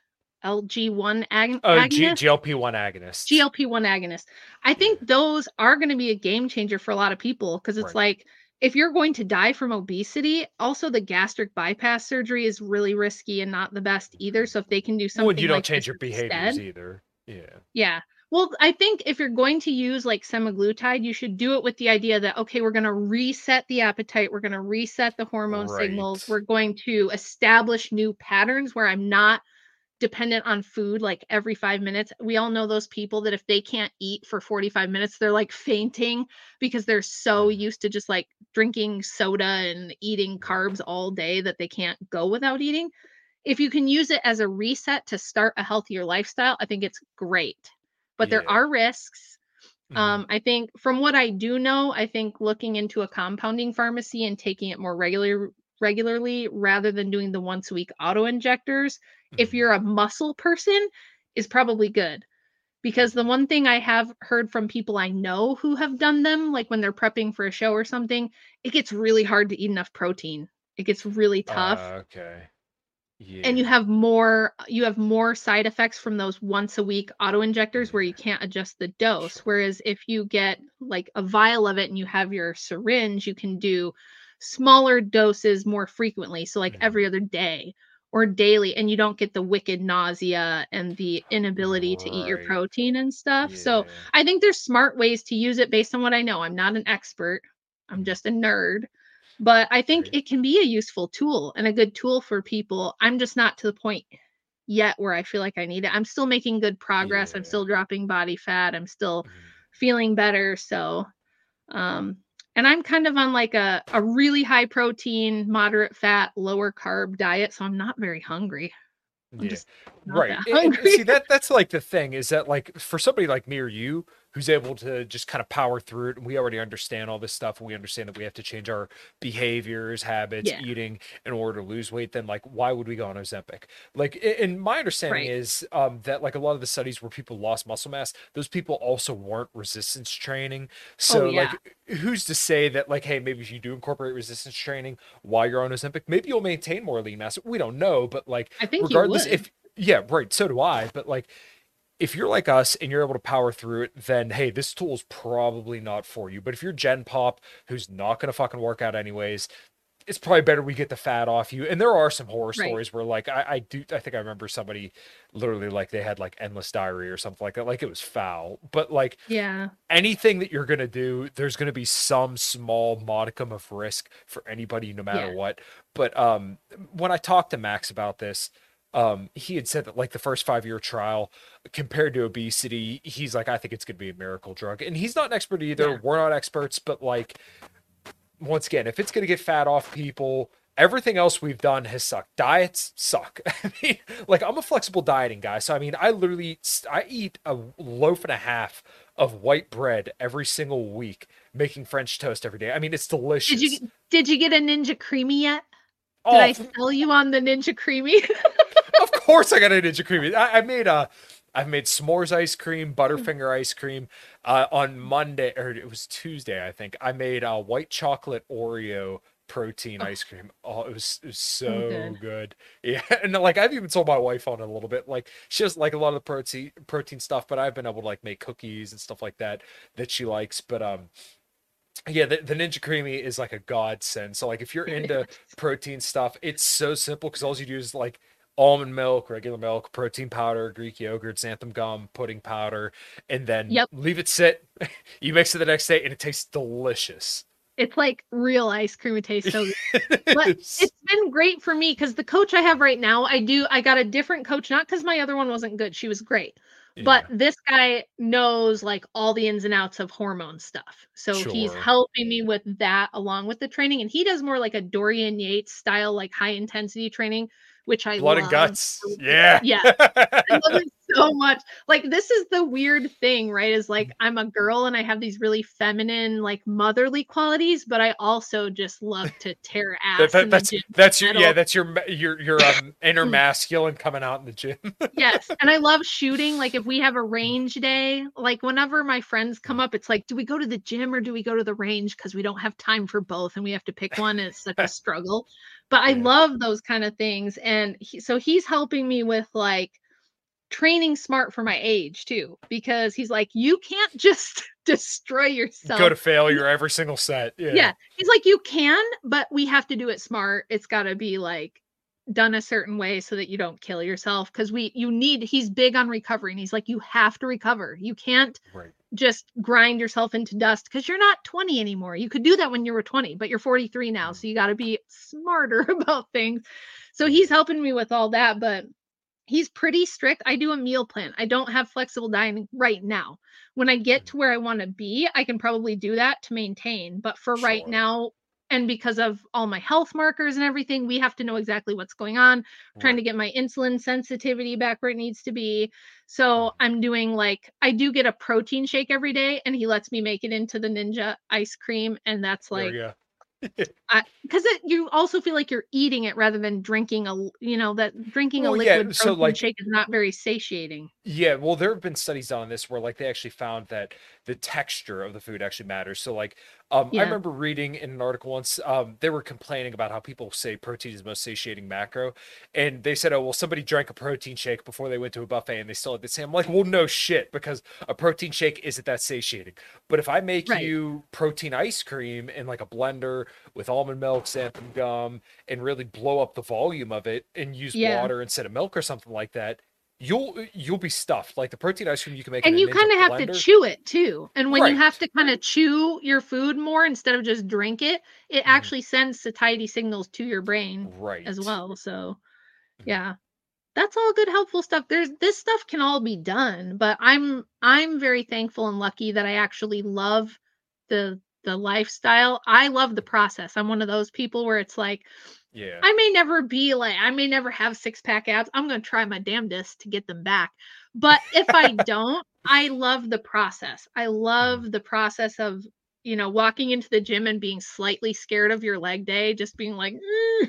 LG1 ag- oh, G- agonists? GLP-1 agonist. GLP-1 agonist. I think those are going to be a game changer for a lot of people because it's Right. like if you're going to die from obesity, also the gastric bypass surgery is really risky and not the best either. So if they can do something, Well, you don't like change your behaviors instead- either. Yeah. yeah. Well, I think if you're going to use like semaglutide, you should do it with the idea that, okay, we're going to reset the appetite. We're going to reset the hormone signals. We're going to establish new patterns where I'm not dependent on food like every five minutes. We all know those people that if they can't eat for 45 minutes, they're like fainting because they're so Mhm. used to just like drinking soda and eating carbs all day that they can't go without eating. If you can use it as a reset to start a healthier lifestyle, I think it's great. But there are risks. Mhm. Um, I think from what I do know, I think looking into a compounding pharmacy and taking it more regular regularly rather than doing the once a week auto injectors, if Mhm. you're a muscle person, is probably good. Because the one thing I have heard from people I know who have done them, like when they're prepping for a show or something, it gets really hard to eat enough protein. It gets really tough Uh, okay. Yeah. and you have more you have more side effects from those once a week auto injectors where you can't adjust the dose. Whereas if you get like a vial of it and you have your syringe you can do smaller doses more frequently so like every other day or daily and you don't get the wicked nausea and the inability to eat your protein and stuff. So i think there's smart ways to use it based on what i know. I'm not an expert. I'm Mhm. just a nerd but i think it can be a useful tool and a good tool for people. I'm just not to the point yet where i feel like i need it. I'm still making good progress. I'm still dropping body fat. I'm still Mhm. feeling better. So um and i'm kind of on like a, a really high protein moderate fat lower carb diet so i'm not very hungry. I'm Yeah. right. that And- and see that that's like the thing is that like for somebody like me or you who's able to just kind of power through it. And we already understand all this stuff and we understand that we have to change our behaviors, habits, Yeah. eating in order to lose weight, then like why would we go on Ozempic? Like and my understanding Right. is um that like a lot of the studies where people lost muscle mass, those people also weren't resistance training. So Oh, yeah. like who's to say that like hey maybe if you do incorporate resistance training while you're on Ozempic, maybe you'll maintain more lean mass. We don't know, but like I think regardless if yeah, right, so do I, but like if you're like us and you're able to power through it, then hey, this tool is probably not for you. But if you're Gen Pop, who's not gonna fucking work out anyways, it's probably better we get the fat off you. And there are some horror Right. stories where like I, I do I think I remember somebody literally like they had like endless diarrhea or something like that. Like it was foul. But like Yeah. anything that you're gonna do, there's gonna be some small modicum of risk for anybody, no matter Yeah. what. But um, when I talked to Max about this, um, he had said that like the first five year trial compared to obesity, he's like, I think it's gonna be a miracle drug, and he's not an expert either. Yeah. We're not experts, but like, once again, if it's gonna get fat off people. Everything else we've done has sucked. Diets suck. I mean, like I'm a flexible dieting guy, so I mean, I literally I eat a loaf and a half of white bread every single week, making French toast every day. I mean, it's delicious. Did you did you get a Ninja CREAMi yet? Did oh, I sell you on the Ninja CREAMi? of course, I got a Ninja CREAMi. I, I made a, I've made s'mores ice cream, Butterfinger ice cream. Uh, on Monday or it was Tuesday, I think. I made a white chocolate Oreo protein Oh. ice cream. Oh, it was it was So so good. good. Yeah, and like I've even told my wife on it a little bit. Like she doesn't like a lot of the protein protein stuff, but I've been able to like make cookies and stuff like that that she likes. But um, yeah, the, the Ninja CREAMi is like a godsend. So like if you're into protein stuff, it's so simple because all you do is like almond milk, regular milk, protein powder, Greek yogurt, xanthan gum, pudding powder, and then Yep. leave it sit. you mix it the next day, and it tastes delicious. it's like real ice cream. It tastes so good. But it's been great for me because the coach I have right now, I do I got a different coach, not because my other one wasn't good. She was great. But this guy knows like all the ins and outs of hormone stuff. So he's helping me with that along with the training. And he does more like a Dorian Yates style, like high intensity training, which I blood love. and guts. Yeah. Yeah. I love it so much. Like this is the weird thing, right? Is like I'm a girl and I have these really feminine, like motherly qualities, but I also just love to tear ass. That- that- that's that's your yeah that's your your your um, inner masculine coming out in the gym. yes and i love shooting like if we have a range day like whenever my friends come up it's like do we go to the gym or do we go to the range because we don't have time for both and we have to pick one it's such a struggle but i Yeah. love those kind of things and he, so he's helping me with like training smart for my age too because he's like you can't just destroy yourself Go to failure every single set. Yeah. yeah. He's like, you can, but we have to do it smart. It's got to be like done a certain way so that you don't kill yourself. Cause we, you need, he's big on recovery. And he's like, you have to recover. You can't Right. just grind yourself into dust because you're not 20 anymore. You could do that when you were 20, but you're 43 now. Mm. So you got to be smarter about things. So he's helping me with all that, but he's pretty strict. I do a meal plan. I don't have flexible dining right now. When I get to where I want to be, I can probably do that to maintain. But for right now, and because of all my health markers and everything, we have to know exactly what's going on. Trying to get my insulin sensitivity back where it needs to be. So Mhm. I'm doing like I do get a protein shake every day, and he lets me make it into the Ninja ice cream, and that's like. Because you also feel like you're eating it rather than drinking a you know that drinking a Well, yeah, liquid so, protein like- shake is not very satiating. Yeah, well, there have been studies done on this where like they actually found that the texture of the food actually matters. So like um I Yeah. remember reading in an article once um they were complaining about how people say protein is the most satiating macro and they said oh well somebody drank a protein shake before they went to a buffet and they still had the same I'm like well no shit because a protein shake isn't that satiating. But if I make Right. you protein ice cream in like a blender with almond milk, xanthan gum and really blow up the volume of it and use Yeah. water instead of milk or something like that you'll you'll be stuffed. Like the protein ice cream you can make, And you kind of have to chew it too. And when you have to kind of chew your food more instead of just drink it, it Mhm. actually sends satiety signals to your brain right as well. So Mhm. yeah. That's all good helpful stuff. There's this stuff can all be done, but I'm I'm very thankful and lucky that I actually love the the lifestyle. I love the process. I'm one of those people where it's like Yeah. I may never be like I may never have six pack abs. I'm gonna try my damnedest to get them back. But if I don't, I love the process. I love Mm. the process of, you know, walking into the gym and being slightly scared of your leg day, just being like,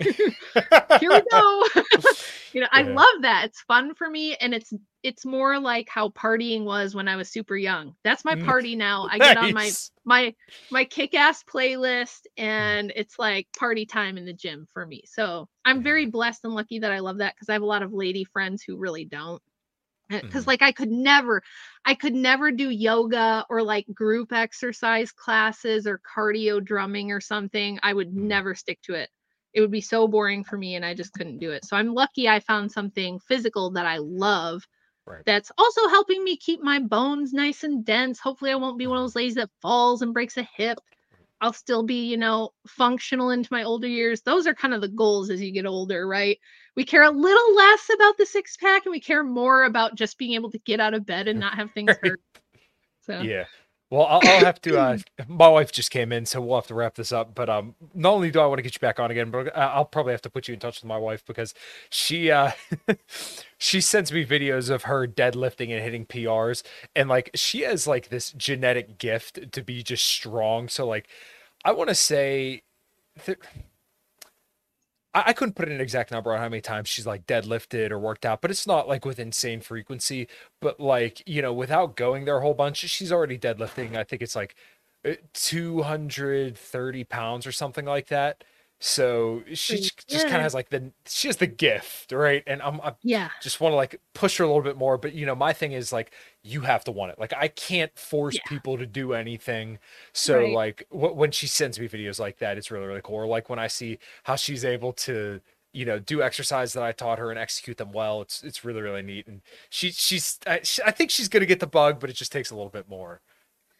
here we go. you know, I love that. It's fun for me and it's it's more like how partying was when I was super young. That's my Mm. party now. I get on my my my kick-ass playlist and it's like party time in the gym for me. So, I'm very blessed and lucky that I love that because I have a lot of lady friends who really don't. Because Mhm. like I could never, I could never do yoga or like group exercise classes or cardio drumming or something. I would Mhm. never stick to it. It would be so boring for me and I just couldn't do it. So I'm lucky I found something physical that I love Right. that's also helping me keep my bones nice and dense. Hopefully I won't be one of those ladies that falls and breaks a hip. I'll still be, you know, functional into my older years. Those are kind of the goals as you get older, right? We care a little less about the six pack and we care more about just being able to get out of bed and not have things hurt. So Yeah. Well, I'll, I'll have to. Uh, my wife just came in, so we'll have to wrap this up. But um, not only do I want to get you back on again, but I'll probably have to put you in touch with my wife because she uh, she sends me videos of her deadlifting and hitting PRs, and like she has like this genetic gift to be just strong. So like, I want to say. Th- I I couldn't put an exact number on how many times she's like deadlifted or worked out, but it's not like with insane frequency. But like, you know, without going there a whole bunch, she's already deadlifting. I think it's like uh, 230 pounds or something like that. So she j- just kind of has like the she has the gift, right? And I'm, I yeah. just want to like push her a little bit more. But you know, my thing is like you have to want it. Like I can't force Yeah. people to do anything. So Right. like w- when she sends me videos like that, it's really really cool. Or like when I see how she's able to you know do exercise that I taught her and execute them well. It's it's really really neat. And she she's I, she, I think she's gonna get the bug, but it just takes a little bit more.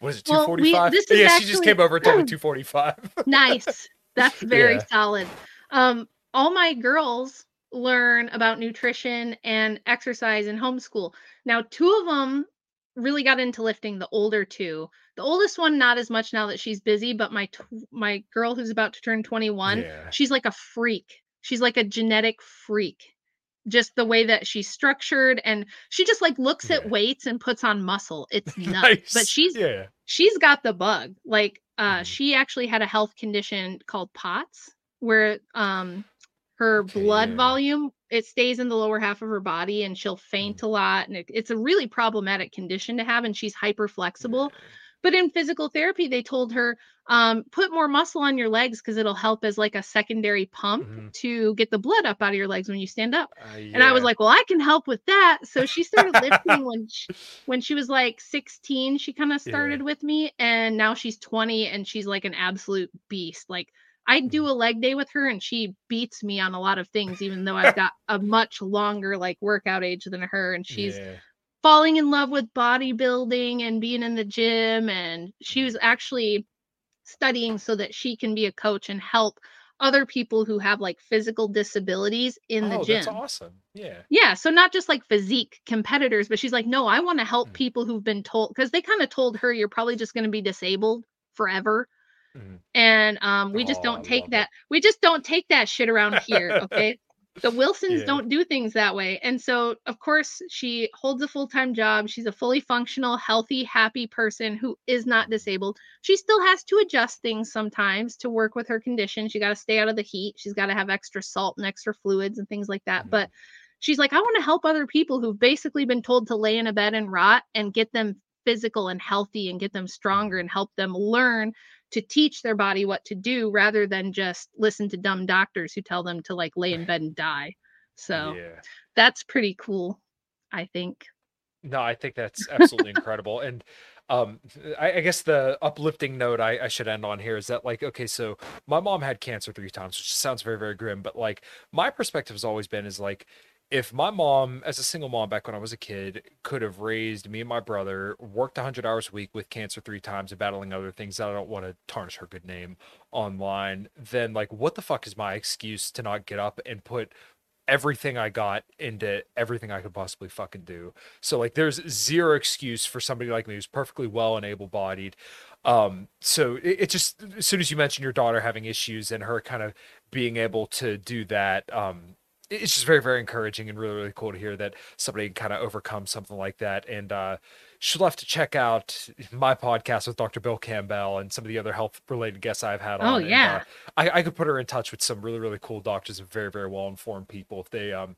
What is it? Two forty five. Well, forty we- five. this is Yeah, she just came over and told me two forty five. nice. That's very Yeah. solid. Um, all my girls learn about nutrition and exercise in homeschool. Now, two of them really got into lifting. The older two, the oldest one, not as much now that she's busy. But my tw- my girl who's about to turn twenty one, Yeah. she's like a freak. She's like a genetic freak. Just the way that she's structured, and she just like looks Yeah. at weights and puts on muscle. It's nuts. But she's yeah. she's got the bug. Like uh Mhm. she actually had a health condition called POTS where um her Okay, blood yeah. volume it stays in the lower half of her body and she'll faint a lot and it, it's a really problematic condition to have and she's hyper flexible but in physical therapy they told her um put more muscle on your legs because it'll help as like a secondary pump Mhm. to get the blood up out of your legs when you stand up Uh, and I was like, well, I can help with that. So she started lifting when she, when she was like 16. She kind of Yeah. started with me, and now she's 20, and she's like an absolute beast. Like I do Mm-hmm. a leg day with her, and she beats me on a lot of things, even though I've got a much longer like workout age than her, and she's Yeah. falling in love with bodybuilding and being in the gym and she was actually studying so that she can be a coach and help other people who have like physical disabilities in the oh, gym. that's awesome. Yeah. Yeah, so not just like physique competitors, but she's like, "No, I want to help Mm. people who've been told because they kind of told her you're probably just going to be disabled forever." Mhm. And um we just Oh, I don't take love it. that. We just don't take that shit around here, okay? The Wilsons Yeah. don't do things that way. And so, of course, she holds a full time job. She's a fully functional, healthy, happy person who is not disabled. She still has to adjust things sometimes to work with her condition. She got to stay out of the heat. She's got to have extra salt and extra fluids and things like that. Mhm. But she's like, I want to help other people who've basically been told to lay in a bed and rot and get them physical and healthy and get them stronger and help them learn to teach their body what to do rather than just listen to dumb doctors who tell them to like lay in bed and die. So yeah. that's pretty cool, I think. No, I think that's absolutely incredible. And um, I, I guess the uplifting note I, I should end on here is that, like, okay, so my mom had cancer three times, which sounds very, very grim, but like, my perspective has always been is like, if my mom, as a single mom back when I was a kid, could have raised me and my brother, worked 100 hours a week with cancer three times and battling other things that I don't want to tarnish her good name online, then like, what the fuck is my excuse to not get up and put everything I got into everything I could possibly fucking do? So like, there's zero excuse for somebody like me who's perfectly well and able-bodied. Um, so it, it just as soon as you mention your daughter having issues and her kind of being able to do that, um, it's just very very encouraging and really really cool to hear that somebody kind of overcome something like that and uh she'll have to check out my podcast with Dr. Bill Campbell and some of the other health related guests I've had Oh, on. and, yeah. uh, I, I could put her in touch with some really, really cool doctors and very, very well informed people if they, um,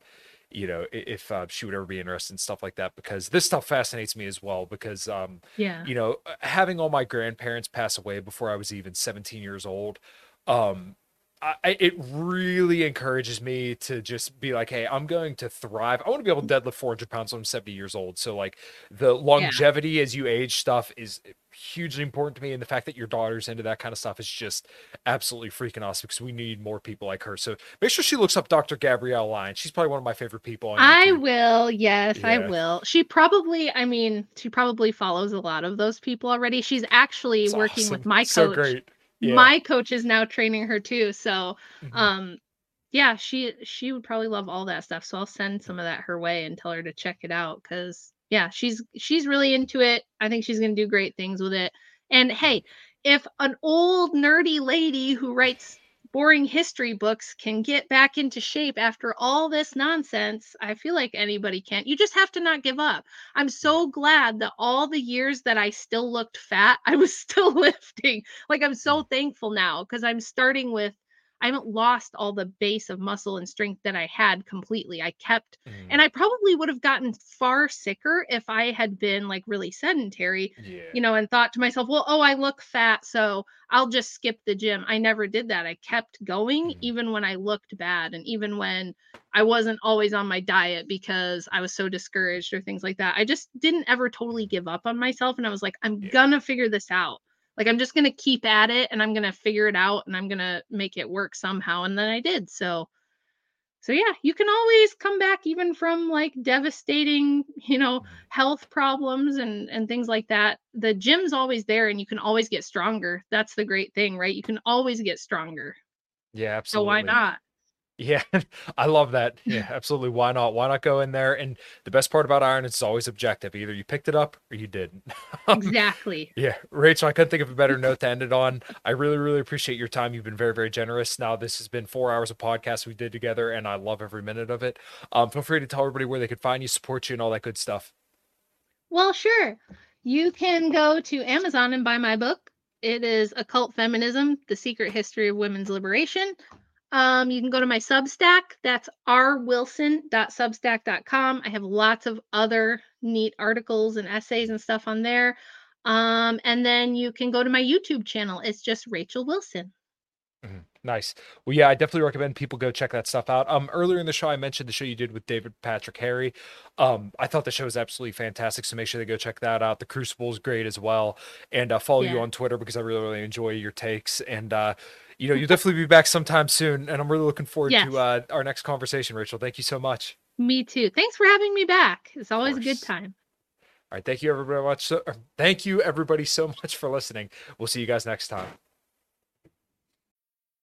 you know, if uh, she would ever be interested in stuff like that, because this stuff fascinates me as well. Because, um, Yeah. you know, having all my grandparents pass away before I was even 17 years old, um, I, it really encourages me to just be like, hey, I'm going to thrive. I want to be able to deadlift 400 pounds when I'm 70 years old. So, like, the longevity as you age stuff is hugely important to me. And the fact that your daughter's into that kind of stuff is just absolutely freaking awesome because we need more people like her. So, make sure she looks up Dr. Gabrielle Lyon. She's probably one of my favorite people on I will. Yes, I will. She probably, I mean, she probably follows a lot of those people already. She's actually It's working with my my So great. Yeah. My coach is now training her too. So, Mhm. um, yeah, she she would probably love all that stuff. So I'll send some of that her way and tell her to check it out because yeah, she's she's really into it. I think she's gonna do great things with it. And hey, if an old nerdy lady who writes boring history books can get back into shape after all this nonsense, I feel like anybody can. You just have to not give up. I'm mm. so glad that all the years that I still looked fat, I was still lifting. Like I'm so mm. thankful now because I'm starting with I haven't lost all the base of muscle and strength that I had completely. I kept Mm, and I probably would have gotten far sicker if I had been like really sedentary, yeah. you know, and thought to myself, well, oh, I look fat, so I'll just skip the gym. I never did that. I kept going Mhm. even when I looked bad and even when I wasn't always on my diet because I was so discouraged or things like that. I just didn't ever totally give up on myself. And I was like, I'm Yeah. gonna figure this out. Like, I'm just gonna keep at it and I'm gonna figure it out and I'm gonna make it work somehow. And then I did. So, so yeah, you can always come back even from like devastating, you know, Mhm. health problems and and things like that. The gym's always there and you can always get stronger. That's the great thing, right? You can always get stronger. Yeah, absolutely So why not? Yeah, I love that. Yeah, absolutely. Why not? Why not go in there? And the best part about iron is it's always objective. Either you picked it up or you didn't. Um, Exactly. Yeah, Rachel, I couldn't think of a better note to end it on. I really, really appreciate your time. You've been very, very generous. Now, this has been four hours of podcast we did together, and I love every minute of it. Um, feel free to tell everybody where they could find you, support you, and all that good stuff. Well, sure. You can go to Amazon and buy my book. It is Occult Feminism: The Secret History of Women's Liberation. Um, you can go to my Substack. That's rwilson.substack.com. I have lots of other neat articles and essays and stuff on there. Um, and then you can go to my YouTube channel. It's just Rachel Wilson. Mhm. Nice. Well, yeah, I definitely recommend people go check that stuff out. Um, earlier in the show, I mentioned the show you did with David Patrick Harry. Um, I thought the show was absolutely fantastic, so make sure they go check that out. The Crucible is great as well, and uh, follow you on Twitter because I really, really enjoy your takes. And uh, you know, you'll definitely be back sometime soon, and I'm really looking forward Yes. to uh, our next conversation. Rachel, thank you so much. Me too. Thanks for having me back. It's always a good time. All right, thank you everybody much. So, er, thank you everybody so much for listening. We'll see you guys next time.